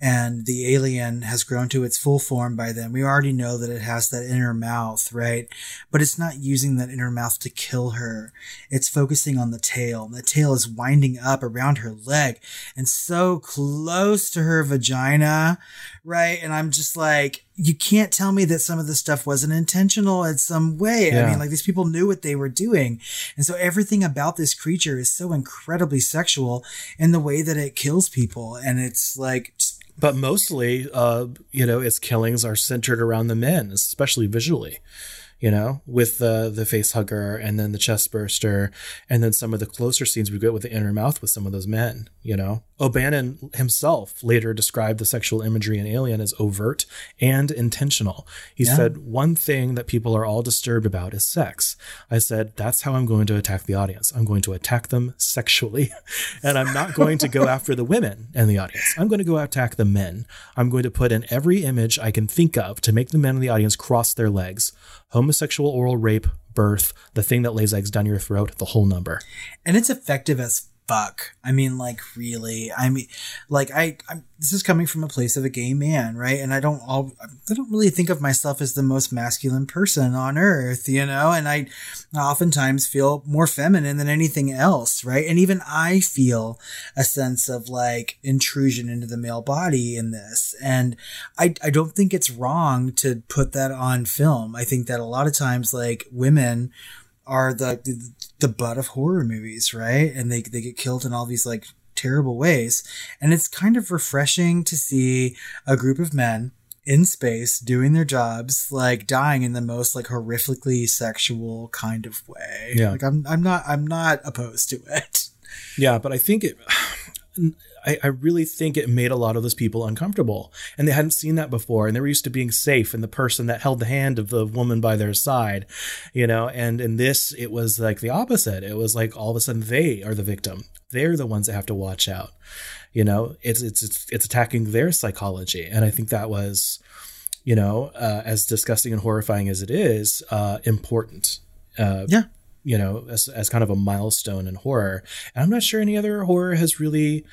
Speaker 4: And the alien has grown to its full form by then. We already know that it has that inner mouth, right? But it's not using that inner mouth to kill her. It's focusing on the tail. The tail is winding up around her leg and so close to her vagina, right? And I'm just like, you can't tell me that some of this stuff wasn't intentional in some way. I mean, like these people knew what they were doing. And so everything about this creature is so incredibly sexual in the way that it kills people. And it's like,
Speaker 3: but mostly uh you know its killings are centered around the men especially visually you know, with the the face hugger and then the chest burster, and then some of the closer scenes we get with the inner mouth with some of those men, you know. O'Bannon himself later described the sexual imagery in Alien as overt and intentional. He
Speaker 4: Yeah.
Speaker 3: said, One thing that people are all disturbed about is sex. I said, That's how I'm going to attack the audience. I'm going to attack them sexually. (laughs) and I'm not going to go after the women in the audience. I'm going to go attack the men. I'm going to put in every image I can think of to make the men in the audience cross their legs. Homosexual oral rape, birth, the thing that lays eggs down your throat, the whole number.
Speaker 4: and it's effective as fuck. I mean, like really. I mean, like I, I'm, this is coming from a place of a gay man, right? And I don't all, I don't really think of myself as the most masculine person on earth, you know. And I oftentimes feel more feminine than anything else, right? And even I feel a sense of like intrusion into the male body in this, and I, I don't think it's wrong to put that on film. I think that a lot of times, like women are the the butt of horror movies, right? And they they get killed in all these like terrible ways. And it's kind of refreshing to see a group of men in space doing their jobs, like dying in the most like horrifically sexual kind of way.
Speaker 3: Yeah.
Speaker 4: Like I'm I'm not I'm not opposed to it.
Speaker 3: Yeah, but I think it. (sighs) I, I really think it made a lot of those people uncomfortable, and they hadn't seen that before, and they were used to being safe and the person that held the hand of the woman by their side, you know. And in this, it was like the opposite. It was like all of a sudden they are the victim. They're the ones that have to watch out. You know, it's it's it's, it's attacking their psychology, and I think that was, you know, uh, as disgusting and horrifying as it is, uh, important. Uh,
Speaker 4: Yeah.
Speaker 3: you know, as, as kind of a milestone in horror. And I'm not sure any other horror has really,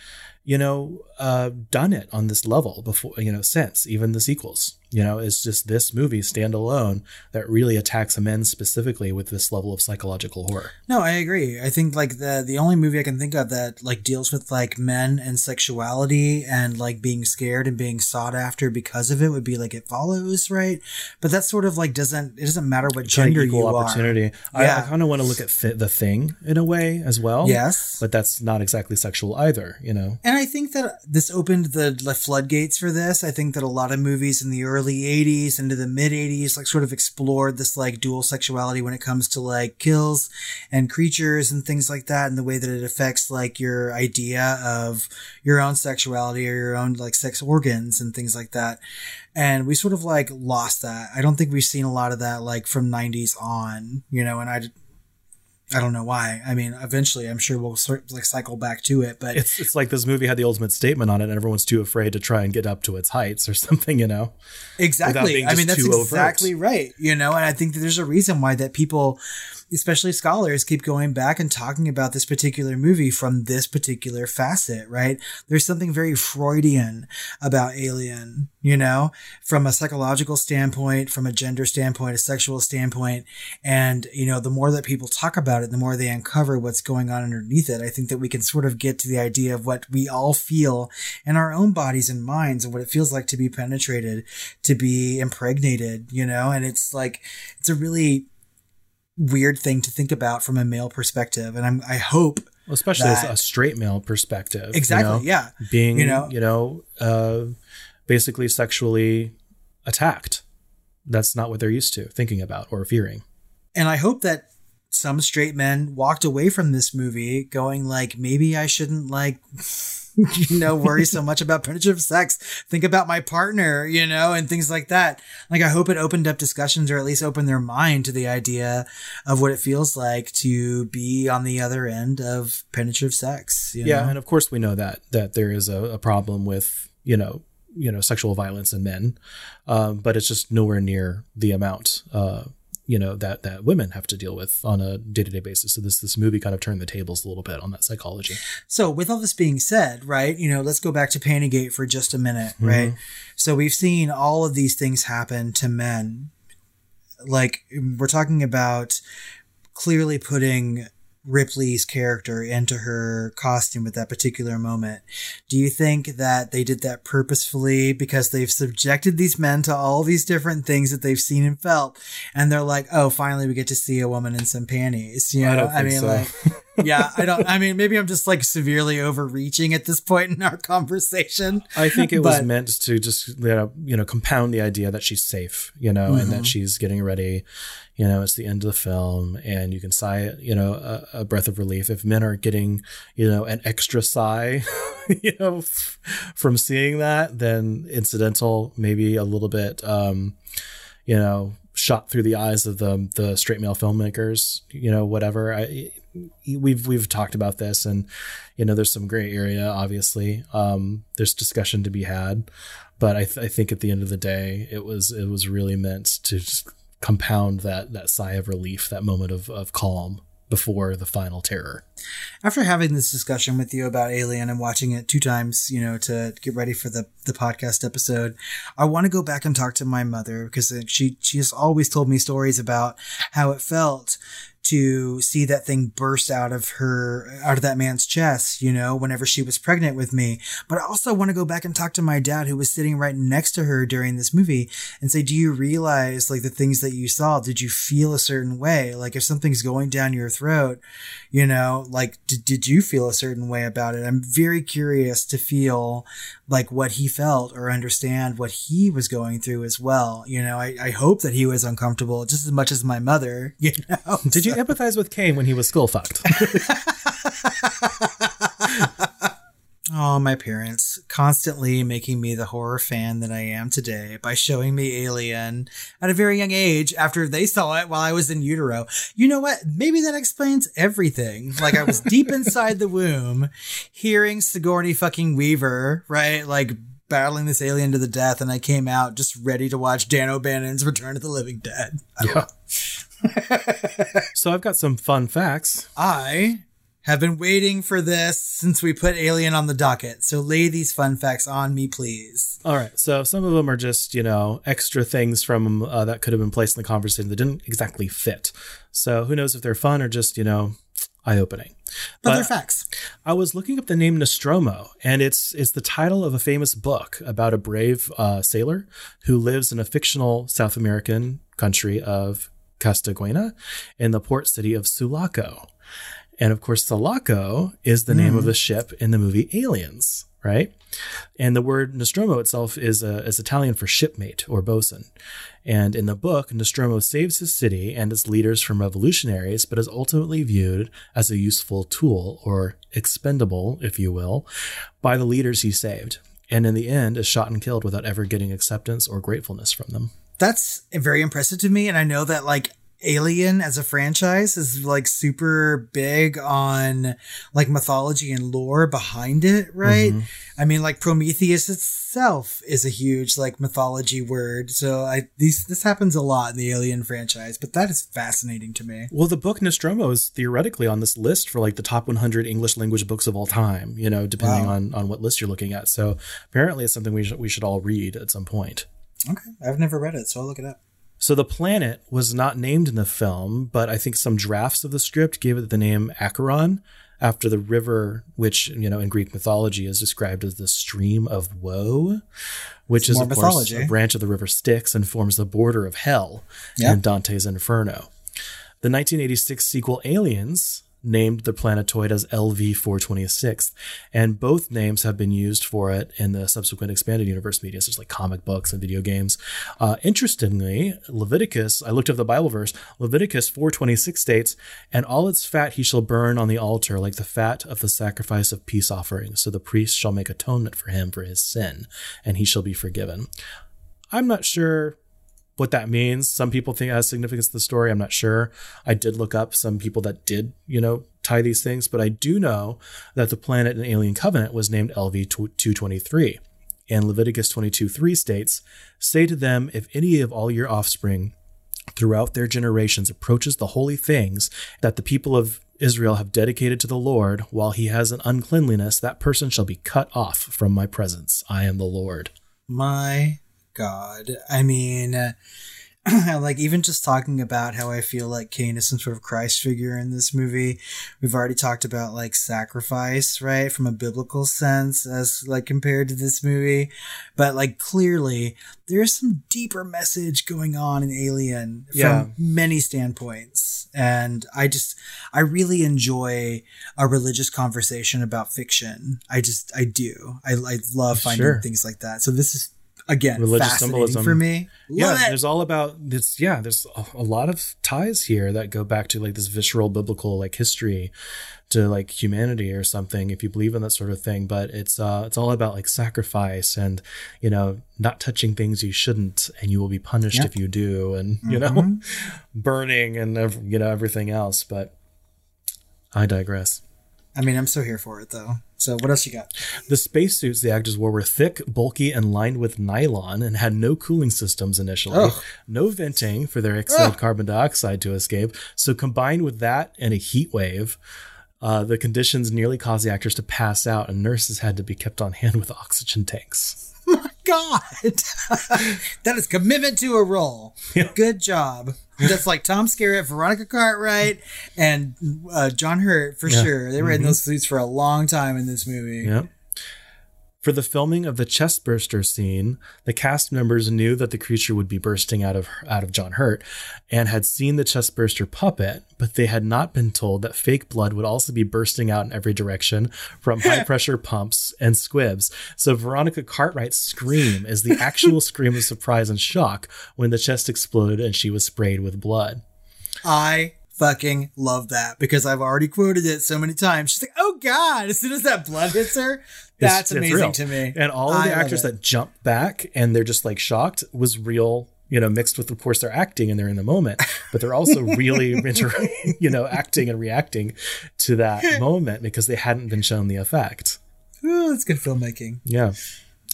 Speaker 3: you know, uh, done it on this level before, you know, since even the sequels. You know, it's just this movie standalone that really attacks men specifically with this level of psychological horror.
Speaker 4: No, I agree. I think like the the only movie I can think of that like deals with like men and sexuality and like being scared and being sought after because of it would be like It Follows, right? But that sort of like doesn't it doesn't matter what gender
Speaker 3: equal
Speaker 4: you
Speaker 3: opportunity. I, I kind of want to look at th- the thing in a way as well.
Speaker 4: Yes.
Speaker 3: But that's not exactly sexual either, you know?
Speaker 4: And I think that this opened the, floodgates for this. I think that a lot of movies in the early 80s into the mid 80s like sort of explored this like dual sexuality when it comes to like kills and creatures and things like that and the way that it affects like your idea of your own sexuality or your own like sex organs and things like that. And we sort of like lost that. I don't think we've seen a lot of that like from 90s on, you know, and I I don't know why. I mean, eventually I'm sure we'll sort like cycle back to it, but
Speaker 3: It's, it's like this movie had the ultimate statement on it and everyone's too afraid to try and get up to its heights or (laughs) something, you know?
Speaker 4: Exactly. I mean, that's
Speaker 3: too overt.
Speaker 4: exactly right. You know, and I think that there's a reason why that people, especially scholars, keep going back and talking about this particular movie from this particular facet, right? There's something very Freudian about Alien, you know, from a psychological standpoint, from a gender standpoint, a sexual standpoint. And, you know, the more that people talk about it, the more they uncover what's going on underneath it. I think that we can sort of get to the idea of what we all feel in our own bodies and minds and what it feels like to be penetrated, to be impregnated, you know? And it's like, it's a really weird thing to think about from a male perspective. And I'm, I hope
Speaker 3: Well, especially as a straight male perspective. you
Speaker 4: exactly,
Speaker 3: know?
Speaker 4: yeah.
Speaker 3: being
Speaker 4: You know,
Speaker 3: you
Speaker 4: know,
Speaker 3: uh, basically sexually attacked that's not what they're used to thinking about or fearing
Speaker 4: And I hope that some straight men walked away from this movie going like, maybe I shouldn't like, (laughs) you know, worry so much about penetrative sex. Think about my partner, you know, and things like that. Like, I hope it opened up discussions or at least opened their mind to the idea of what it feels like to be on the other end of penetrative sex. You
Speaker 3: yeah
Speaker 4: know?
Speaker 3: and of course we know that that there is a, a problem with you know you know sexual violence in men um, but it's just nowhere near the amount uh, you know that that women have to deal with on a day-to-day basis so this this movie kind of turned the tables a little bit on that psychology
Speaker 4: So, with all this being said, right, you know, let's go back to Pantygate for just a minute, mm-hmm. right? So, we've seen all of these things happen to men. Like, we're talking about clearly putting Ripley's character into her costume at that particular moment. Do you think that they did that purposefully because they've subjected these men to all these different things that they've seen and felt, and they're like, "Oh, finally, we get to see a woman in some panties"? You know,
Speaker 3: I think
Speaker 4: mean,
Speaker 3: so.
Speaker 4: like, (laughs) yeah, I don't. I mean, maybe I'm just like severely overreaching at this point in our conversation.
Speaker 3: I think it was meant to just you know, you know compound the idea that she's safe, you know, and
Speaker 4: Mm-hmm.
Speaker 3: that she's getting ready. You know, it's the end of the film, and you can sigh, you know, a, a breath of relief if men are getting, you know, an extra sigh, (laughs) you know, f- from seeing that. Then incidental, maybe a little bit, um, you know, shot through the eyes of the the straight male filmmakers, you know, whatever. I, we've we've talked about this, and you know, there's some gray area. Obviously, um, there's discussion to be had, but I, th- I think at the end of the day, it was it was really meant to compound that that sigh of relief, that moment of of calm before the final terror.
Speaker 4: After having this discussion with you about Alien and watching it two times, you know, to get ready for the the podcast episode, I want to go back and talk to my mother because she she has always told me stories about how it felt to see that thing burst out of her out of that man's chest, you know, whenever she was pregnant with me. But I also want to go back and talk to my dad who was sitting right next to her during this movie and say, "Do you realize like the things that you saw? Did you feel a certain way? Like if something's going down your throat, you know, like did, did you feel a certain way about it? I'm very curious to feel like what he felt or understand what he was going through as well. You know, I, I hope that he was uncomfortable just as much as my mother, (laughs) you know.
Speaker 3: Did you empathize with Kane when he was skull fucked? (laughs)
Speaker 4: Oh, my parents constantly making me the horror fan that I am today by showing me Alien at a very young age after they saw it while I was in utero. You know what? Maybe that explains everything. Like I was deep (laughs) inside the womb hearing Sigourney fucking Weaver, right? Like battling this alien to the death and I came out just ready to watch Dan O'Bannon's Return of the Living Dead.
Speaker 3: yeah. (laughs) so I've got some fun facts.
Speaker 4: I have been waiting for this since we put Alien on the docket. So lay these fun facts on me, please.
Speaker 3: All right, so some of them are just you know extra things from uh, that could have been placed in the conversation that didn't exactly fit. So who knows if they're fun or just you know eye opening.
Speaker 4: But, they're facts.
Speaker 3: I was looking up the name Nostromo, and it's it's the title of a famous book about a brave uh, sailor who lives in a fictional South American country of Costaguana in the port city of Sulaco. And of course, Sulaco is the name of the ship in the movie Aliens, right? And the word Nostromo itself is, uh, is Italian for shipmate or bosun. And in the book, Nostromo saves his city and its leaders from revolutionaries, but is ultimately viewed as a useful tool or expendable, if you will, by the leaders he saved. And in the end, is shot and killed without ever getting acceptance or gratefulness from them.
Speaker 4: That's very impressive to me. And I know that like Alien as a franchise is like super big on like mythology and lore behind it, right? Mm-hmm. I mean, like Prometheus itself is a huge like mythology word. So I these this happens a lot in the Alien franchise, but that is fascinating to me.
Speaker 3: Well, the book Nostromo is theoretically on this list for like the top 100 English language books of all time, you know, depending
Speaker 4: Wow.
Speaker 3: on, on what list you're looking at. So apparently it's something we should, we should all read at some point.
Speaker 4: Okay. I've never read it, so I'll look it up.
Speaker 3: So the planet was not named in the film, but I think some drafts of the script gave it the name Acheron after the river, which, you know, in Greek mythology is described as the stream of woe, which is,
Speaker 4: more
Speaker 3: of course, a branch of the river Styx and forms the border of hell
Speaker 4: Yeah.
Speaker 3: in Dante's Inferno. The 1986 sequel Aliens named the planetoid as LV-426, and both names have been used for it in the subsequent expanded universe media, such as like comic books and video games. Uh, interestingly, Leviticus, I looked up the Bible verse, Leviticus 426 states, and all its fat he shall burn on the altar like the fat of the sacrifice of peace offerings. So the priest shall make atonement for him for his sin, and he shall be forgiven. I'm not sure what that means. Some people think it has significance to the story. I'm not sure. I did look up some people that did, you know, tie these things, but I do know that the planet in Alien Covenant was named LV 223. And Leviticus 22 3 states, Say to them, if any of all your offspring throughout their generations approaches the holy things that the people of Israel have dedicated to the Lord, while he has an uncleanliness, that person shall be cut off from my presence. I am the Lord.
Speaker 4: My God. I mean, (clears throat) like even just talking about how I feel like Kane is some sort of Christ figure in this movie. We've already talked about like sacrifice, right, from a biblical sense as like compared to this movie, but like clearly there's some deeper message going on in Alien from
Speaker 3: Yeah.
Speaker 4: many standpoints, and I just I really enjoy a religious conversation about fiction. I just I do. I I love finding
Speaker 3: Sure.
Speaker 4: things like that. So this is. Again,
Speaker 3: Religious symbolism.
Speaker 4: for me.
Speaker 3: yeah
Speaker 4: it.
Speaker 3: there's all about this yeah there's a, lot of ties here that go back to like this visceral biblical like history to like humanity or something if you believe in that sort of thing but it's uh it's all about like sacrifice and you know not touching things you shouldn't and you will be punished
Speaker 4: Yep.
Speaker 3: if you do and (laughs) you know
Speaker 4: Mhm. (laughs)
Speaker 3: burning and you know everything else but i digress
Speaker 4: I mean, I'm so here for it though. So what else you got?
Speaker 3: The spacesuits the actors wore were thick, bulky, and lined with nylon and had no cooling systems initially.
Speaker 4: Ugh.
Speaker 3: No venting for their exhaled carbon dioxide to escape. So, combined with that and a heat wave, uh, the conditions nearly caused the actors to pass out, and nurses had to be kept on hand with oxygen tanks.
Speaker 4: God, (laughs) that is commitment to a role.
Speaker 3: Yeah.
Speaker 4: Good job. That's like Tom Skerritt, Veronica Cartwright, and uh, John Hurt for
Speaker 3: Yeah.
Speaker 4: sure. They were in those suits for a long time in this movie.
Speaker 3: Yeah. For the filming of the chest burster scene, the cast members knew that the creature would be bursting out of out of John Hurt and had seen the chest burster puppet, but they had not been told that fake blood would also be bursting out in every direction from high (laughs) pressure pumps and squibs. So Veronica Cartwright's scream is the actual (laughs) scream of surprise and shock when the chest exploded and she was sprayed with blood.
Speaker 4: I fucking love that because I've already quoted it so many times. She's like, "Oh God!" As soon as that blood hits her, that's
Speaker 3: It's- it's
Speaker 4: amazing
Speaker 3: real.
Speaker 4: to me.
Speaker 3: And all of
Speaker 4: I
Speaker 3: the actors
Speaker 4: it.
Speaker 3: that jump back and they're just like shocked was real, you know, mixed with, of course, they're acting and they're in the moment, but they're also (laughs) really, you know, acting and reacting to that (laughs) moment because they hadn't been shown the effect.
Speaker 4: Ooh, that's good filmmaking.
Speaker 3: Yeah.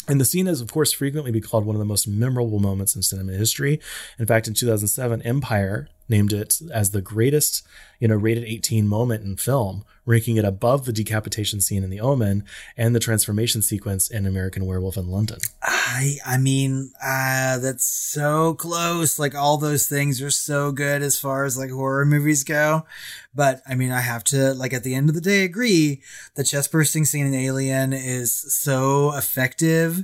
Speaker 3: And the scene has, of course, frequently been called one of the most memorable moments in cinema history. In fact, in 2007, Empire named it as the greatest, you know, rated 18 moment in film, ranking it above the decapitation scene in The Omen and the transformation sequence in American Werewolf in London.
Speaker 4: I I mean, uh, that's so close. Like all those things are so good as far as like horror movies go. But I mean, I have to like at the end of the day agree the chest bursting scene in Alien is so effective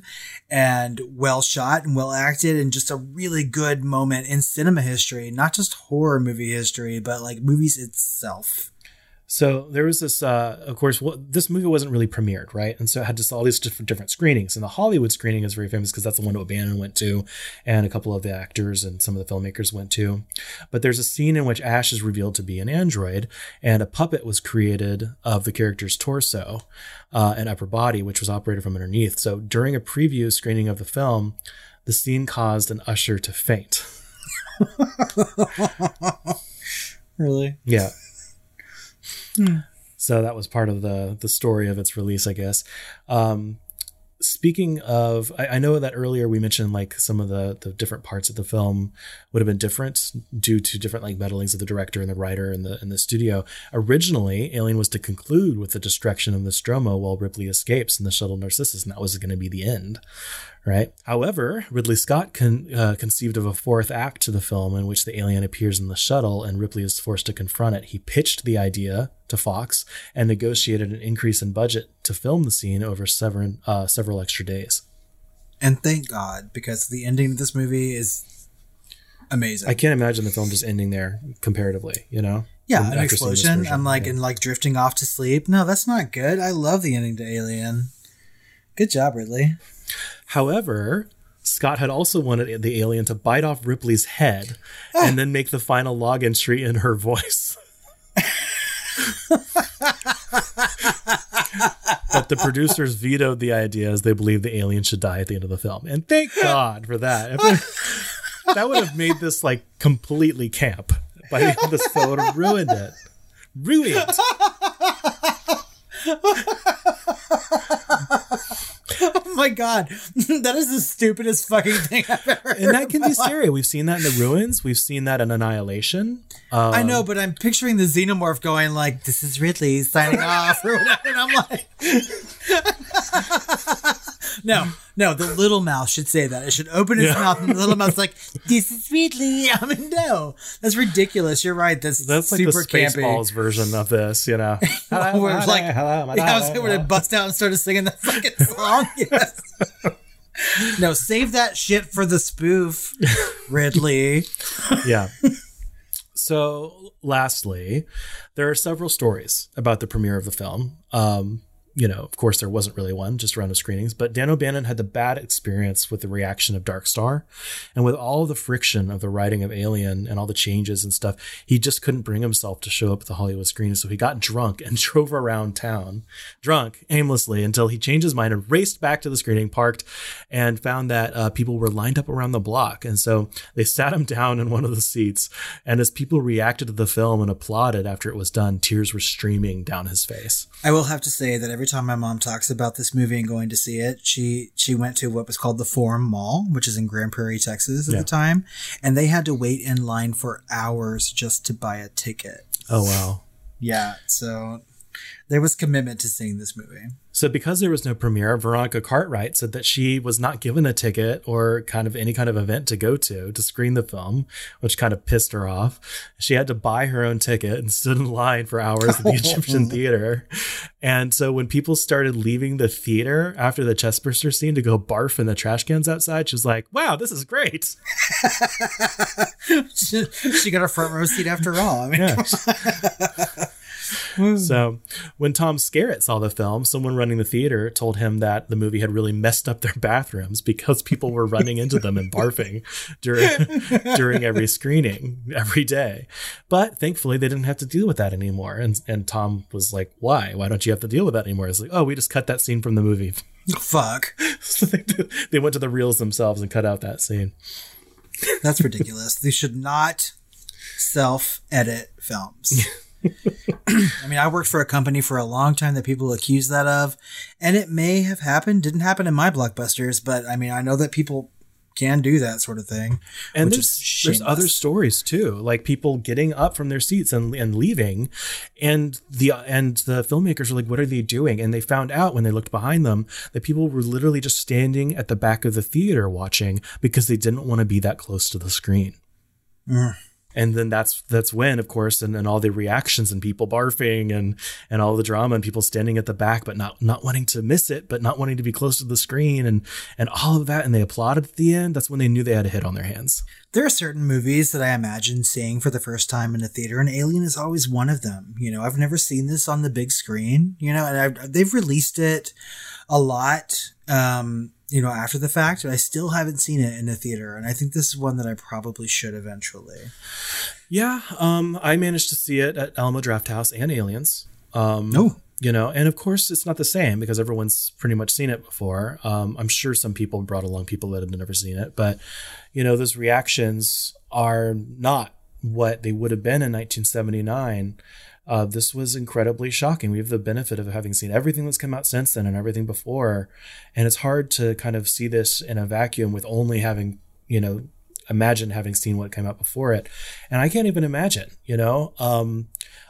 Speaker 4: and well shot and well acted and just a really good moment in cinema history, not just horror movie history, but like movies itself.
Speaker 3: So there was this, uh, of course, well, this movie wasn't really premiered, right? And so it had just all these different, different screenings. And the Hollywood screening is very famous because that's the one O'Bannon went to, and a couple of the actors and some of the filmmakers went to. But there's a scene in which Ash is revealed to be an android, and a puppet was created of the character's torso uh, and upper body, which was operated from underneath. So during a preview screening of the film, the scene caused an usher to faint. (laughs)
Speaker 4: Really?
Speaker 3: Yeah. So that was part of the the story of its release, I guess. Um, speaking of, I, I know that earlier we mentioned like some of the the different parts of the film would have been different due to different like meddlings of the director and the writer and the in the studio. Originally, Alien was to conclude with the destruction of the Nostromo while Ripley escapes in the shuttle Narcissus, and that was going to be the end right? However, Ridley Scott con- uh, conceived of a fourth act to the film in which the alien appears in the shuttle and Ripley is forced to confront it. He pitched the idea to Fox and negotiated an increase in budget to film the scene over several uh, several extra days.
Speaker 4: And thank God, because the ending of this movie is amazing.
Speaker 3: I can't imagine the film just ending there comparatively, you know?
Speaker 4: Yeah, an explosion. I'm like,
Speaker 3: yeah.
Speaker 4: and like drifting off to sleep. No, that's not good. I love the ending to Alien. Good job, Ridley.
Speaker 3: However, Scott had also wanted the alien to bite off Ripley's head and then make the final log entry in her voice. (laughs) but the producers vetoed the idea as they believed the alien should die at the end of the film. And thank God for that. That would have made this like completely camp. By the end of this film, it would have ruined it. Ruined. (laughs)
Speaker 4: Oh my God, (laughs) that is the stupidest fucking thing I've ever.
Speaker 3: And that can be scary. We've seen that in the ruins. We've seen that in Annihilation. Um,
Speaker 4: I know, but I'm picturing the xenomorph going like, "This is Ridley signing off" or whatever, and I'm like, (laughs) "No, No, the little mouse should say that. It should open its
Speaker 3: Yeah.
Speaker 4: mouth and the little mouth's like, (laughs) this is sweetly. I mean, no. That's ridiculous. You're right. That's,
Speaker 3: That's like the
Speaker 4: campy.
Speaker 3: Spaceballs version of this, you know. Hello, (laughs)
Speaker 4: Where it's like,
Speaker 3: hello,
Speaker 4: yeah, I was going to bust out and started singing that fucking song. (laughs) Yes. no, save that shit for the spoof, Ridley.
Speaker 3: yeah. So, lastly, there are several stories about the premiere of the film. Um, you know, of course, there wasn't really one, just around the screenings, but Dan O'Bannon had the bad experience with the reaction of Dark Star. And with all the friction of the writing of Alien and all the changes and stuff, he just couldn't bring himself to show up at the Hollywood screening. So he got drunk and (laughs) drove around town, drunk aimlessly, until he changed his mind and raced back to the screening, parked, and found that uh, people were lined up around the block. And so they sat him (laughs) down in one of the seats. And as people reacted to the film and applauded after it was done, tears were streaming down his face.
Speaker 4: I will have to say that every time my mom talks about this movie and going to see it, she she went to what was called the Forum Mall, which is in Grand Prairie, Texas at
Speaker 3: Yeah.
Speaker 4: the time, and they had to wait in line for hours just to buy a ticket.
Speaker 3: Oh, wow.
Speaker 4: Yeah, so there was commitment to seeing this movie.
Speaker 3: So, because there was no premiere, Veronica Cartwright said that she was not given a ticket or kind of any kind of event to go to to screen the film, which kind of pissed her off. She had to buy her own ticket and stood in line for hours at the (laughs) Egyptian theater. And so, when people started leaving the theater after the chestburster scene to go barf in the trash cans outside, she was like, wow, this is great.
Speaker 4: she, (laughs) she got a front row seat after all. I mean,
Speaker 3: Yeah. (laughs) (laughs) so when Tom Skerritt saw the film, someone running the theater told him that the movie had really messed up their (laughs) bathrooms because people were running into them and barfing during (laughs) during every screening every day. But thankfully, they didn't have to deal with that anymore. And and Tom was like, "Why? Why don't you have to deal with that anymore?" It's like, "Oh, we just cut that scene from the movie."
Speaker 4: fuck,
Speaker 3: so they, did- they went to the reels themselves and cut out that scene.
Speaker 4: that's ridiculous. they should not self edit films. I mean, I worked for a company for a long time that people accuse that of, and it may have happened. Didn't happen in my blockbusters, but I mean, I know that people can do that sort of thing.
Speaker 3: and
Speaker 4: which
Speaker 3: there's,
Speaker 4: is
Speaker 3: there's other stories too like people getting up from their seats and, and leaving and the and the filmmakers were like what are they doing and they found out when they looked behind them that people were literally just standing at the back of the theater watching because they didn't want to be that close to the screen mm. And then that's that's when of course and, and all the reactions and people barfing and and all the drama and people standing at the back but not not wanting to miss it but not wanting to be close to the screen and and all of that and they applauded at the end that's when they knew they had a hit on their hands
Speaker 4: There are certain movies that I imagine seeing for the first time in a theater, and Alien is always one of them. You know, I've never seen this on the big screen. You know, and I, they've released it a lot. Um, you know, after the fact, but I still haven't seen it in a theater, and I think this is one that I probably should eventually.
Speaker 3: Yeah, um, I managed to see it at Alamo Drafthouse and Aliens. Um,
Speaker 4: Oh.
Speaker 3: you know, and of course it's not the same because everyone's pretty much seen it before. Um, I'm sure some people brought along people that had never seen it, but you know, those reactions are not what they would have been in 1979. Uh, this was incredibly shocking. We have the benefit of having seen everything that's come out since then and everything before, and it's hard to kind of see this in a vacuum with only having, you know, imagine having seen what came out before it. And I can't even imagine, you know. Um,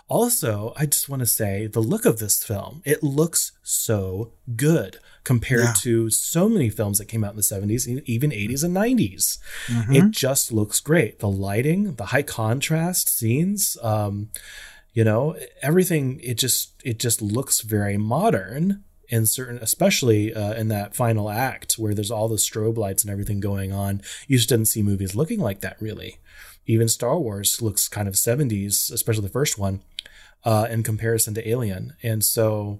Speaker 3: also, I just want to say the look of this film, it looks so good compared
Speaker 4: Yeah.
Speaker 3: to so many films that came out in the 70s, e- even 80s and 90s.
Speaker 4: Mm-hmm.
Speaker 3: It just looks great. The lighting, the high contrast scenes, um, you know, everything it just it just looks very modern in certain especially uh, in that final act where there's all the strobe lights and everything going on. You just didn't see movies looking like that really. Even Star Wars looks kind of 70s, especially the first one, uh, in comparison to Alien. And so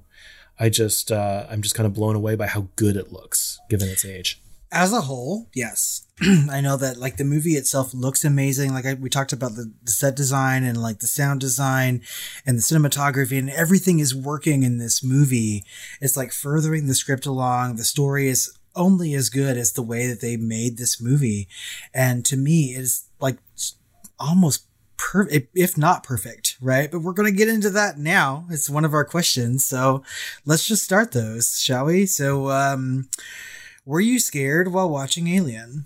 Speaker 3: I just uh, I'm just kind of blown away by how good it looks given its age.
Speaker 4: As a whole, yes. (clears throat) I know that like the movie itself looks amazing. Like I, we talked about the, the set design and like the sound design and the cinematography and everything is working in this movie. It's like furthering the script along. The story is only as good as the way that they made this movie. And to me, it is like almost perfect, if not perfect, right? But we're going to get into that now. It's one of our questions. So let's just start those, shall we? So, um, were you scared while watching Alien?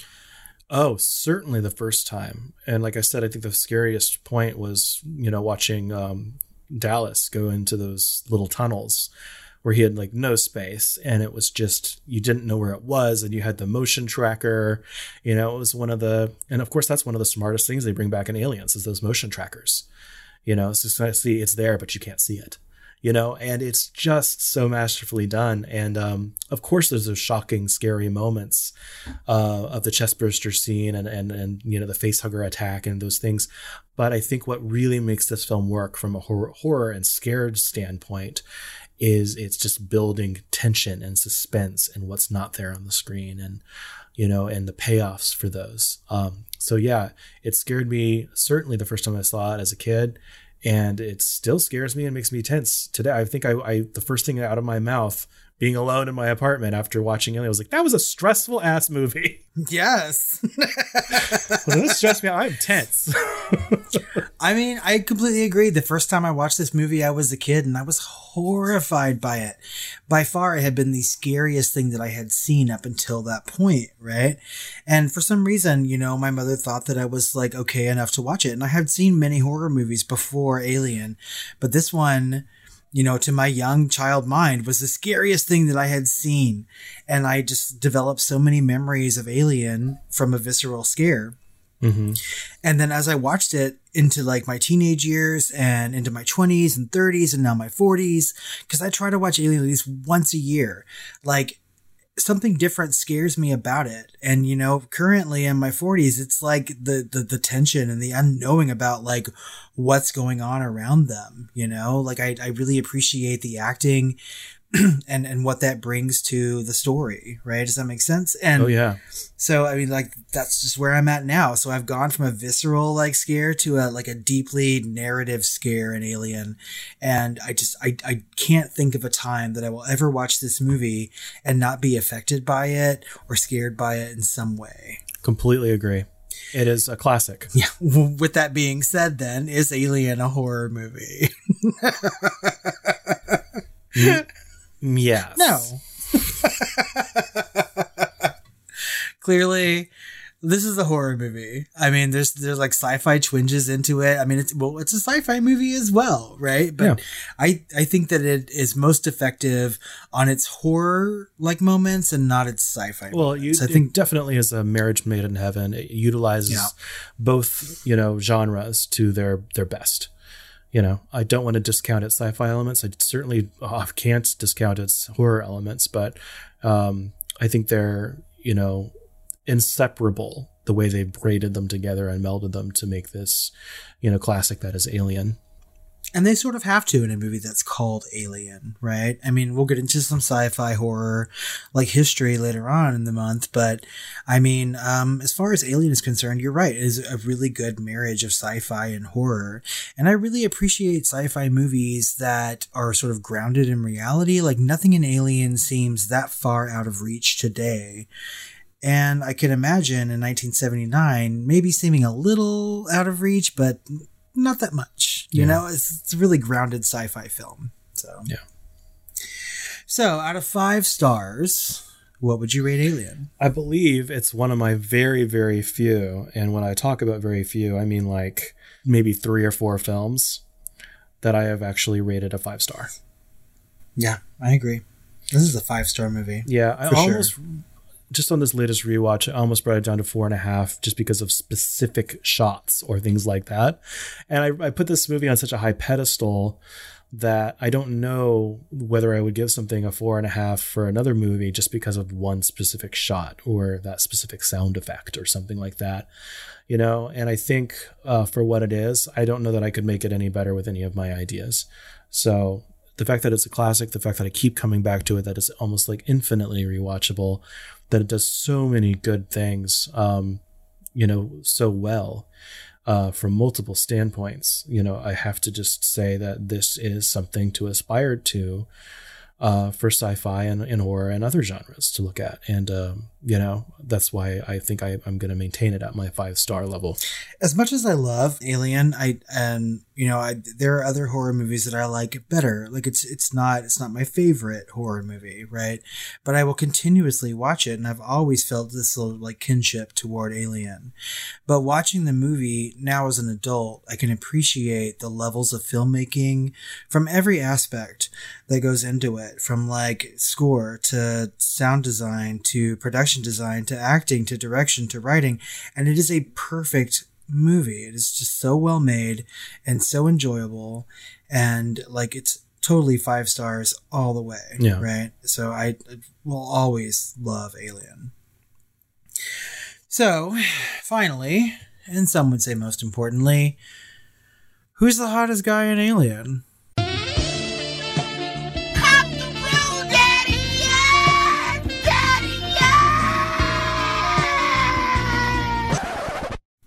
Speaker 3: Oh, certainly the first time. And like I said, I think the scariest point was, you know, watching um, Dallas go into those little tunnels where he had like no space and it was just you didn't know where it was and you had the motion tracker you know it was one of the and of course that's one of the smartest things they bring back in aliens is those motion trackers you know it's just see it's there but you can't see it you know and it's just so masterfully done. And um, of course there's those shocking scary moments uh, of the chestburster scene and and and you know the face hugger attack and those things. But i think what really makes this film work from a horror, horror and scared standpoint is it's just building tension and suspense and what's not there on the screen and you know and the payoffs for those. Um, so yeah it scared me certainly the first time i saw it as a kid and it still scares me and makes me tense today. I think i, I the first thing out of my mouth being alone in my apartment after watching it. I was like, that was a stressful ass movie. (laughs)
Speaker 4: Yes. (laughs)
Speaker 3: well, this stressed me out. I'm tense. (laughs)
Speaker 4: I mean, I completely agree. The first time I watched this movie, I was a kid and I was horrified by it. By far, it had been the scariest thing that I had seen up until that point, right? And for some reason, you know, my mother thought that I was like okay enough to watch it. And I had seen many horror movies before Alien, but this one, you know, to my young child mind was the scariest thing that I had seen. And I just developed so many memories of Alien from a visceral scare.
Speaker 3: Mm-hmm.
Speaker 4: And then as I watched it into like my teenage years and into my 20s and 30s and now my 40s, because I try to watch Alien at least once a year, like something different scares me about it. And, you know, currently in my 40s, it's like the, the, the tension and the unknowing about like what's going on around them, you know? Like I, I really appreciate the acting (clears throat) and and what that brings to the story, right? Does that make sense? And
Speaker 3: oh yeah.
Speaker 4: So I mean, like that's just where I'm at now. So I've gone from a visceral like scare to a like a deeply narrative scare in Alien, and I just I I can't think of a time that I will ever watch this movie and not be affected by it or scared by it in some way.
Speaker 3: Completely agree. It is a classic.
Speaker 4: Yeah. With that being said, then is Alien a horror movie? (laughs)
Speaker 3: Yes.
Speaker 4: No. (laughs) Clearly, this is a horror movie. I mean, there's there's like sci-fi twinges into it. I mean, it's well, it's a sci-fi movie as well, right? But
Speaker 3: Yeah.
Speaker 4: I I think that it is most effective on its horror like moments and not its sci-fi.
Speaker 3: Well, you.
Speaker 4: I think
Speaker 3: definitely is a marriage made in heaven. It utilizes
Speaker 4: Yeah.
Speaker 3: both, you know, genres to their their best. You know, I don't want to discount its sci-fi elements. I certainly can't discount its horror elements, but um, I think they're, you know, inseparable. The way they braided them together and melded them to make this, you know, classic that is Alien.
Speaker 4: And they sort of have to in a movie that's called Alien, right? I mean, we'll get into some sci-fi horror like history later on in the month, but I mean, um, as far as Alien is concerned, you're right. It is a really good marriage of sci-fi and horror, and I really appreciate sci-fi movies that are sort of grounded in reality. Like nothing in Alien seems that far out of reach today. And I can imagine in 1979, maybe seeming a little out of reach, but not that much. You
Speaker 3: Yeah.
Speaker 4: know, it's, it's a really grounded sci-fi film. So
Speaker 3: Yeah.
Speaker 4: So out of five stars, what would you rate Alien?
Speaker 3: I believe it's one of my very, very few. And when I talk about very few, I mean like maybe three or four films that I have actually rated a five star.
Speaker 4: Yeah, I agree. This is a five-star movie.
Speaker 3: Yeah, I
Speaker 4: For sure.
Speaker 3: Just on this latest rewatch, I almost brought it down to four and a half just because of specific shots or things like that. And I, I put this movie on such a high pedestal that I don't know whether I would give something a four and a half for another movie just because of one specific shot or that specific sound effect or something like that. You know, and I think uh, for what it is, I don't know that I could make it any better with any of my ideas. So the fact that it's a classic, the fact that I keep coming back to it, that it's almost like infinitely rewatchable, that it does so many good things, um, you know, so well uh, from multiple standpoints. You know, I have to just say that this is something to aspire to uh, for sci-fi and, and horror and other genres to look at. And um, you know, that's why I think I, I'm going to maintain it at my five star level.
Speaker 4: As much as I love Alien, I and you know, I there are other horror movies that I like better. Like it's it's not it's not my favorite horror movie, right? But I will continuously watch it, and I've always felt this little like kinship toward Alien. But watching the movie now as an adult, I can appreciate the levels of filmmaking from every aspect that goes into it, from like score to sound design to production design to acting to direction to writing, and it is a perfect movie. It is just so well made and so enjoyable, and like it's totally five stars all the way.
Speaker 3: Yeah.
Speaker 4: Right. So I will always love Alien. So finally, and some would say most importantly, who's the hottest guy in Alien?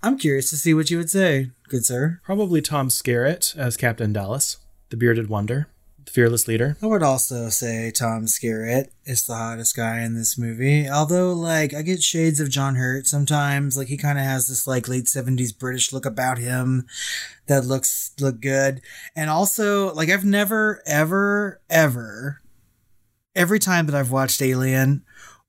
Speaker 4: I'm curious to see what you would say, good sir.
Speaker 3: Probably Tom Skerritt as Captain Dallas, the bearded wonder, the fearless leader.
Speaker 4: I would also say Tom Skerritt is the hottest guy in this movie. Although, like, I get shades of John Hurt sometimes. Like, he kind of has this like late seventies British look about him that looks look good. And also, like, I've never, ever, ever, every time that I've watched Alien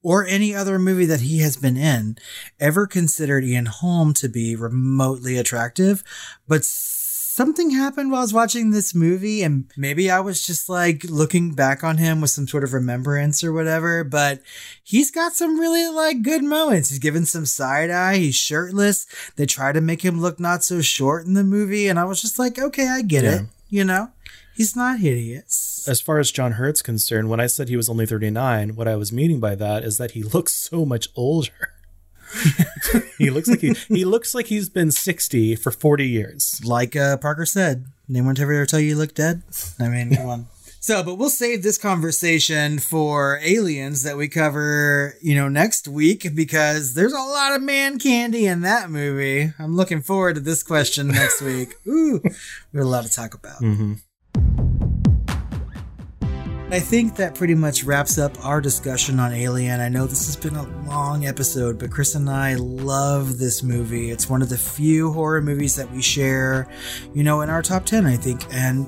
Speaker 4: or any other movie that he has been in, ever considered Ian Holm to be remotely attractive. But something happened while I was watching this movie, and maybe I was just like looking back on him with some sort of remembrance or whatever. But he's got some really like good moments. He's given some side eye. He's shirtless. They try to make him look not so short in the movie, and I was just like, okay, I get
Speaker 3: Yeah.
Speaker 4: it. You know, he's not hideous.
Speaker 3: As far as John Hurt's concerned, when I said he was only 39, what I was meaning by that is that he looks so much older. (laughs) he looks like he he looks like he's been 60 for 40 years.
Speaker 4: like uh, Parker said, anyone ever tell you you look dead? I mean, come on. (laughs) So, but we'll save this conversation for aliens that we cover, you know, next week because there's a lot of man candy in that movie. I'm looking forward to this question next week. (laughs) Ooh, we have a lot to talk about. I think that pretty much wraps up our discussion on Alien. I know this has been a long episode, but Chris and I love this movie. It's one of the few horror movies that we share, you know, in our top 10, I think. And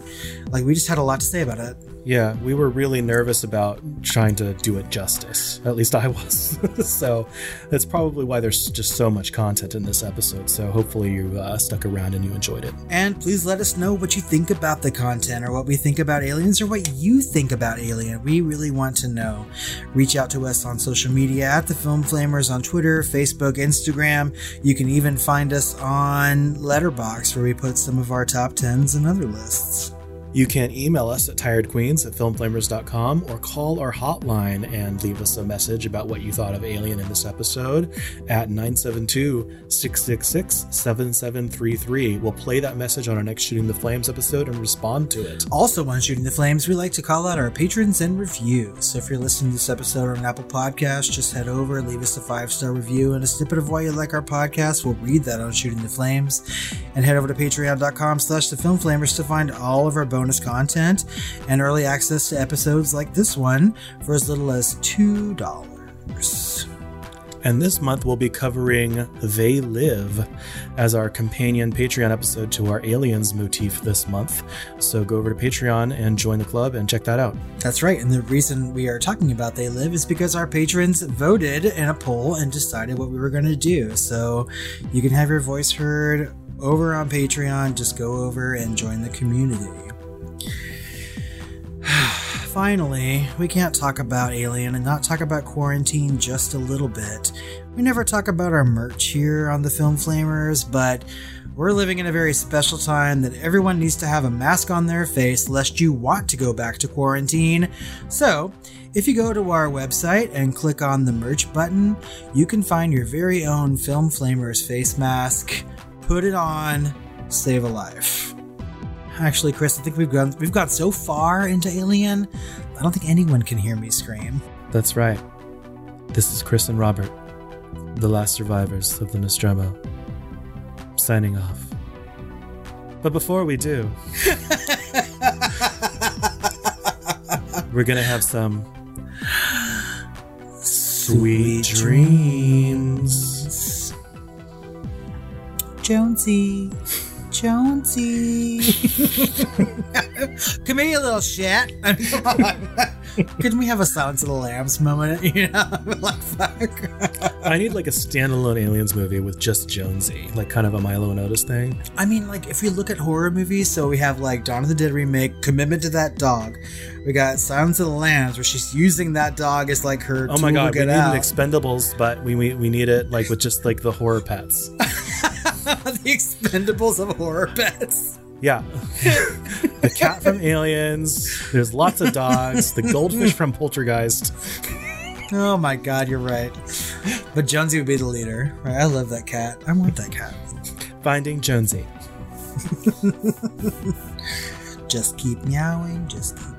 Speaker 4: like, we just had a lot to say about it.
Speaker 3: Yeah, we were really nervous about trying to do it justice. At least I was. (laughs) so that's probably why there's just so much content in this episode. So hopefully you uh, stuck around and you enjoyed it.
Speaker 4: And please let us know what you think about the content or what we think about aliens or what you think about Alien. We really want to know. Reach out to us on social media at the Film Flamers on Twitter, Facebook, Instagram. You can even find us on Letterboxd where we put some of our top 10s and other lists.
Speaker 3: You can email us at tiredqueens at filmflamers.com or call our hotline and leave us a message about what you thought of Alien in this episode at 972 666 7733. We'll play that message on our next Shooting the Flames episode and respond to it.
Speaker 4: Also, on Shooting the Flames, we like to call out our patrons and reviews. So if you're listening to this episode on Apple Podcast, just head over, leave us a five star review and a snippet of why you like our podcast. We'll read that on Shooting the Flames. And head over to patreon.com slash the film flamers to find all of our bonus content and early access to episodes like this one for as little as $2.
Speaker 3: And this month we'll be covering They Live as our companion Patreon episode to our Aliens motif this month. So go over to Patreon and join the club and check that out.
Speaker 4: That's right. And the reason we are talking about They Live is because our patrons voted in a poll and decided what we were going to do. So you can have your voice heard over on Patreon. Just go over and join the community. (sighs) Finally, we can't talk about Alien and not talk about quarantine just a little bit. We never talk about our merch here on the Film Flamers, but we're living in a very special time that everyone needs to have a mask on their face lest you want to go back to quarantine. So, if you go to our website and click on the merch button, you can find your very own Film Flamers face mask, put it on, save a life. Actually, Chris, I think we've gone we've got so far into Alien, I don't think anyone can hear me scream.
Speaker 3: That's right. This is Chris and Robert, the last survivors of the Nostromo, signing off. But before we do, (laughs) we're going to have some Sweet dreams.
Speaker 4: Jonesy. Jonesy. (laughs) Come here, you little shit. (laughs) (laughs) I mean, come on. Couldn't we have a Silence of the Lambs moment? (laughs) You know, like fuck.
Speaker 3: I need like a standalone aliens movie with just Jonesy, like kind of a Milo and Otis thing.
Speaker 4: I mean, like if we look at horror movies, so we have like Dawn of the Dead remake, Commitment to That Dog. We got Silence of the Lambs, where she's using that dog as like her.
Speaker 3: Oh my god, we need
Speaker 4: out.
Speaker 3: an Expendables, but we, we we need it like with just like the horror pets. (laughs)
Speaker 4: the Expendables of horror pets.
Speaker 3: Yeah, (laughs) the cat from Aliens. There's lots of dogs. The goldfish from Poltergeist.
Speaker 4: Oh my god, you're right. But Jonesy would be the leader. Right? I love that cat. I want that cat.
Speaker 3: Finding Jonesy. (laughs)
Speaker 4: Just keep meowing, just keep meowing, just keep